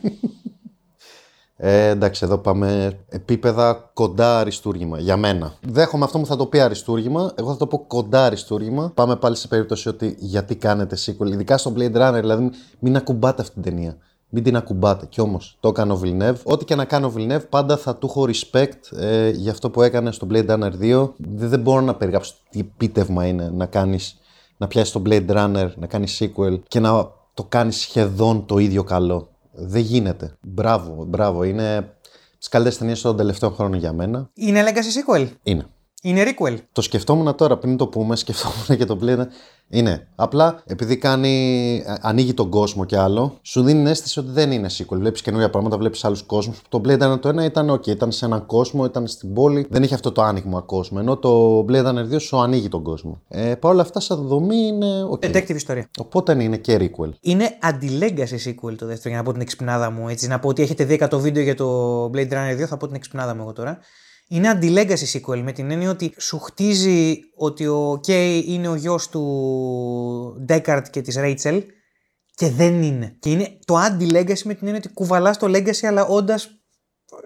Ε, εντάξει, εδώ πάμε επίπεδα κοντά αριστούργημα. Για μένα. Δέχομαι αυτό που θα το πει αριστούργημα. Εγώ θα το πω κοντά αριστούργημα. Πάμε πάλι σε περίπτωση ότι γιατί κάνετε sequel. Ειδικά στο Blade Runner, δηλαδή μην ακουμπάτε αυτή την ταινία. Μην την ακουμπάτε. Κι όμως το έκανε ο Villeneuve. Ό,τι και να κάνει ο Villeneuve, πάντα θα του έχω respect ε, για αυτό που έκανε στο Blade Runner 2. Δεν, δεν μπορώ να περιγράψω τι επίτευγμα είναι να κάνεις. Να πιάσεις το Blade Runner, να κάνεις sequel και να το κάνεις σχεδόν το ίδιο καλό. Δεν γίνεται. Μπράβο, μπράβο. Είναι τις καλύτερες ταινίες των τελευταίων χρόνων για μένα. Είναι legacy sequel; Είναι. Είναι requel. Το σκεφτόμουν τώρα πριν το πούμε, σκεφτόμουν και το Blade. Είναι. Απλά επειδή κάνει, ανοίγει τον κόσμο κι άλλο, σου δίνει την αίσθηση ότι δεν είναι sequel. Βλέπεις καινούργια πράγματα, βλέπεις άλλους κόσμους. Το Blade Runner το ένα ήταν OK, ήταν σε έναν κόσμο, ήταν στην πόλη, δεν έχει αυτό το άνοιγμα κόσμο. Ενώ το Blade Runner 2 σου ανοίγει τον κόσμο. Ε, Παρ' όλα αυτά, σαν δομή είναι OK. Detective ιστορία. Οπότε ναι, είναι και requel. Είναι ανti-legacy sequel το δεύτερο, για να πω την εξυπνάδα μου. Έτσι, να πω ότι έχετε δει 100 βίντεο για το Blade Runner 2, θα πω την εξυπνάδα μου εγώ τώρα. Είναι ανti-legacy sequel με την έννοια ότι σου χτίζει ότι ο Κέι είναι ο γιος του Deckard και της Rachel και δεν είναι. Και είναι το anti-legacy με την έννοια ότι κουβαλάς το legacy αλλά όντας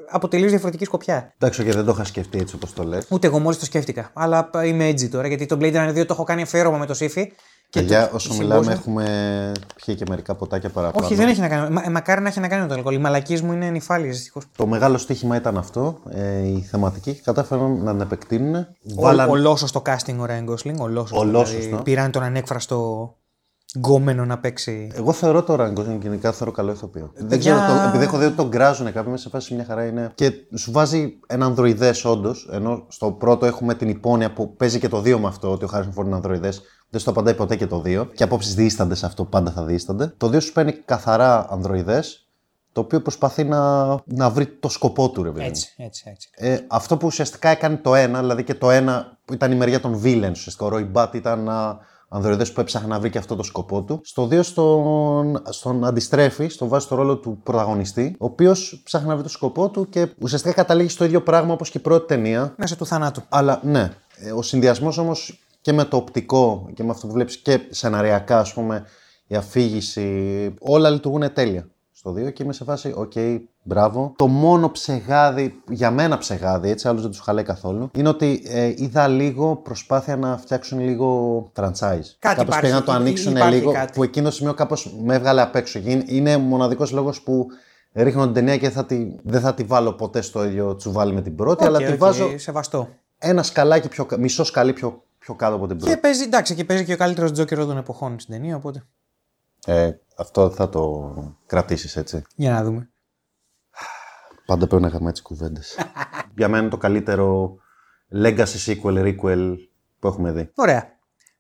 από τελείω διαφορετική σκοπιά. Εντάξει, και δεν το είχα σκεφτεί έτσι όπως το λες. Ούτε εγώ μόλις το σκέφτηκα. Αλλά είμαι έτσι τώρα γιατί το Blade Runner 2 το έχω κάνει αφιέρωμα με το Σύφη. Και για το- όσο η μιλάμε, συμπόσια- έχουμε πιει και μερικά ποτάκια παραπάνω. Όχι, δεν έχει να κάνει. Μα, μακάρι να έχει να κάνει με το αλκοόλ. Οι μαλακίες μου είναι νυφάλιες δυστυχώς. Το μεγάλο στοίχημα ήταν αυτό, ε, η θεματική. Κατάφεραν να την επεκτείνουν. Ο, Βάλαν... ο Λόσος στο casting ο Ράιν Γκόσλινγκ. Ο Λόσος. Ο Λόσος, ναι. Πήραν τον ανέκφραστο γκόμενο να παίξει. Εγώ θεωρώ το Ράγκο γενικά θεωρώ καλό ηθοποιό. Δεν παιδιά- ξέρω, το, επειδή έχω δει ότι τον γκράζουν κάποιοι μέσα σε φάση μια χαρά είναι. Και σου βάζει ένα ανδροειδέ όντως. Ενώ στο πρώτο έχουμε την υπόνοια που παίζει και το 2 με αυτό, ότι ο Χάρισον Φόρντ είναι ανδροειδέ. Δεν στο απαντάει ποτέ και το 2. Και απόψεις δίστανται σε αυτό, πάντα θα δίστανται. Το 2 σου παίρνει καθαρά ανδροειδές, το οποίο προσπαθεί να, να βρει το σκοπό του, ρε παιδί. μου. Έτσι, έτσι, έτσι. Ε, αυτό που ουσιαστικά έκανε το ένα, δηλαδή και το ένα που ήταν η μεριά των villains, ουσιαστικά ο Roy Bat ήταν ένα ανδροειδές που έψαχνε να βρει και αυτό το σκοπό του. Στο 2 στον, στον αντιστρέφει, στον βάζει στο ρόλο του πρωταγωνιστή, ο οποίος ψάχνει να βρει το σκοπό του και ουσιαστικά καταλήγει στο ίδιο πράγμα όπως και η πρώτη ταινία. Μέσα του θανάτου. Αλλά ναι, ε, ο συνδυασμός όμως και με το οπτικό και με αυτό που βλέπεις και σεναριακά, ας πούμε, η αφήγηση, όλα λειτουργούν τέλεια στο 2 και είμαι σε φάση, οκ, μπράβο. Το μόνο ψεγάδι, για μένα ψεγάδι, έτσι, άλλους δεν τους χαλάει καθόλου, είναι ότι ε, είδα λίγο προσπάθεια να φτιάξουν λίγο franchise. κάπως υπάρχει, πήγαν να το υ- ανοίξουν υπάρχει λίγο, κάτι. που εκείνο το σημείο κάπως με έβγαλε απ' έξω. Και Είναι- Είναι ο μοναδικός λόγος που ρίχνω την ταινία και θα τη, δεν θα τη βάλω ποτέ στο ίδιο τσουβάλι με την πρώτη, αλλά Οκ, τη οκ, βάζω Σεβαστό. ένα σκαλάκι πιο, κα- μισό σκαλί πιο, πιο κάτω από την πρώτη. Και παίζει, εντάξει, και παίζει και ο καλύτερος Τζόκερ των εποχών στην ταινία, οπότε. Ε, αυτό θα το κρατήσεις έτσι. Για να δούμε. Πάντα πρέπει να είχαμε έτσι κουβέντες. Για μένα είναι το καλύτερο legacy sequel, requel που έχουμε δει. Ωραία.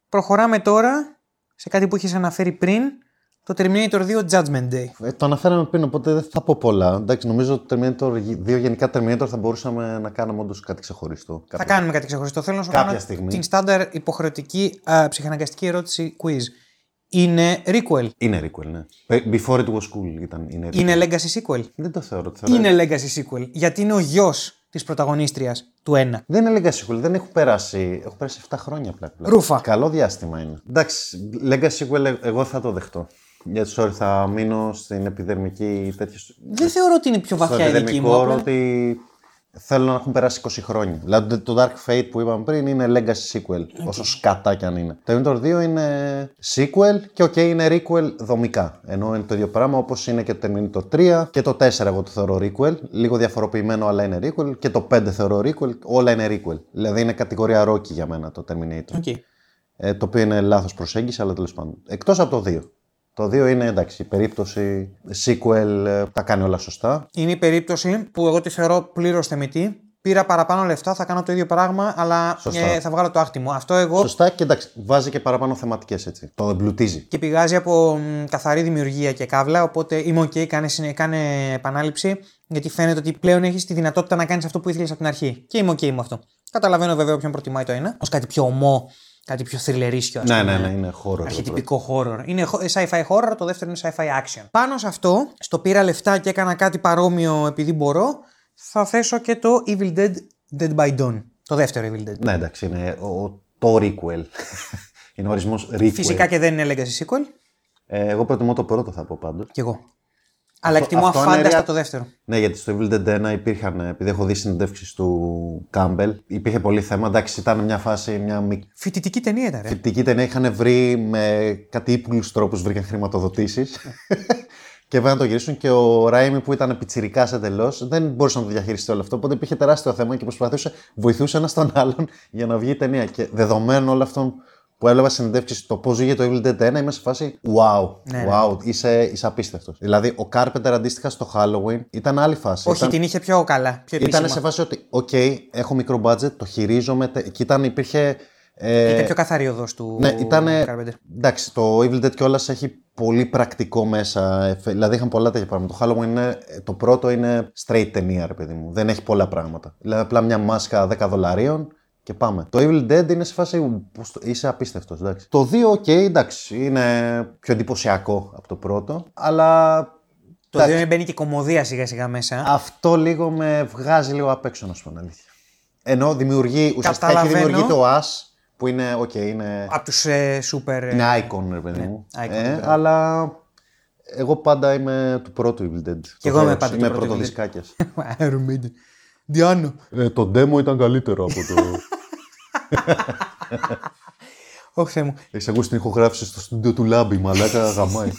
Προχωράμε τώρα σε κάτι που είχες αναφέρει πριν. Το Terminator 2 Judgment Day. Ε, το αναφέραμε πριν, οπότε δεν θα πω πολλά. Εντάξει, νομίζω το Terminator 2 γενικά Terminator θα μπορούσαμε να κάνουμε όντως κάτι ξεχωριστό. Θα Κάποια- κάνουμε κάτι ξεχωριστό. Θέλω να σου Κάποια κάνω στιγμή. την στάνταρ υποχρεωτική α, ψυχαναγκαστική ερώτηση quiz. Είναι requel. Είναι requel, ναι. Ε, Before it was cool ήταν. Είναι, requel. Είναι legacy sequel; Δεν το θεωρώ. Το θεωρώ. Είναι legacy sequel. Γιατί είναι ο γιος της πρωταγωνίστριας του 1. Δεν είναι legacy sequel, δεν έχουν περάσει. Έχουν περάσει 7 χρόνια απλά. πλέον. Ρούφα. Καλό διάστημα είναι. Εντάξει, legacy sequel ε, εγώ θα το δεχτώ. Γιατί sorry, θα μείνω στην επιδερμική τέτοια. Δεν θεωρώ ότι είναι πιο στο βαθιά η δική επιδερμικό μου. όρο απλά- ότι θέλω να έχουν περάσει 20 χρόνια. Δηλαδή το Dark Fate που είπαμε πριν είναι legacy sequel, όσο σκατά κι αν είναι. Το Terminator 2 είναι sequel και ok είναι requel δομικά. Ενώ είναι το ίδιο πράγμα όπως είναι και το Terminator 3 και το 4 εγώ το θεωρώ requel. Λίγο διαφοροποιημένο αλλά είναι requel και το 5 θεωρώ requel, όλα είναι requel. Δηλαδή είναι κατηγορία Rocky για μένα το Terminator. Ok. Ε, το οποίο είναι λάθος προσέγγιση αλλά τέλος πάντων. Εκτός από το 2. Το 2 είναι εντάξει, η περίπτωση sequel ε, τα κάνει όλα σωστά. Είναι η περίπτωση που εγώ τη θεωρώ πλήρως θεμητή πήρα παραπάνω λεφτά, θα κάνω το ίδιο πράγμα, αλλά Σωστά. ε, θα βγάλω το άχτι μου. Αυτό εγώ Σωστά και εντάξει, βάζει και παραπάνω θεματικές έτσι. Το εμπλουτίζει. και πηγάζει από μ, καθαρή δημιουργία και κάβλα. Οπότε είμαι OK, κάνε, συνε- κάνε επανάληψη, γιατί φαίνεται ότι πλέον έχεις τη δυνατότητα να κάνεις αυτό που ήθελες από την αρχή. Και είμαι OK με αυτό. Καταλαβαίνω βέβαια ποιον προτιμάει το ένα, ως κάτι πιο ομό, κάτι πιο θρυλερίσιο, ας Ναι, πούμε. ναι, ναι, είναι χώρο. Αρχιτυπικό horror. Είναι χο- sci-fi horror, το δεύτερο είναι sci-fi action. Πάνω σε αυτό, στο πήρα λεφτά και έκανα κάτι παρόμοιο επειδή μπορώ, θα θέσω και το Evil Dead Dead by Dawn. Το δεύτερο Evil Dead. Ναι, εντάξει, είναι ο, το requel. είναι ο ορισμός requel. Φυσικά και δεν είναι legacy sequel. Ε, εγώ προτιμώ το πρώτο θα πω πάντως. Κι εγώ. Αλλά Αυτό- εκτιμώ αυτό είναι αφάνταστα rea- το δεύτερο. Ναι, γιατί στο Evil Dead 1 υπήρχαν, επειδή έχω δει συνεντεύξεις του Κάμπελ, υπήρχε πολύ θέμα. Εντάξει, ήταν μια φάση, μια μικρή Φοιτητική ταινία ήταν, ρε. φοιτητική ταινία. Είχαν βρει με κάτι ύπουλους τρόπους βρήκαν χρηματοδοτήσεις. και βέβαια να το γυρίσουν και ο Ράιμι που ήταν πιτσιρικάς εντελώς δεν μπορούσε να το διαχειριστεί όλο αυτό. Οπότε υπήρχε τεράστιο θέμα και προσπαθούσε, βοηθούσε ένα τον άλλον για να βγει η ταινία. Και δεδομένου όλων αυτών που έλαβα συνεντεύξεις το πώς βγήκε το Evil Dead 1, είμαι σε φάση wow, Ναι, wow, είσαι, είσαι απίστευτος. Δηλαδή, ο Carpenter αντίστοιχα στο Halloween ήταν άλλη φάση. Όχι, ήταν... την είχε πιο καλά. Πιο Ήταν επίσημα. σε φάση ότι, οκ, έχω μικρό budget, το χειρίζομαι. τε- Και ήταν, υπήρχε. Ε, Ήταν πιο καθαρή οδός του ναι, ήταν. Carpenter. Εντάξει, το Evil Dead κιόλας έχει πολύ πρακτικό μέσα. εφε- Δηλαδή είχαν πολλά τέτοια πράγματα. Το Halloween είναι. Το πρώτο είναι straight ταινία, ρε παιδί μου. Δεν έχει πολλά πράγματα. Δηλαδή απλά μια μάσκα 10 δολαρίων και πάμε. Το Evil Dead είναι σε φάση. πώς το- Είσαι απίστευτος. Το 2, οκ, εντάξει, είναι πιο εντυπωσιακό από το πρώτο. Αλλά. Το εντάξει, δύο μπαίνει και κωμωδία σιγά σιγά μέσα. αυτό λίγο με βγάζει λίγο απ' έξω, να σου πω την αλήθεια. Ενώ δημιουργεί, ουσιαστικά έχει Καταλαβαίνω. δημιουργεί το Ash, που είναι, οκ, είναι, Από τους ε, super. ε, είναι icon, ρε παιδί μου. icon, ε, βέβαια. αλλά εγώ πάντα είμαι του πρώτου Evil Dead. Κι εγώ είμαι πάντα του Είμαι πρώτου Evil Dead. πρωτοδισκάκιας. Iron Maiden. Di'Anno. ε, το demo ήταν καλύτερο από το... Όχι Θεέ μου. Έχεις ακούσει την ηχογράφηση στο στούντιο του Λάμπη, μαλάκα γαμάει.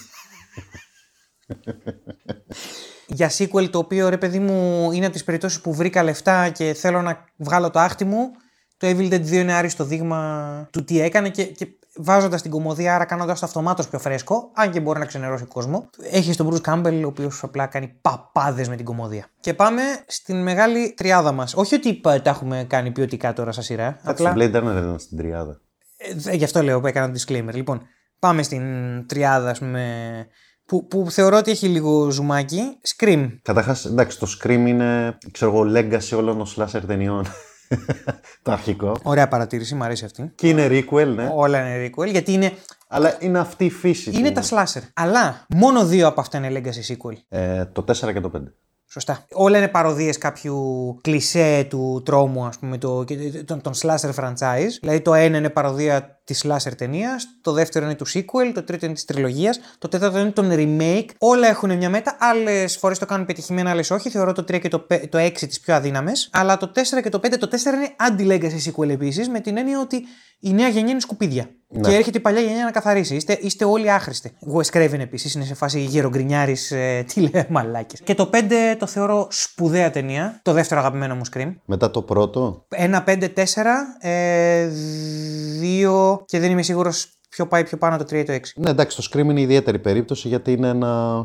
Για sequel το οποίο ρε παιδί μου είναι από τις περιπτώσεις που βρήκα λεφτά και θέλω να βγάλω το άχτι μου. Το Evil Dead 2 είναι άριστο δείγμα του τι έκανε και, και βάζοντας την κομμωδία, άρα κάνοντας το αυτομάτως πιο φρέσκο, αν και μπορεί να ξενερώσει κόσμο. Έχει τον Bruce Campbell, ο οποίος απλά κάνει παπάδες με την κομμωδία. Και πάμε στην μεγάλη τριάδα μας. Όχι ότι πα- τα έχουμε κάνει ποιοτικά τώρα sa σειρά. Απλά... Blade Runner δεν ήταν στην τριάδα. Ε, γι' αυτό λέω που έκανα το disclaimer. Λοιπόν, πάμε στην τριάδα, ας πούμε, που, που θεωρώ ότι έχει λίγο ζουμάκι. Scream. Καταρχάς, εντάξει, το Scream είναι, ξέρω εγώ, legacy όλων των slasher ταινιών. το αρχικό. Ωραία παρατήρηση, μου αρέσει αυτή. Και είναι requel, ναι. Όλα είναι requel, γιατί είναι, Αλλά είναι αυτή η φύση είναι του. τα slasher. Αλλά μόνο δύο από αυτά είναι legacy sequel. Ε, το 4 και το 5. Σωστά. Όλα είναι παροδίες κάποιου κλισέ του τρόμου, ας πούμε, το, και- τον, τον slasher franchise. Δηλαδή το ένα είναι παροδία της slasher ταινίας, το δεύτερο είναι του sequel, το τρίτο είναι της τριλογίας, το τέταρτο είναι τον remake. Όλα έχουν μια μέτα. Άλλες φορές το κάνουν πετυχημένα, άλλες όχι. Θεωρώ το 3 και το, πε- το 6 τις πιο αδύναμες. Αλλά το 4 και το 5, το 4 είναι anti-legacy sequel επίσης, με την έννοια ότι η νέα γενιά είναι σκουπίδια. Και έρχεται η παλιά γενιά να καθαρίσει. Είστε, είστε όλοι άχρηστοι. Wes Craven επίσης είναι σε φάση γερογκρινιάρη. Ε, τι λέει, μαλάκες. Και το 5 το θεωρώ σπουδαία ταινία. Το δεύτερο αγαπημένο μου Scream. Μετά το πρώτο, 1, 5, 4, ε, 2 και δεν είμαι σίγουρος ποιο πάει πιο πάνω το 3 ή το 6. ναι εντάξει, το Scream είναι ιδιαίτερη περίπτωση γιατί είναι ένα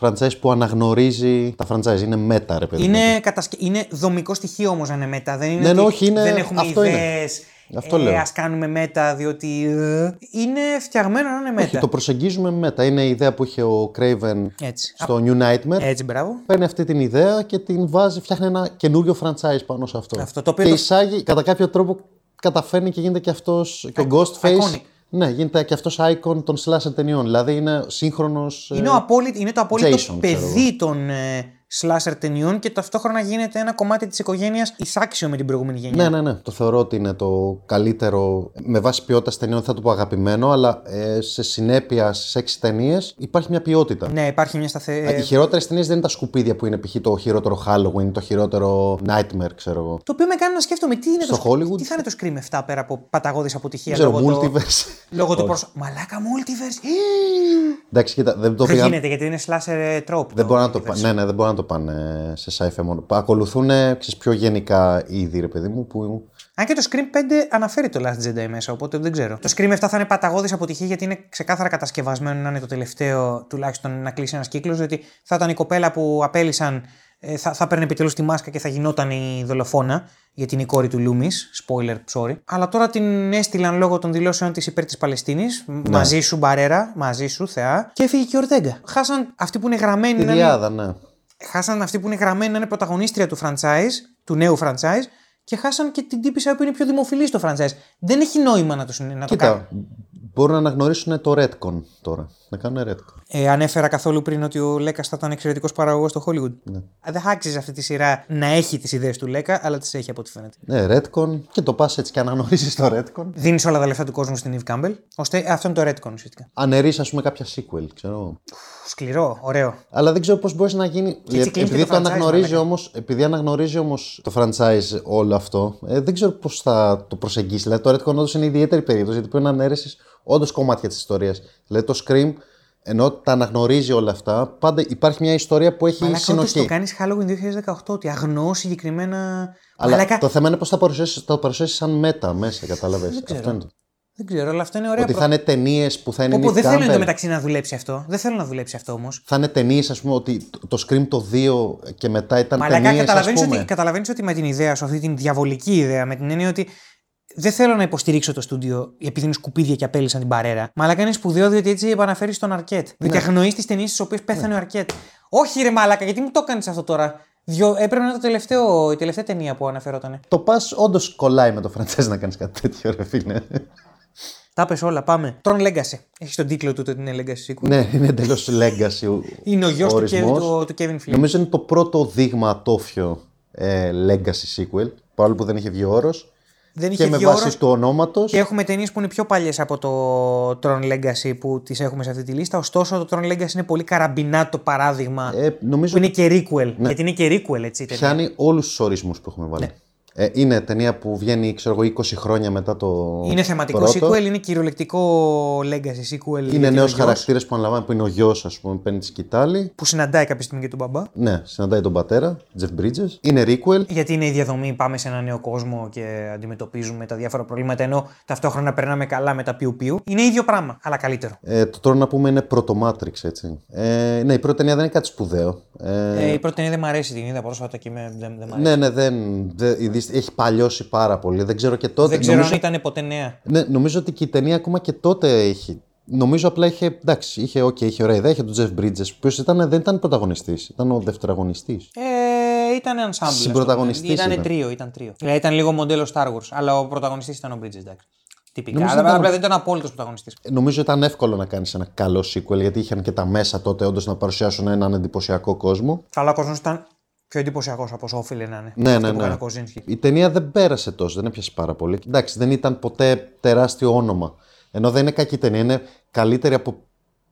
franchise που αναγνωρίζει τα franchise. Είναι μέτα, ρε παιδί. μου. Είναι, κατασκε... είναι δομικό στοιχείο όμως να είναι μέτα. Δεν είναι Ναι, ναι, ότι όχι, είναι- δεν έχουμε αυτό είναι. ιδέες, Αυτό ε, λέω. Ας κάνουμε μέτα διότι ε, είναι φτιαγμένο να είναι μέτα. Όχι, το προσεγγίζουμε μέτα. Είναι η ιδέα που είχε ο Craven Έτσι. στο New Nightmare. Έτσι, μπράβο. Παίρνει αυτή την ιδέα και την βάζει, φτιάχνει ένα καινούριο franchise πάνω σε αυτό. Αυτό, το οποίο και το- εισάγει, κατά κάποιο τρόπο καταφέρνει και γίνεται και αυτός. και ο Ghostface. iconic. Ναι, γίνεται και αυτός icon των slasher ταινιών. Δηλαδή είναι σύγχρονος. Είναι, ο απόλυτ, είναι το απόλυτο Jason, ξέρω παιδί των ε, slasher ταινιών και ταυτόχρονα γίνεται ένα κομμάτι της οικογένειας εισάξιο με την προηγούμενη γενιά. Ναι, ναι, ναι. Το θεωρώ ότι είναι το καλύτερο. Με βάση ποιότητας ταινιών θα το πω αγαπημένο, αλλά ε, σε συνέπεια στις έξι ταινίες υπάρχει μια ποιότητα. Ναι, υπάρχει μια σταθερή. Οι χειρότερες ταινίες δεν είναι τα σκουπίδια που είναι π.χ. το χειρότερο Halloween, το χειρότερο Nightmare, ξέρω εγώ. Το οποίο με κάνει να σκέφτομαι τι είναι Στο το Hollywood. Τι θα είναι το Scream 7 πέρα από παταγώδη αποτυχία. Δεν ξέρω, λόγω το- multiverse. Λόγω του πρόσωπου. Μαλάκα multiverse. Εντάξει, κοίτα, δεν το Δεν πήγαν. γίνεται γιατί είναι slasher ε, trope. Δεν μπορούν να το πάνε. Ναι, ναι, δεν μπορούν να το πάνε σε sci-fi μόνο. Ακολουθούν ξέρεις, πιο γενικά είδη, ρε παιδί μου, που Αν και το Scream 5 αναφέρει το Last Jedi μέσα, οπότε δεν ξέρω. Το Scream 7 θα είναι παταγώδης αποτυχία γιατί είναι ξεκάθαρα κατασκευασμένο να είναι το τελευταίο τουλάχιστον να κλείσει ένας κύκλος. Διότι θα ήταν η κοπέλα που απέλησαν ε, θα, θα παίρνει επιτέλους τη μάσκα και θα γινόταν η δολοφόνα, γιατί είναι η κόρη του Λούμι. Spoiler, sorry. Αλλά τώρα την έστειλαν λόγω των δηλώσεων της υπέρ της Παλαιστίνης. Μαζί σου, Μπαρέρα, μαζί σου, Θεά. Και έφυγε και η Ορτέγκα. Χάσαν αυτοί που είναι γραμμένοι. Τη να είναι- διάδα, ναι. Χάσαν αυτή που είναι γραμμένη να είναι πρωταγωνίστρια του franchise, του νέου franchise, και χάσαν και την τύπησα που είναι πιο δημοφιλής στο franchise. Δεν έχει νόημα να το, συνε- να το κάνουν. Κοίτα, μπορούν να αναγνωρίσουν το Redcon τώρα. Να κάνουν Redcon. Ε, ανέφερα καθόλου πριν ότι ο Λέκα θα ήταν εξαιρετικός παραγωγός στο Hollywood. Ναι. Ε, Δεν θα άξιζε αυτή τη σειρά να έχει τις ιδέες του Λέκα, αλλά τις έχει από ό,τι φαίνεται. Ναι, Redcon και το πας έτσι και αναγνωρίζεις το Redcon. Δίνεις όλα τα λεφτά του κόσμου στην Eve Campbell. Ώστε αυτό είναι το Redcon ουσιαστικά. Αναιρεί, ας πούμε, κάποια sequel, ξέρω. εγώ. Σκληρό, ωραίο. Αλλά δεν ξέρω πώς μπορείς να γίνει. έτσι κλείνει επειδή και το το franchise, αναγνωρίζει μαλάκα. όμως, επειδή αναγνωρίζει όμως το franchise όλο αυτό, ε, δεν ξέρω πώς θα το προσεγγίσεις. Δηλαδή το Redcon όντως είναι ιδιαίτερη περίπτωση γιατί πρέπει να ανέρεσει όντως κομμάτια της ιστορίας. Δηλαδή το Scream, ενώ τα αναγνωρίζει όλα αυτά, πάντα υπάρχει μια ιστορία που έχει Μαλάκα, όντως συνοχή. το κάνεις Halloween 2018, ότι αγνοώ συγκεκριμένα. Αλλά Μαλάκα, το θέμα είναι πώς θα παρουσιάσει το παρουσιάσεις σαν μέτα μέσα, κατάλαβες. Αυτό είναι το. Δεν ξέρω, αλλά αυτό είναι ωραία. Ότι θα είναι ταινίες που θα είναι. Όπου Nick δεν θέλω Campbell. εντωμεταξύ να δουλέψει αυτό. Δεν θέλω να δουλέψει αυτό όμως. Θα είναι ταινίες, ας πούμε, ότι το- το Scream το 2 και μετά ήταν Μαλάκα, ταινίες. καταλαβαίνεις ότι, καταλαβαίνεις ότι με την ιδέα σου, αυτή την διαβολική ιδέα, με την έννοια ότι δεν θέλω να υποστηρίξω το στούντιο επειδή είναι σκουπίδια και απέλησαν την παρέρα. Μαλάκα είναι σπουδαίο διότι έτσι επαναφέρεις τον Αρκέτ. Διότι αγνοείς τις ταινίες στις οποίες πέθανε ο Αρκέτ. Όχι, ρε Μαλάκα, γιατί μου το έκανε αυτό τώρα; Δυο, έπρεπε να είναι το τελευταίο, η τελευταία ταινία που αναφερόταν. Το πας όντως κολλάει με το franchise να κάνεις κάτι τέτοιο, ρε φίλε. Τα πες όλα, πάμε. Tron Legacy. Έχεις τον τίτλο του ότι είναι Legacy sequel. ναι, είναι εντελώς legacy. ο- Είναι ο γιος του, ορισμός. Kevin- του, του Kevin Flynn. Νομίζω είναι το πρώτο δείγμα ατόφιο ε, legacy sequel. Παρόλο που δεν είχε βγει όρος. Δεν Και είχε με βγει βάση όρος του ονόματος. Και έχουμε ταινίες που είναι πιο παλιές από το Tron Legacy που τις έχουμε σε αυτή τη λίστα. Ωστόσο, το Tron Legacy είναι πολύ καραμπινάτο παράδειγμα. Ε, νομίζω που είναι και requel. Γιατί είναι και requel, έτσι. η ταινία. πιάνει όλους τους ορισμούς που έχουμε βάλει. Ε, είναι ταινία που βγαίνει, ξέρω εγώ, 20 χρόνια μετά το. Είναι θεματικό πρώτο. sequel, είναι κυριολεκτικό legacy sequel. γιατί Είναι ο νέο γιος χαρακτήρας που αναλαμβάνει, που είναι ο γιος, ας πούμε, παίρνει τη σκητάλη. Που συναντάει κάποια στιγμή και τον μπαμπά. Ναι, συναντάει τον πατέρα, Jeff Bridges. Είναι requel. Γιατί είναι η διαδομή, πάμε σε ένα νέο κόσμο και αντιμετωπίζουμε τα διάφορα προβλήματα, ενώ ταυτόχρονα περνάμε καλά με τα πιου-πιου. Είναι ίδιο πράγμα, αλλά καλύτερο. Ε, το τώρα να πούμε είναι πρώτο Matrix, έτσι. Ε, ναι, η πρώτη ταινία δεν είναι κάτι σπουδαίο. Ε, Ε, η πρώτη ταινία δεν μ' αρέσει, την είδα πρόσφατα και με, δεν, δεν μ' αρέσει. ναι, ναι, δεν, δεν, η δυσ- έχει παλιώσει πάρα πολύ. Δεν ξέρω και τότε. Δεν ξέρω νομίζω, αν ήταν ποτέ νέα. ναι, νομίζω ότι και η ταινία ακόμα και τότε έχει. Νομίζω απλά είχε. Εντάξει, είχε, okay, είχε ωραία ιδέα. Είχε τον Jeff Bridges, ο οποίος ήταν, δεν ήταν πρωταγωνιστής, ήταν ο δευτεραγωνιστής. Ε, ήταν ensemble. Συμπρωταγωνιστής Ήταν ήταν. τρίο, ήταν τρίο. Δηλαδή ήταν λίγο μοντέλο Star Wars, αλλά ο πρωταγωνιστής ήταν ο Bridges, εντάξει. Τυπικά. Νομίζω Αλλά ήταν- απλά δεν ήταν απόλυτος πρωταγωνιστής. Νομίζω ήταν εύκολο να κάνεις ένα καλό sequel γιατί είχαν και τα μέσα τότε όντως να παρουσιάσουν έναν εντυπωσιακό κόσμο. Αλλά ο κόσμος ήταν πιο εντυπωσιακός από όσο όφιλε να είναι. Ναι, Αυτό ναι, που ναι. έκανε ο Kozinski. Η ταινία δεν πέρασε τόσο, δεν έπιασε πάρα πολύ. Εντάξει, δεν ήταν ποτέ τεράστιο όνομα. Ενώ δεν είναι κακή ταινία, είναι καλύτερη από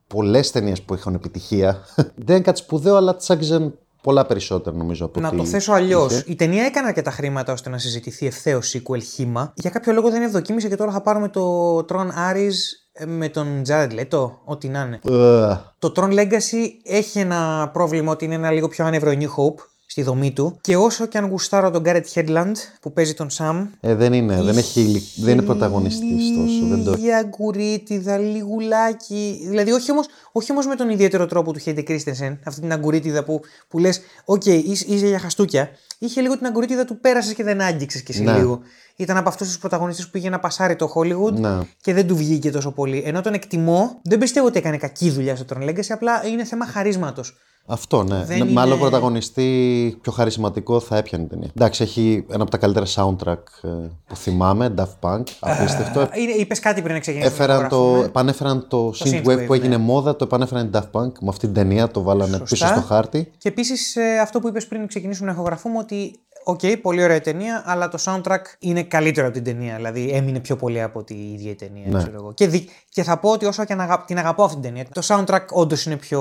πολλές ταινίες που είχαν επιτυχία. δεν είναι κάτι σπουδαίο, αλλά τη άγγιζαν πολλά περισσότερα νομίζω από Να ό,τι το θέσω αλλιώς. είχε. Η ταινία έκανε αρκετά χρήματα ώστε να συζητηθεί ευθέως sequel χήμα. Για κάποιο λόγο δεν ευδοκίμησε και τώρα θα πάρουμε το Tron Ares ε, με τον Jared Leto, ό,τι να είναι. Ε, Το Tron Legacy έχει ένα πρόβλημα ότι είναι ένα λίγο πιο άνευρο New Hope στη δομή του. Και όσο και αν γουστάρω τον Garrett Headland που παίζει τον Sam. ε, δεν είναι, δεν, έχει, ηλικ- δεν είναι πρωταγωνιστής τόσο. Δεν το... Λίγη αγκουρίτιδα, λιγουλάκι. Δηλαδή, όχι όμω όχι όμως με τον ιδιαίτερο τρόπο του Χέντε Κρίστενσεν, αυτή την αγκουρίτιδα που, που λες: Οκ, είσαι, είσαι για χαστούκια. Είχε λίγο την αγγουρίτιδα του πέρασες και δεν άγγιξες κι εσύ Ναι. λίγο. Ήταν από αυτούς τους πρωταγωνιστές που πήγε να πασάρει το Hollywood Ναι. και δεν του βγήκε τόσο πολύ. Ενώ τον εκτιμώ, δεν πιστεύω ότι έκανε κακή δουλειά στο Tron Legacy, απλά είναι θέμα χαρίσματος. Αυτό, ναι. Δεν ναι Με είναι- άλλο πρωταγωνιστή πιο χαρισματικό θα έπιανε η ταινία. Εντάξει, έχει ένα από τα καλύτερα soundtrack ε, που θυμάμαι, Daft Punk, απίστευτο. Είπες κάτι πριν να ξεκινήσουμε. Έφεραν να το, γράφουμε. επανέφεραν το, synthwave, synthwave που έγινε ναι. μόδα, το επανέφεραν οι Daft Punk με αυτή την ταινία, το βάλανε Σωστά. πίσω στο χάρτη. Και επίσης αυτό που είπες πριν ξεκινήσουμε να ηχογραφούμε ότι. Οκ, πολύ ωραία ταινία, αλλά το soundtrack είναι καλύτερο από την ταινία. Δηλαδή έμεινε πιο πολύ από τη ίδια η ταινία. Ναι. Ξέρω εγώ. Και, δι- και θα πω ότι όσο και αν αγα- την αγαπώ αυτή την ταινία, το soundtrack όντως είναι πιο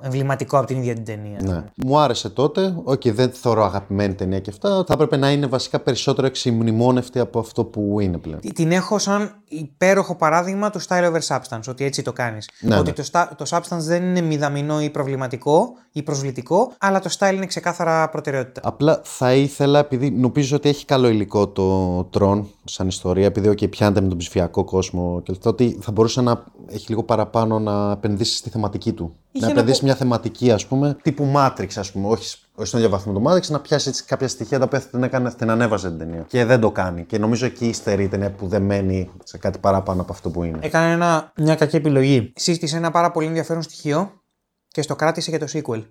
εμβληματικό από την ίδια την ταινία. Ναι. Μου άρεσε τότε. Οκ, δεν θεωρώ αγαπημένη ταινία και αυτά. Θα έπρεπε να είναι βασικά περισσότερο αξιομνημόνευτη από αυτό που είναι πλέον. Τι- Την έχω σαν υπέροχο παράδειγμα του style over substance, ότι έτσι το κάνεις. Ναι, ότι ναι. Το, sta- το substance δεν είναι μηδαμινό ή προβληματικό ή προσβλητικό, αλλά το style είναι ξεκάθαρα προτεραιότητα. Απλά θα ήθελα, επειδή νομίζω ότι έχει καλό υλικό το Tron σαν ιστορία, επειδή okay, πιάνεται με τον ψηφιακό κόσμο και αυτά, ότι θα μπορούσε να έχει λίγο παραπάνω να επενδύσει στη θεματική του. Είχε να ένα επενδύσει πο- μια θεματική, ας πούμε, τύπου Matrix, ας πούμε. Όχι, όχι στον ίδιο βαθμό το Matrix, να πιάσει έτσι κάποια στοιχεία τα οποία θα την, έκανε, θα την ανέβαζε την ταινία. Και δεν το κάνει. Και νομίζω εκεί υστερεί η ταινία που δεν μένει σε κάτι παραπάνω από αυτό που είναι. Έκανε ένα, μια κακή επιλογή. Σύστησε ένα πάρα πολύ ενδιαφέρον στοιχείο και στο κράτησε για το sequel.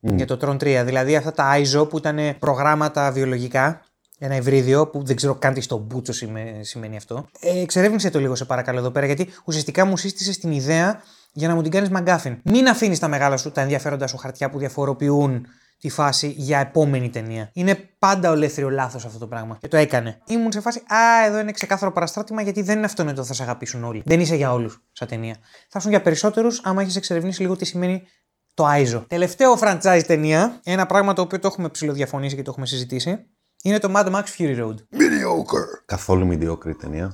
Για το Tron 3. Δηλαδή αυτά τα ISO που ήταν προγράμματα βιολογικά. Ένα υβρίδιο που δεν ξέρω καν τι στο μπούτσο σημαίνει, σημαίνει αυτό. Ε, εξερεύνησε το λίγο σε παρακαλώ εδώ πέρα γιατί ουσιαστικά μου σύστησε την ιδέα για να μου την κάνεις μαγκάφιν. Μην αφήνεις τα μεγάλα σου, τα ενδιαφέροντα σου χαρτιά που διαφοροποιούν τη φάση για επόμενη ταινία. Είναι πάντα ολέθριο λάθος αυτό το πράγμα. Και το έκανε. Ήμουν σε φάση, Α, εδώ είναι ξεκάθαρο παραστράτημα γιατί δεν είναι αυτονόητο θα σε αγαπήσουν όλοι. Δεν είσαι για όλους σαν ταινία. Θα ήσουν για περισσότερους άμα έχεις εξερευνήσει λίγο τι σημαίνει το ISO. Τελευταίο franchise ταινία, ένα πράγμα το οποίο το έχουμε ψηλοδιαφωνήσει και το έχουμε συζητήσει, είναι το Mad Max Fury Road. Καθόλου mediocre η ταινία.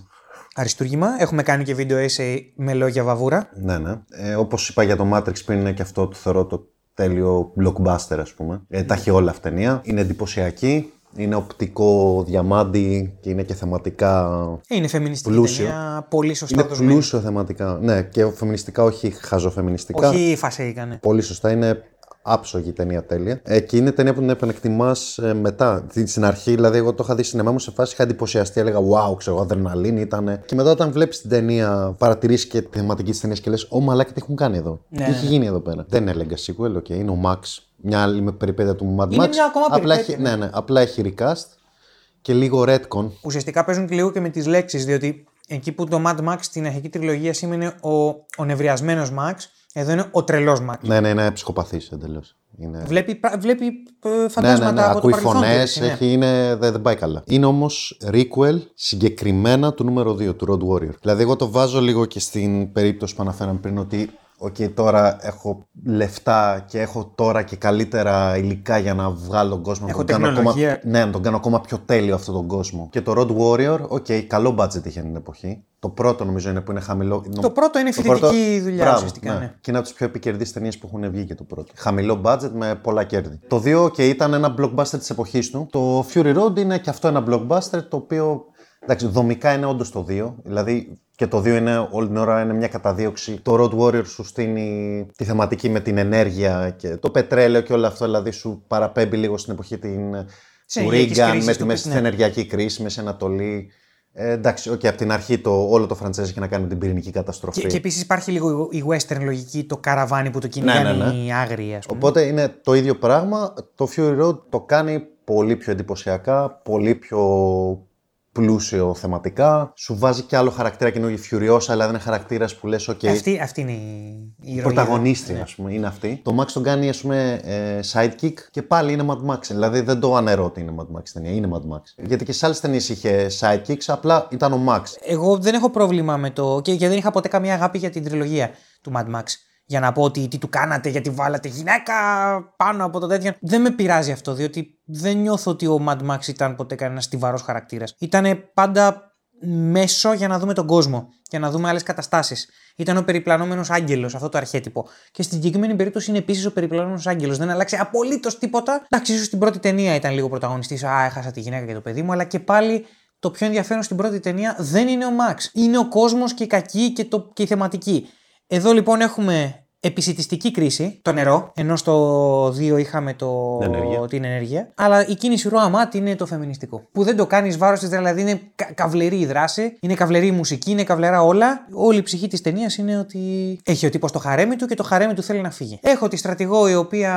Αριστούργημα. Έχουμε κάνει και βίντεο essay με λόγια βαβούρα. Ναι, ναι. Ε, Όπως είπα για το Matrix πριν, είναι και αυτό το θεωρώ το τέλειο blockbuster, ας πούμε. Ε, τα έχει όλα αυτή η ταινία. Είναι εντυπωσιακή. Είναι οπτικό διαμάντι και είναι και θεματικά. Είναι φεμινιστική Πλούσιο. ταινία, πολύ σωστά Είναι δοσμένη. πλούσιο θεματικά. Ναι, και φεμινιστικά, όχι χαζοφεμινιστικά. Όχι φασέικανε. Πολύ σωστά. Είναι άψογη η ταινία τέλεια. Ε, και είναι ταινία που την επανεκτιμάς μετά. Στην- Στην αρχή, δηλαδή, εγώ το είχα δει στην μου σε φάση, είχα εντυπωσιαστεί, έλεγα Wow, ξέρω εγώ, αδρεναλίνη ήταν. Και μετά, όταν βλέπεις την ταινία, παρατηρήσει και τη θεματική τη ταινία και λες: Ω μαλάκα, τι έχουν κάνει εδώ. Ναι, τι ναι, έχει γίνει εδώ πέρα. Δεν είναι Legacy sequel, okay, είναι ο Max. Μια άλλη με περιπέτεια του Mad Max. Είναι μια ακόμα απλά περιπέτεια, έχει, ναι, ναι, απλά έχει recast και λίγο retcon. Ουσιαστικά παίζουν και λίγο και με τις λέξεις, διότι εκεί που το Mad Max στην αρχική τριλογία σήμαινε ο, ο νευριασμένος Max, εδώ είναι ο τρελός Max. Ναι, ναι, είναι ψυχοπαθής εντελώς. Είναι... Βλέπει, πρα- βλέπει ε, Ναι, φαντάσματα ναι, ναι. από Ακούει το παρελθόν. του, φωνές, έτσι, ναι. έχει, είναι, δεν, δεν πάει καλά. Είναι όμως requel συγκεκριμένα του νούμερο 2, του Road Warrior. Δηλαδή, εγώ το βάζω λίγο και στην περίπτωση που αναφέραμε πριν ότι. Οκ, τώρα έχω λεφτά και έχω τώρα και καλύτερα υλικά για να βγάλω τον κόσμο. Έχω να τον κάνω ακόμα, τεχνολογία. ναι, να τον κάνω ακόμα πιο τέλειο αυτόν τον κόσμο. Και το Road Warrior, OK, καλό budget είχε την εποχή. Το πρώτο νομίζω είναι που είναι χαμηλό. Το πρώτο είναι φοιτητική δουλειά Μπράβο, ουσιαστικά. Ναι. Και είναι από τις πιο επικερδείς ταινίες που έχουν βγει και το πρώτο. Χαμηλό budget με πολλά κέρδη. Το 2 και ήταν ένα blockbuster της εποχής του. Το Fury Road είναι και αυτό ένα blockbuster το οποίο. Εντάξει, δομικά είναι όντως το 2. Δηλαδή και το 2 είναι όλη την ώρα είναι μια καταδίωξη. Το Road Warrior σου στείνει τη θεματική με την ενέργεια και το πετρέλαιο και όλο αυτό. Δηλαδή σου παραπέμπει λίγο στην εποχή την, Της του ενεργειακής Reagan κρίσης με του τη μέση ναι. στην ενεργειακή κρίση, Μέση Ανατολή. Ε, εντάξει, okay, από την αρχή το, όλο το franchise είχε να κάνει με την πυρηνική καταστροφή. Και, και επίσης υπάρχει λίγο η western λογική, το καραβάνι που το Ναι, κυνηγάνε ναι, ναι. οι άγριοι, ας πούμε. Οπότε είναι το ίδιο πράγμα. Το Fury Road το κάνει πολύ πιο εντυπωσιακά, πολύ πιο πλούσιο θεματικά. Σου βάζει και άλλο χαρακτήρα καινούργιο Furiosa, δηλαδή είναι χαρακτήρας που λες: OK, Αυτή, αυτή είναι η, η ηρωίδα. πρωταγωνίστρια, Ναι. ας πούμε, είναι αυτή. Το Max τον κάνει, ας πούμε, ε, sidekick και πάλι είναι Mad Max. Δηλαδή δεν το ανερώ ότι είναι Mad Max ταινία, είναι Mad Max. Γιατί και σε άλλες ταινίες είχε sidekicks, απλά ήταν ο Max. Εγώ δεν έχω πρόβλημα με το. και, και δεν είχα ποτέ καμία αγάπη για την τριλογία του Mad Max. Για να πω ότι τι του κάνατε, γιατί βάλατε γυναίκα πάνω από το τέτοιο. Δεν με πειράζει αυτό, διότι δεν νιώθω ότι ο Mad Max ήταν ποτέ κανένας στιβαρός χαρακτήρας. Ήταν πάντα μέσο για να δούμε τον κόσμο, για να δούμε άλλες καταστάσεις. Ήταν ο περιπλανόμενος άγγελος, αυτό το αρχέτυπο. Και στην συγκεκριμένη περίπτωση είναι επίσης ο περιπλανόμενος άγγελος. Δεν άλλαξε απολύτως τίποτα. Εντάξει, ίσως στην πρώτη ταινία ήταν λίγο πρωταγωνιστής. Α, έχασα τη γυναίκα και το παιδί μου, αλλά και πάλι το πιο ενδιαφέρον στην πρώτη ταινία δεν είναι ο Μαξ. Είναι ο κόσμος και η κακή και, το, και η θεματική. Εδώ λοιπόν έχουμε επισητιστική κρίση, το νερό, ενώ στο 2 είχαμε το... Την ενέργεια. την ενέργεια. Αλλά η κίνηση ροαμάτ είναι το φεμινιστικό. Που δεν το κάνεις βάρος της, δηλαδή είναι κα- καυλερή η δράση, είναι καυλερή η μουσική, είναι καυλερά όλα. Όλη η ψυχή της ταινίας είναι ότι έχει ο τύπος το χαρέμι του και το χαρέμι του θέλει να φύγει. Έχω τη στρατηγό η οποία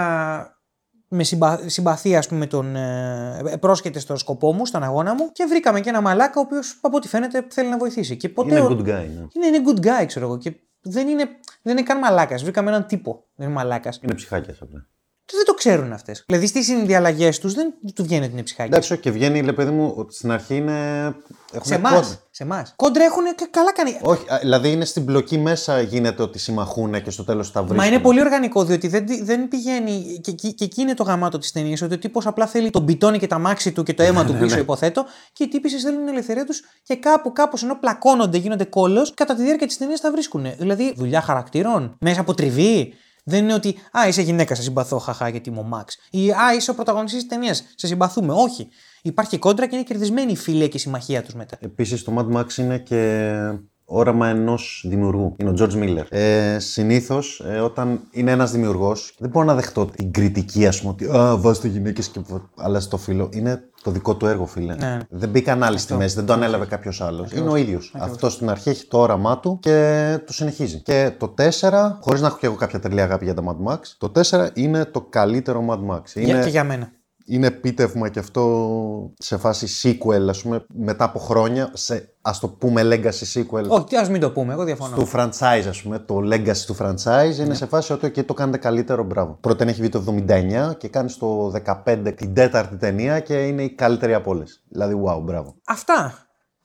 με συμπα... συμπαθία, ας πούμε, τον ε, πρόσκειται στο σκοπό μου, στον αγώνα μου και βρήκαμε και ένα μαλάκα ο οποίος από ό,τι φαίνεται θέλει να βοηθήσει. Και ποτέ Είναι ο- good guy, ναι. είναι, είναι good guy, ξέρω εγώ. Και δεν είναι, δεν είναι καν μαλάκας. Βρήκαμε έναν τύπο. Δεν είναι μαλάκας. Είναι ψυχάκιας απλά. Δεν το ξέρουν αυτές. Δηλαδή στις συνδιαλλαγές τους δεν του βγαίνει ότι είναι ψυχάκι. Εντάξει, και βγαίνει, λέει παιδί μου, ότι στην αρχή είναι. Έχουν σε εμάς. κόντρα. Σε εμάς. Κόντρα έχουν κα- καλά κάνει. Όχι, α, δηλαδή είναι στην μπλοκή μέσα γίνεται ότι συμμαχούν και στο τέλος τα βρίσκουν. Μα είναι πολύ οργανικό διότι δεν, δεν πηγαίνει. Και, και, και εκεί είναι το γαμάτο της ταινίας. Ότι ο τύπος απλά θέλει τον πιτόνι και τα μάξι του και το αίμα του πίσω, υποθέτω. Και οι τύποι θέλουν την ελευθερία τους και κάπου, κάπως ενώ πλακώνονται, γίνονται κόλος, κατά τη διάρκεια της ταινίας τα βρίσκουν. Δηλαδή δουλειά χαρακτήρων, μέσα από τριβή. Δεν είναι ότι Α, είσαι γυναίκα, σε συμπαθώ, χαχά, γιατί είμαι ο Μαξ. Ή Α, είσαι ο πρωταγωνιστής της ταινίας, σε συμπαθούμε. Όχι. Υπάρχει κόντρα και είναι κερδισμένη η φιλία και η συμμαχία τους μετά. Επίσης το Mad Max είναι και όραμα ενός δημιουργού. Είναι ο George Miller. Ε, Συνήθως, ε, όταν είναι ένας δημιουργός, δεν μπορώ να δεχτώ την κριτική, ας πούμε, ότι Α, βάζετε γυναίκες και αλλάζεις το φίλο. Είναι το δικό του έργο, φίλε. Ναι. Δεν μπήκαν άλλοι στη μέση, δεν το ανέλαβε κάποιος άλλος. Είναι ο ίδιος. Αυτό στην αρχή έχει το όραμά του και το συνεχίζει. Και το 4, χωρίς να έχω και εγώ κάποια τρελή αγάπη για τα Mad Max, το 4 είναι το καλύτερο Mad Max. Για, Είναι, και για μένα. Είναι επίτευγμα και αυτό σε φάση sequel, ας πούμε, μετά από χρόνια, σε ας το πούμε legacy sequel Όχι, ας μην το πούμε, εγώ διαφωνώ. του franchise, ας πούμε, το legacy του franchise είναι σε φάση ότι okay, το κάνετε καλύτερο, μπράβο. Πρώτα έχει βγει το 79 και κάνει το 15 την τέταρτη ταινία και είναι η καλύτερη από όλες. Δηλαδή, wow, μπράβο. Αυτά.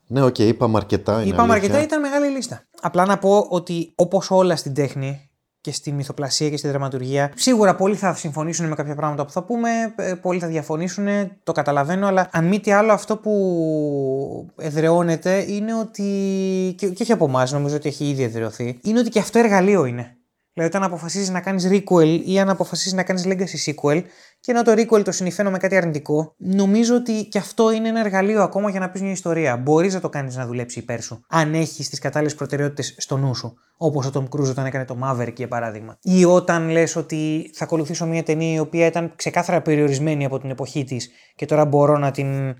Ναι, οκ, είπαμε αρκετά. είναι Είπαμε αλήθεια. αρκετά, ήταν μεγάλη λίστα. Απλά να πω ότι όπως όλα στην τέχνη και στη μυθοπλασία και στη δραματουργία, σίγουρα πολλοί θα συμφωνήσουν με κάποια πράγματα που θα πούμε, ε, πολλοί θα διαφωνήσουν, το καταλαβαίνω, αλλά αν μη τι άλλο, αυτό που εδραιώνεται είναι ότι. και, και όχι από εμάς, νομίζω ότι έχει ήδη εδραιωθεί, είναι ότι και αυτό εργαλείο είναι. Δηλαδή, όταν αποφασίζεις να κάνεις requel ή αν αποφασίζεις να κάνεις legacy sequel, και ενώ το requel το συνηθαίνω με κάτι αρνητικό, νομίζω ότι και αυτό είναι ένα εργαλείο ακόμα για να πεις μια ιστορία. Μπορείς να το κάνεις να δουλέψει υπέρ σου, αν έχεις τις κατάλληλες προτεραιότητες στο νου σου. Όπως ο Tom Cruise όταν έκανε το Maverick, για παράδειγμα. Ή όταν λες ότι θα ακολουθήσω μια ταινία η οποία ήταν ξεκάθαρα περιορισμένη από την εποχή της και τώρα μπορώ να την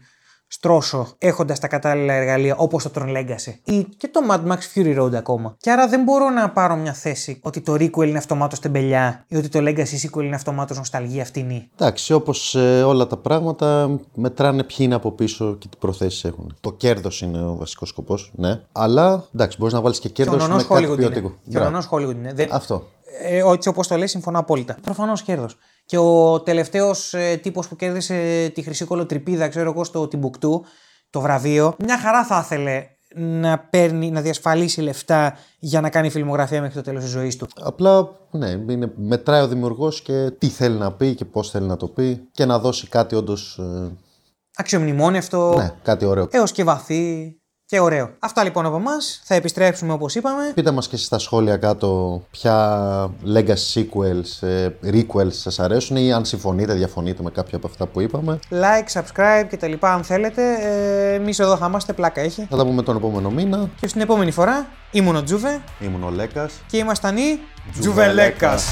στρώσω έχοντας τα κατάλληλα εργαλεία όπως το Tron Legacy ή και το Mad Max Fury Road ακόμα. Και άρα δεν μπορώ να πάρω μια θέση ότι το requel είναι αυτομάτως τεμπελιά ή ότι το Legacy sequel είναι αυτομάτως νοσταλγία φτηνή. Εντάξει, όπως όλα τα πράγματα, μετράνε ποιοι είναι από πίσω και τι προθέσεις έχουν. Το κέρδος είναι ο βασικός σκοπός, ναι. Αλλά εντάξει, μπορείς να βάλεις και Και κέρδος ο νονό με κάτι Hollywood είναι. ποιοτικό. Και ο Μπράβο. νονός Hollywood είναι. Δεν, Αυτό. Ε, έτσι όπως το λέει, συμφωνώ απόλυτα. Προφανώς κέρδος. Και ο τελευταίος ε, τύπος που κέρδισε τη χρυσή κολοτριπίδα, ξέρω εγώ, στο Τιμπουκτού, το βραβείο, μια χαρά θα ήθελε να παίρνει, να διασφαλίσει λεφτά για να κάνει φιλμογραφία μέχρι το τέλος της ζωής του. Απλά, ναι, είναι, μετράει ο δημιουργός και τι θέλει να πει και πώς θέλει να το πει και να δώσει κάτι όντως. Αξιομνημόνευτο, ναι, κάτι ωραίο. έως και βαθύ και ωραίο. Αυτά λοιπόν από εμάς. Θα επιστρέψουμε όπως είπαμε. Πείτε μας και εσείς στα σχόλια κάτω ποια legacy sequels, ε, requels σας αρέσουν ή αν συμφωνείτε, διαφωνείτε με κάποια από αυτά που είπαμε. Like, subscribe και τα λοιπά αν θέλετε. Ε, Εμείς εδώ θα είμαστε, πλάκα έχει. Θα τα πούμε τον επόμενο μήνα. Και στην επόμενη φορά ήμουν ο Τζούβε Ήμουν ο Λέκας. και ήμασταν οι Τζουβελέκας. Τζουβελέκας.